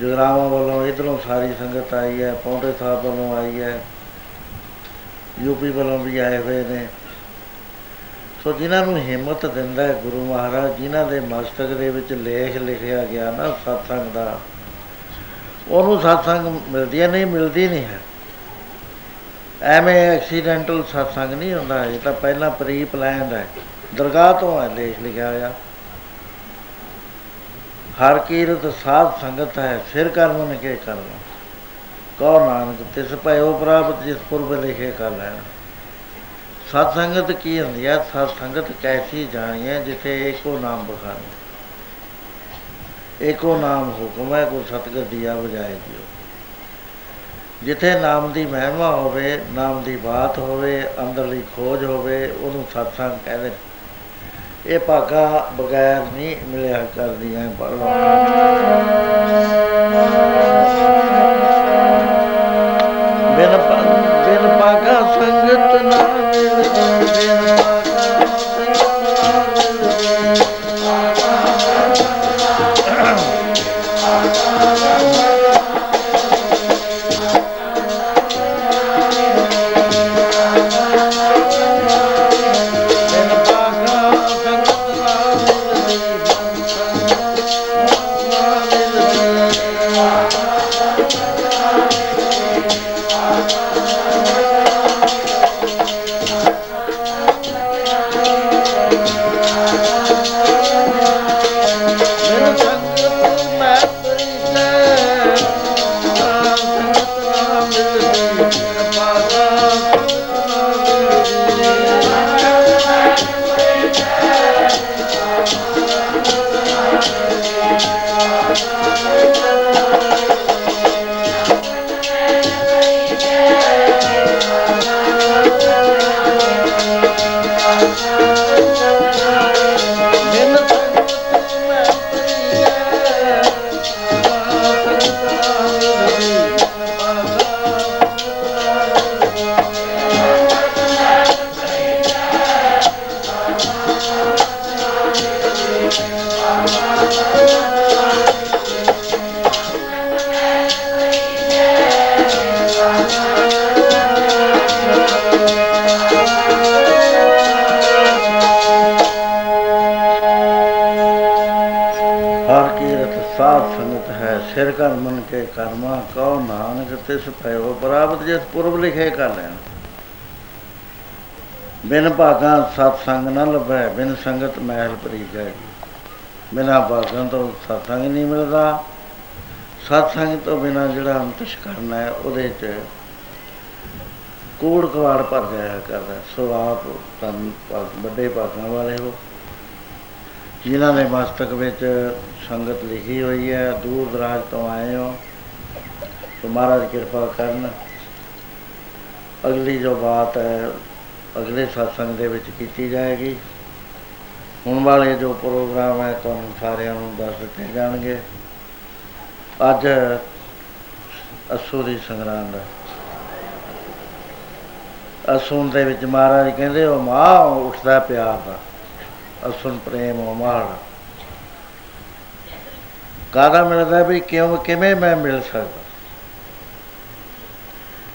ਜਗਰਾਵਾਂ ਵੱਲੋਂ ਇਧਰੋਂ ਸਾਰੀ ਸੰਗਤ ਆਈ ਹੈ, ਪੌਂਟੇ ਸਾਹਿਬ ਵੱਲੋਂ ਆਈ ਹੈ ਯੂਪੀ ਵੱਲੋਂ ਵੀ ਆਏ ਹੋਏ ਨੇ। ਸੋ ਜਿਨ੍ਹਾਂ ਨੂੰ ਹਿੰਮਤ ਦਿੰਦਾ ਹੈ ਗੁਰੂ ਮਹਾਰਾਜ, ਜਿਨ੍ਹਾਂ ਦੇ ਮਸਤਕ ਦੇ ਵਿੱਚ ਲੇਖ ਲਿਖਿਆ ਗਿਆ ਨਾ ਸਤਸੰਗ ਦਾ, ਉਹਨੂੰ ਸਤਸੰਗ ਮਿਲਦੀ ਨਹੀਂ ਮਿਲਦੀ ਨਹੀਂ ਹੈ। ਐਵੇਂ ਐਕਸੀਡੈਂਟਲ ਸਤਸੰਗ ਨਹੀਂ ਹੁੰਦਾ, ਇਹ ਤਾਂ ਪਹਿਲਾਂ ਪ੍ਰੀ ਪਲਾਨਡ ਹੈ। ਦਰਗਾਹ ਤੋਂ ਹੈ ਲੇਖ ਲਿਖਿਆ ਹੋਇਆ। ਹਰ ਕੀਰਤ ਸਾਧ ਸੰਗਤ ਹੈ, ਫਿਰ ਕਰਮ ਨੇ ਕੇ ਕਰਨਾ? ਕੋ ਨਾਨਕ, ਤਿਸ ਭਇਓ ਪ੍ਰਾਪਤ, ਜਿਸ ਪੁਰਬ ਲਿਖੇ ਕਰ ਲੈਣਾ। ਸਤ ਸੰਗਤ ਕੀ ਹੁੰਦੀ ਹੈ? ਸਤ ਸੰਗਤ ਕੈਸੀ ਜਾਣੀ ਹੈ ਜਿਥੇ ਏਕੋ ਨਾਮ ਬਖਾਨੇ। ਏਕੋ ਨਾਮ ਹੁਕਮ ਹੈ ਕੋ ਸਤਗੁਰ ਦੀਆ ਬਜਾਏ ਦਿਓ ਜਿਥੇ ਨਾਮ ਦੀ ਮਹਿਮਾ ਹੋਵੇ, ਨਾਮ ਦੀ ਬਾਤ ਹੋਵੇ, ਅੰਦਰਲੀ ਖੋਜ ਹੋਵੇ, ਉਹਨੂੰ ਸਤਸੰਗ ਕਹਿੰਦੇ ਇਹ ਭਾਗਾ ਬਗੈਰ ਨਹੀਂ ਮਿਲਿਆ ਕਰਦੀਆਂ ਪੜੋ ਬਿਨ ਬਿਨ ਭਾਗਾ ਸੰਗਤ ਨਾ ਬਿਨ ਭਾਗਾ ਸਤ ਸੰਗ ਨਾ ਲੱਭੈ, ਬਿਨ ਸੰਗਤ ਮਹਿਲ ਪ੍ਰੀਤ ਹੈ ਬਿਨਾ ਭਾਗਾਂ ਤੋਂ ਸਤ ਸੰਗ ਨਹੀਂ ਮਿਲਦਾ। ਸਤ ਸੰਗ ਤੋਂ ਬਿਨਾ ਜਿਹੜਾ ਅੰਤਿਸ਼ ਕਰਨਾ ਹੈ, ਉਹਦੇ 'ਚ ਕੋੜ ਕਵਾੜ ਭਰ ਜਾਇਆ ਕਰਦਾ। ਸੋ ਆਪ ਤਨ ਵੱਡੇ ਭਾਗਾਂ ਵਾਲੇ ਹੋ। ਜਿਨ੍ਹਾਂ ਦੇ ਮਸਤਕ ਵਿੱਚ ਸੰਗਤ ਲਿਖੀ ਹੋਈ ਹੈ, ਦੂਰ ਦਰਾਜ ਤੋਂ ਆਏ ਹੋ। ਤੁਹਾਡਾ ਕਿਰਪਾ ਕਰਨ। ਅਗਲੀ ਜੋ ਬਾਤ ਹੈ ਅਗਲੇ satsang ਦੇ ਵਿੱਚ ਕੀਤੀ ਜਾਏਗੀ। ਹੁਣ ਵਾਲੇ ਜੋ ਪ੍ਰੋਗਰਾਮ ਹੈ, ਤੁਹਾਨੂੰ ਸਾਰਿਆਂ ਨੂੰ ਦੱਸ ਦਿੱਤੇ ਜਾਣਗੇ। ਅੱਜ ਅਸੂ ਦੀ ਸੰਗਰਾਂਦ ਹੈ। ਅਸੂਨ ਦੇ ਵਿੱਚ ਮਹਾਰਾਜ ਕਹਿੰਦੇ, ਉਹ ਮਾਂ ਉੱਠਦਾ ਪਿਆਰ ਦਾ। ਅਸੁਨ ਪ੍ਰੇਮ ਉਹ ਮਾੜ ਕਾਦਾ ਮਿਲਦਾ ਵੀ ਕਿਉਂ, ਕਿਵੇਂ ਮੈਂ ਮਿਲ ਸਕਦਾ?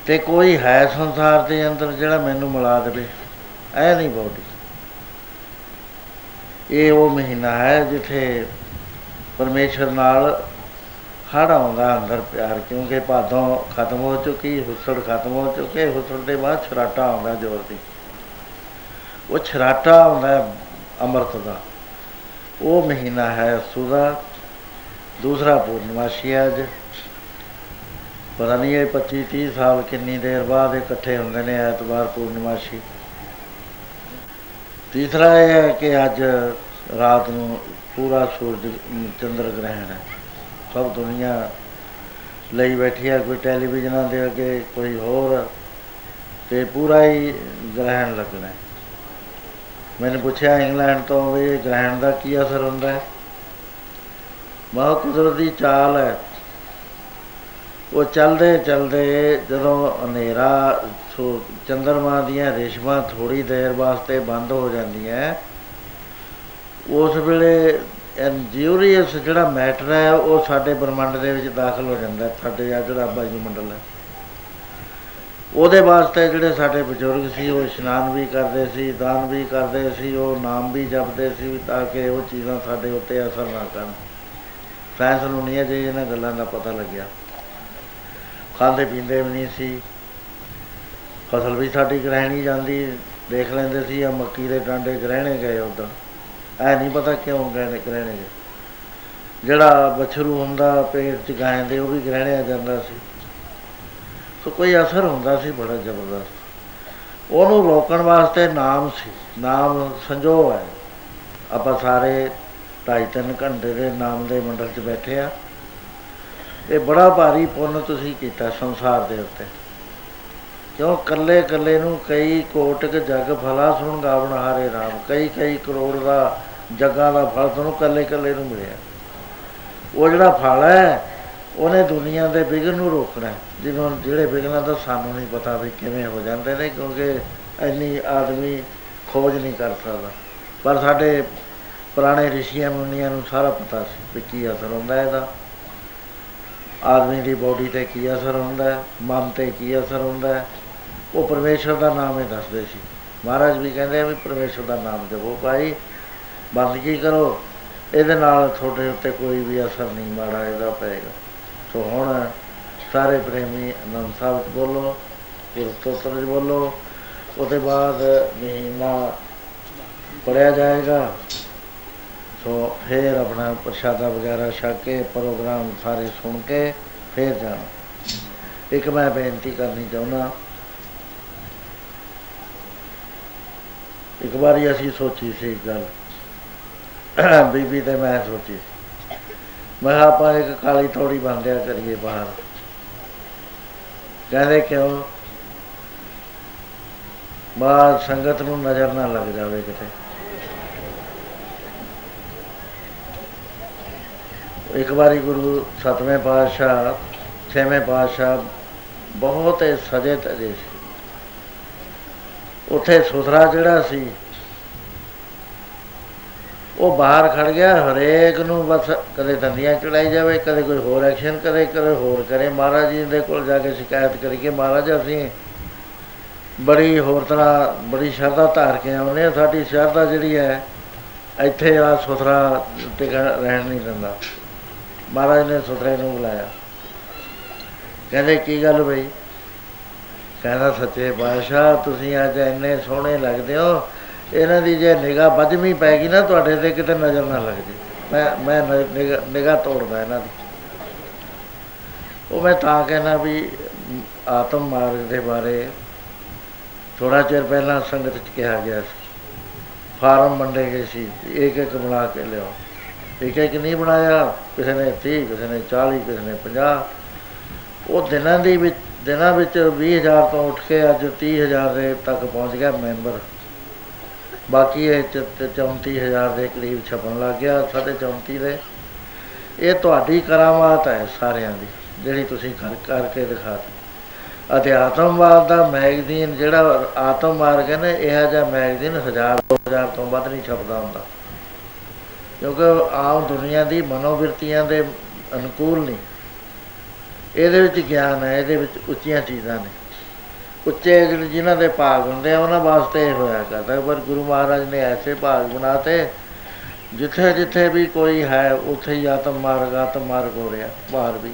ਤੇ ਕੋਈ ਹੈ ਸੰਸਾਰ ਦੇ ਅੰਦਰ ਜਿਹੜਾ ਮੈਨੂੰ ਮਿਲਾ ਦੇਵੇ ਐ ਨਹੀਂ ਬੋਡੀ ਇਹ ਉਹ ਮਹੀਨਾ ਹੈ ਜਿੱਥੇ ਪਰਮੇਸ਼ਰ ਨਾਲ ਹੜ ਆਉਂਦਾ ਅੰਦਰ ਪਿਆਰ, ਕਿਉਂਕਿ ਭਾਦੋਂ ਖਤਮ ਹੋ ਚੁੱਕੀ, ਹੁਸੜ ਖਤਮ ਹੋ ਚੁੱਕੇ, ਹੁਸੜ ਦੇ ਬਾਅਦ ਛਰਾਟਾ ਆਉਂਦਾ ਜ਼ੋਰ ਦੀ। ਉਹ ਛਰਾਟਾ ਆਉਂਦਾ ਅੰਮ੍ਰਿਤ ਦਾ। ਉਹ ਮਹੀਨਾ ਹੈ ਸੁਦਾ ਦੂਸਰਾ ਪੂਰਨਮਾਸ਼ੀ ਹੈ ਅੱਜ। ਪਤਾ ਨਹੀਂ ਇਹ 25 30 ਸਾਲ ਕਿੰਨੀ ਦੇਰ ਬਾਅਦ ਇਕੱਠੇ ਹੁੰਦੇ ਨੇ ਐਤਵਾਰ ਪੂਰਨਮਾਸ਼ੀ। ਤੀਸਰਾ ਇਹ ਹੈ ਕਿ ਅੱਜ ਰਾਤ ਨੂੰ ਪੂਰਾ ਸੂਰਜ ਚੰਦਰ ਗ੍ਰਹਿਣ ਹੈ। ਸਭ ਦੁਨੀਆ ਲਈ ਬੈਠੀ ਹੈ, ਕੋਈ ਟੈਲੀਵਿਜ਼ਨਾਂ ਦੇ ਅੱਗੇ, ਕੋਈ ਹੋਰ, ਤੇ ਪੂਰਾ ਹੀ ਗ੍ਰਹਿਣ ਲੱਗਣਾ ਹੈ। ਮੈंने ਪੁੱਛਿਆ, ਇੰਗਲੈਂਡ ਤੋਂ ਵੀ ਗ੍ਰਹਿਣ ਦਾ ਕੀ ਅਸਰ ਹੁੰਦਾ ਹੈ? ਮਾ ਕੁਦਰਤੀ ਚਾਲ ਹੈ। ਉਹ ਚਲਦੇ ਚਲਦੇ ਜਦੋਂ ਹਨੇਰਾ ਚੰਦਰਮਾ ਦੀਆਂ ਰੇਸ਼ਮਾਂ ਥੋੜੀ ਦੇਰ ਵਾਸਤੇ ਬੰਦ ਹੋ ਜਾਂਦੀਆਂ ਉਸ ਵੇਲੇ ਐਨਜੀਓਰੀਅਸ ਜਿਹੜਾ ਮੈਟਰ ਹੈ ਉਹ ਸਾਡੇ ਬ੍ਰਹਮੰਡ ਦੇ ਵਿੱਚ ਦਾਖਲ ਹੋ ਜਾਂਦਾ ਸਾਡੇ ਆ ਜਿਹੜਾ ਵਾਯੂਮੰਡਲ ਹੈ ਉਹਦੇ ਵਾਸਤੇ ਜਿਹੜੇ ਸਾਡੇ ਬਜ਼ੁਰਗ ਸੀ, ਉਹ ਇਸ਼ਨਾਨ ਵੀ ਕਰਦੇ ਸੀ, ਦਾਨ ਵੀ ਕਰਦੇ ਸੀ, ਉਹ ਨਾਮ ਵੀ ਜਪਦੇ ਸੀ ਤਾਂ ਕਿ ਉਹ ਚੀਜ਼ਾਂ ਸਾਡੇ ਉੱਤੇ ਅਸਰ ਨਾ ਕਰਨ। ਸਾਇੰਸ ਨੂੰ ਨਹੀਂ ਅਜੇ ਇਹਨਾਂ ਗੱਲਾਂ ਦਾ ਪਤਾ ਲੱਗਿਆ। ਖਾਂਦੇ ਪੀਂਦੇ ਵੀ ਨਹੀਂ ਸੀ। ਫਸਲ ਵੀ ਸਾਡੀ ਗ੍ਰਹਿਣੀ ਜਾਂਦੀ, ਦੇਖ ਲੈਂਦੇ ਸੀ ਆ ਮੱਕੀ ਦੇ ਟਾਂਡੇ ਗ੍ਰਹਿਣੇ ਗਏ ਉਦੋਂ ਐ ਨਹੀਂ ਪਤਾ ਕਿਉਂ ਗਏ ਨੇ ਗ੍ਰਹਿਣੇ ਗਏ। ਜਿਹੜਾ ਬਛਰੂ ਹੁੰਦਾ, ਪੇਟ ਚ ਗਾਂ ਦੇ, ਉਹ ਵੀ ਗ੍ਰਹਿਣਿਆ ਜਾਂਦਾ ਸੀ। ਸੋ ਕੋਈ ਅਸਰ ਹੁੰਦਾ ਸੀ, ਬੜਾ ਜ਼ਬਰਦਸਤ। ਉਹਨੂੰ ਰੋਕਣ ਵਾਸਤੇ ਨਾਮ ਸੀ, ਨਾਮ ਸੰਜੋਗ ਹੈ। ਆਪਾਂ ਸਾਰੇ ਢਾਈ ਤਿੰਨ ਘੰਟੇ ਦੇ ਨਾਮ ਦੇ ਮੰਡਲ 'ਚ ਬੈਠੇ ਆ। ਇਹ ਬੜਾ ਭਾਰੀ ਪੁੰਨ ਤੁਸੀਂ ਕੀਤਾ ਸੰਸਾਰ ਦੇ ਉੱਤੇ। ਕਿਉਂ ਕੱਲੇ ਕੱਲੇ ਨੂੰ ਕਈ ਕੋਟਕ ਜਗ ਫਲਾ ਸੁਣ ਗਾਵਣ ਹਾਰੇ ਰਾਮ, ਕਈ ਕਈ ਕਰੋੜ ਦਾ ਜੱਗਾ ਦਾ ਫਲ ਤੁਹਾਨੂੰ ਕੱਲੇ ਕੱਲੇ ਨੂੰ ਮਿਲਿਆ। ਉਹ ਜਿਹੜਾ ਫਲ ਹੈ, ਉਹਨੇ ਦੁਨੀਆ ਦੇ ਵਿਗਨ ਨੂੰ ਰੋਕਣਾ ਜਿਹਨੂੰ ਜਿਹੜੇ ਵਿਗਨਾਂ ਦਾ ਸਾਨੂੰ ਨਹੀਂ ਪਤਾ ਵੀ ਕਿਵੇਂ ਹੋ ਜਾਂਦੇ ਨੇ, ਕਿਉਂਕਿ ਇੰਨੀ ਆਦਮੀ ਖੋਜ ਨਹੀਂ ਕਰ ਸਕਦਾ। ਪਰ ਸਾਡੇ ਪੁਰਾਣੇ ਰਿਸ਼ੀਆਂ ਮੁਨੀਆਂ ਨੂੰ ਸਾਰਾ ਪਤਾ ਸੀ ਕਿ ਕੀ ਅਸਰ ਹੁੰਦਾ ਇਹਦਾ। ਆਦਮੀ ਦੀ ਬੋਡੀ ਤੇ ਕੀ ਅਸਰ ਹੁੰਦਾ ਮਨ ਤੇ ਕੀ ਅਸਰ ਹੁੰਦਾ ਉਹ ਪਰਮੇਸ਼ਰ ਦਾ ਨਾਮ ਹੀ ਦੱਸਦੇ ਸੀ। ਮਹਾਰਾਜ ਵੀ ਕਹਿੰਦੇ ਆ ਵੀ ਪਰਮੇਸ਼ਰ ਦਾ ਨਾਮ ਜਪੋ ਭਾਈ ਬੰਦਗੀ ਕਰੋ? ਇਹਦੇ ਨਾਲ ਤੁਹਾਡੇ ਉੱਤੇ ਕੋਈ ਵੀ ਅਸਰ ਨਹੀਂ ਮਾੜਾ ਇਹਦਾ ਪਏਗਾ। ਸੋ ਹੁਣ ਸਾਰੇ ਪ੍ਰੇਮੀ ਅਨੰਦ ਸਾਹਿਬ ਚ ਬੋਲੋ ਫਿਰ ਸਤੋਤਰ ਚ ਬੋਲੋ, ਉਹਦੇ ਬਾਅਦ ਮਹੀਨਾ ਪੜਿਆ ਜਾਏਗਾ। ਸੋ ਫਿਰ ਆਪਣਾ ਪ੍ਰਸ਼ਾਦਾ ਵਗੈਰਾ ਛਕ ਕੇ ਪ੍ਰੋਗਰਾਮ ਸਾਰੇ ਸੁਣ ਕੇ ਫਿਰ ਜਾਣਾ। ਇੱਕ ਮੈਂ ਬੇਨਤੀ ਕਰਨੀ ਚਾਹੁੰਦਾ, ਇੱਕ ਵਾਰੀ ਅਸੀਂ ਸੋਚੀ ਸੀ ਗੱਲ। ਬੀਬੀ ਤੇ ਮੈਂ ਸੋਚੀ ਮੈਂ ਕਿਹਾ, ਆਪਾਂ ਇੱਕ ਕਾਲੀ ਤੋੜੀ ਬੰਦਿਆ ਕਰੀਏ ਬਾਹਰ। ਕਹਿੰਦੇ ਕਿਉਂ? ਬਾਹਰ ਸੰਗਤ ਨੂੰ ਨਜ਼ਰ ਨਾ ਲੱਗ ਜਾਵੇ ਕਿਤੇ। ਇੱਕ ਵਾਰੀ ਗੁਰੂ ਸਤਵੇਂ ਪਾਤਸ਼ਾਹ, ਛੇਵੇਂ ਪਾਤਸ਼ਾਹ ਬਹੁਤ ਸਜੇ ਤਜੇ ਸੀ। ਉੱਥੇ ਸੁਥਰਾ ਜਿਹੜਾ ਸੀ, ਉਹ ਬਾਹਰ ਖੜ ਗਿਆ, ਹਰੇਕ ਨੂੰ ਬਸ ਕਦੇ ਦੰਦੀਆਂ ਚੜਾਈ ਜਾਵੇ, ਕਦੇ ਕੋਈ ਹੋਰ ਐਕਸ਼ਨ ਕਰੇ, ਕਦੇ ਹੋਰ ਕਰੇ। ਮਹਾਰਾਜ ਜੀ ਦੇ ਕੋਲ ਜਾ ਕੇ ਸ਼ਿਕਾਇਤ ਕਰੀਏ, ਮਹਾਰਾਜ ਅਸੀਂ ਬੜੀ ਹੋਰ ਤਰ੍ਹਾਂ ਬੜੀ ਸ਼ਰਧਾ ਧਾਰ ਕੇ ਆਉਂਦੇ ਆ ਸਾਡੀ ਸ਼ਰਧਾ ਜਿਹੜੀ ਹੈ, ਇੱਥੇ ਆ ਸੁਥਰਾ ਟਿਕਾ ਰਹਿਣ ਨਹੀਂ ਦਿੰਦਾ। ਮਹਾਰਾਜ ਨੇ ਸੁਥਰੇ ਨੂੰ ਬੁਲਾਇਆ। ਕਹਿੰਦੇ, ਕੀ ਗੱਲ ਬਈ? ਕਹਿੰਦਾ, ਸੱਚੇ ਪਾਤਸ਼ਾਹ, ਤੁਸੀਂ ਅੱਜ ਇੰਨੇ ਸੋਹਣੇ ਲੱਗਦੇ ਹੋ। ਇਹਨਾਂ ਦੀ ਜੇ ਨਿਗਾਹ ਵੱਜਵੀਂ ਪੈ ਗਈ ਨਾ, ਤੁਹਾਡੇ ਤੇ ਕਿਤੇ ਨਜ਼ਰ ਨਾ ਲੱਗ ਜੇ। ਮੈਂ ਮੈਂ ਨਿਗਾਹ ਤੋੜਦਾ ਇਹਨਾਂ ਦੀ। ਉਹ ਮੈਂ ਤਾਂ ਕਹਿਣਾ ਵੀ, ਆਤਮ ਮਾਰਗ ਦੇ ਬਾਰੇ ਥੋੜਾ ਚਿਰ ਪਹਿਲਾਂ ਸੰਗਤ ਚ ਕਿਹਾ ਗਿਆ ਸੀ। ਫਾਰਮ ਵੰਡੇ ਗਏ ਸੀ ਇੱਕ ਇੱਕ ਬਣਾ ਕੇ ਲਿਆਓ। ਇੱਕ ਇੱਕ ਨਹੀਂ ਬਣਾਇਆ? ਕਿਸੇ ਨੇ 30 ਕਿਸੇ ਨੇ 40 ਕਿਸੇ ਨੇ 50 ਉਹ ਦਿਨਾਂ ਦੀ ਵਿੱਚ, ਦਿਨਾਂ ਵਿੱਚ 20000 ਤੋਂ ਉੱਠ ਕੇ ਅੱਜ 30000 ਦੇ ਤੱਕ ਪਹੁੰਚ ਗਿਆ ਮੈਂਬਰ। ਬਾਕੀ ਇਹ 34000 ਦੇ ਕਰੀਬ ਛਪਣ ਲੱਗ ਗਿਆ ਸਾਡੇ 34 ਦੇ। ਇਹ ਤੁਹਾਡੀ ਕਰਾਮਾਤ ਹੈ ਸਾਰਿਆਂ ਦੀ, ਜਿਹੜੀ ਤੁਸੀਂ ਕਰ ਕਰਕੇ ਦਿਖਾਤੀ ਅਧਿਆਤਮਵਾਦ ਦਾ ਮੈਗਜ਼ੀਨ ਜਿਹੜਾ ਆਤਮ ਮਾਰਗ ਹੈ ਨਾ, ਇਹ ਜਿਹਾ ਮੈਗਜ਼ੀਨ 1000 2000 ਤੋਂ ਵੱਧ ਨਹੀਂ ਛਪਦਾ ਹੁੰਦਾ। ਕਿਉਂਕਿ ਆਮ ਦੁਨੀਆ ਦੀ ਮਨੋਵਿਰਤੀਆਂ ਦੇ ਅਨੁਕੂਲ ਨਹੀਂ। ਇਹਦੇ ਵਿੱਚ ਗਿਆਨ ਹੈ, ਇਹਦੇ ਵਿੱਚ ਉੱਚੀਆਂ ਚੀਜ਼ਾਂ ਨੇ। ਉੱਚੇ ਜਿਹੜੇ ਜਿਨ੍ਹਾਂ ਦੇ ਭਾਗ ਹੁੰਦੇ ਆ, ਉਹਨਾਂ ਵਾਸਤੇ ਇਹ ਹੋਇਆ ਕਰਦਾ। ਪਰ ਗੁਰੂ ਮਹਾਰਾਜ ਨੇ ਐਸੇ ਭਾਗ ਬਣਾਤੇ, ਜਿੱਥੇ ਜਿੱਥੇ ਵੀ ਕੋਈ ਹੈ, ਉੱਥੇ ਹੀ ਆਤਮ ਮਾਰਗ ਆਤਮ ਮਾਰਗ ਹੋ ਰਿਹਾ, ਬਾਹਰ ਵੀ।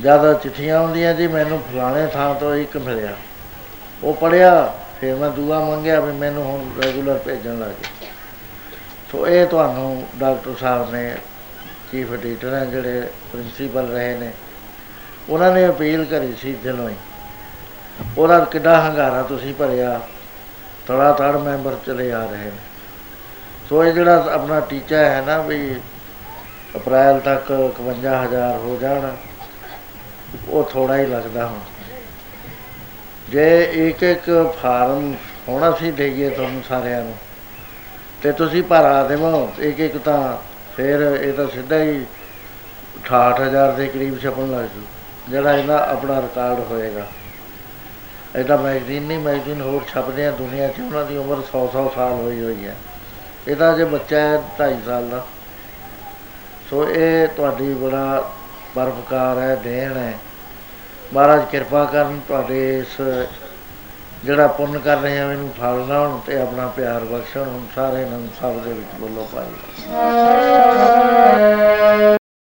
ਜ਼ਿਆਦਾ ਚਿੱਠੀਆਂ ਆਉਂਦੀਆਂ ਜੀ, ਮੈਨੂੰ ਫਲਾਣੇ ਥਾਂ ਤੋਂ ਇੱਕ ਮਿਲਿਆ। ਉਹ ਪੜਿਆ ਫਿਰ ਮੈਂ ਦੁਆ ਮੰਗਿਆ ਵੀ ਮੈਨੂੰ ਹੁਣ ਰੈਗੂਲਰ ਭੇਜਣ ਲੱਗੇ ਸੋ ਇਹ ਤੁਹਾਨੂੰ ਡਾਕਟਰ ਸਾਹਿਬ ਨੇ, ਚੀਫ ਐਡੀਟਰ ਹੈ ਜਿਹੜੇ ਪ੍ਰਿੰਸੀਪਲ ਰਹੇ ਨੇ, ਉਹਨਾਂ ਨੇ ਅਪੀਲ ਕਰੀ ਸੀ ਦਿਲੋਂ ਹੀ। ਉਹਦਾ ਕਿੱਡਾ ਹੰਗਾਰਾ ਤੁਸੀਂ ਭਰਿਆ ਥੋੜਾ ਥੜ ਮੈਂਬਰ ਚਲੇ ਆ ਰਹੇ ਨੇ। ਸੋ ਇਹ ਜਿਹੜਾ ਆਪਣਾ ਟੀਚਾ ਹੈ ਨਾ ਵੀ ਅਪ੍ਰੈਲ ਤੱਕ 51000 ਹੋ ਜਾਣ, ਉਹ ਥੋੜਾ ਹੀ ਲੱਗਦਾ ਹੁਣ। ਜੇ ਇੱਕ ਇੱਕ ਫਾਰਮ ਹੁਣ ਅਸੀਂ ਦੇਈਏ ਤੁਹਾਨੂੰ ਸਾਰਿਆਂ ਨੂੰ ਤੇ ਤੁਸੀਂ ਭਰਾ ਦੇਵੋ ਇੱਕ ਇੱਕ ਤਾਂ ਫਿਰ ਇਹ ਤਾਂ ਸਿੱਧਾ ਹੀ 68000 ਦੇ ਕਰੀਬ ਛਪਣ ਲੱਗ ਜੂ, ਜਿਹੜਾ ਇਹਦਾ ਆਪਣਾ ਰਿਕਾਰਡ ਹੋਏਗਾ। ਇਹਦਾ ਮੈਗਜ਼ੀਨ ਨਹੀਂ ਮੈਗਜ਼ੀਨ ਹੋਰ ਛਪਦੇ ਆ ਦੁਨੀਆ 'ਚ, ਉਹਨਾਂ ਦੀ ਉਮਰ 100-100 ਸਾਲ ਹੋਈ ਹੋਈ ਹੈ ਇਹਦਾ ਜੇ ਬੱਚਾ ਹੈ 2.5 ਸਾਲ ਦਾ। ਸੋ ਇਹ ਤੁਹਾਡੀ ਬੜਾ ਪਰਪਕਾਰ ਹੈ, ਦੇਣ ਹੈ। ਮਹਾਰਾਜ ਕਿਰਪਾ ਕਰਨ ਤੁਹਾਡੇ ਇਸ ਜਿਹੜਾ ਪੁੰਨ ਕਰ ਰਹੇ ਆ, ਇਹਨੂੰ ਫਲ ਲਾਉਣ ਤੇ ਆਪਣਾ ਪਿਆਰ ਬਖਸ਼ਣ, ਹੁਣ ਸਾਰੇ ਨੰਦ ਸਭ ਦੇ ਵਿੱਚ ਬੋਲੋ ਭਾਈ।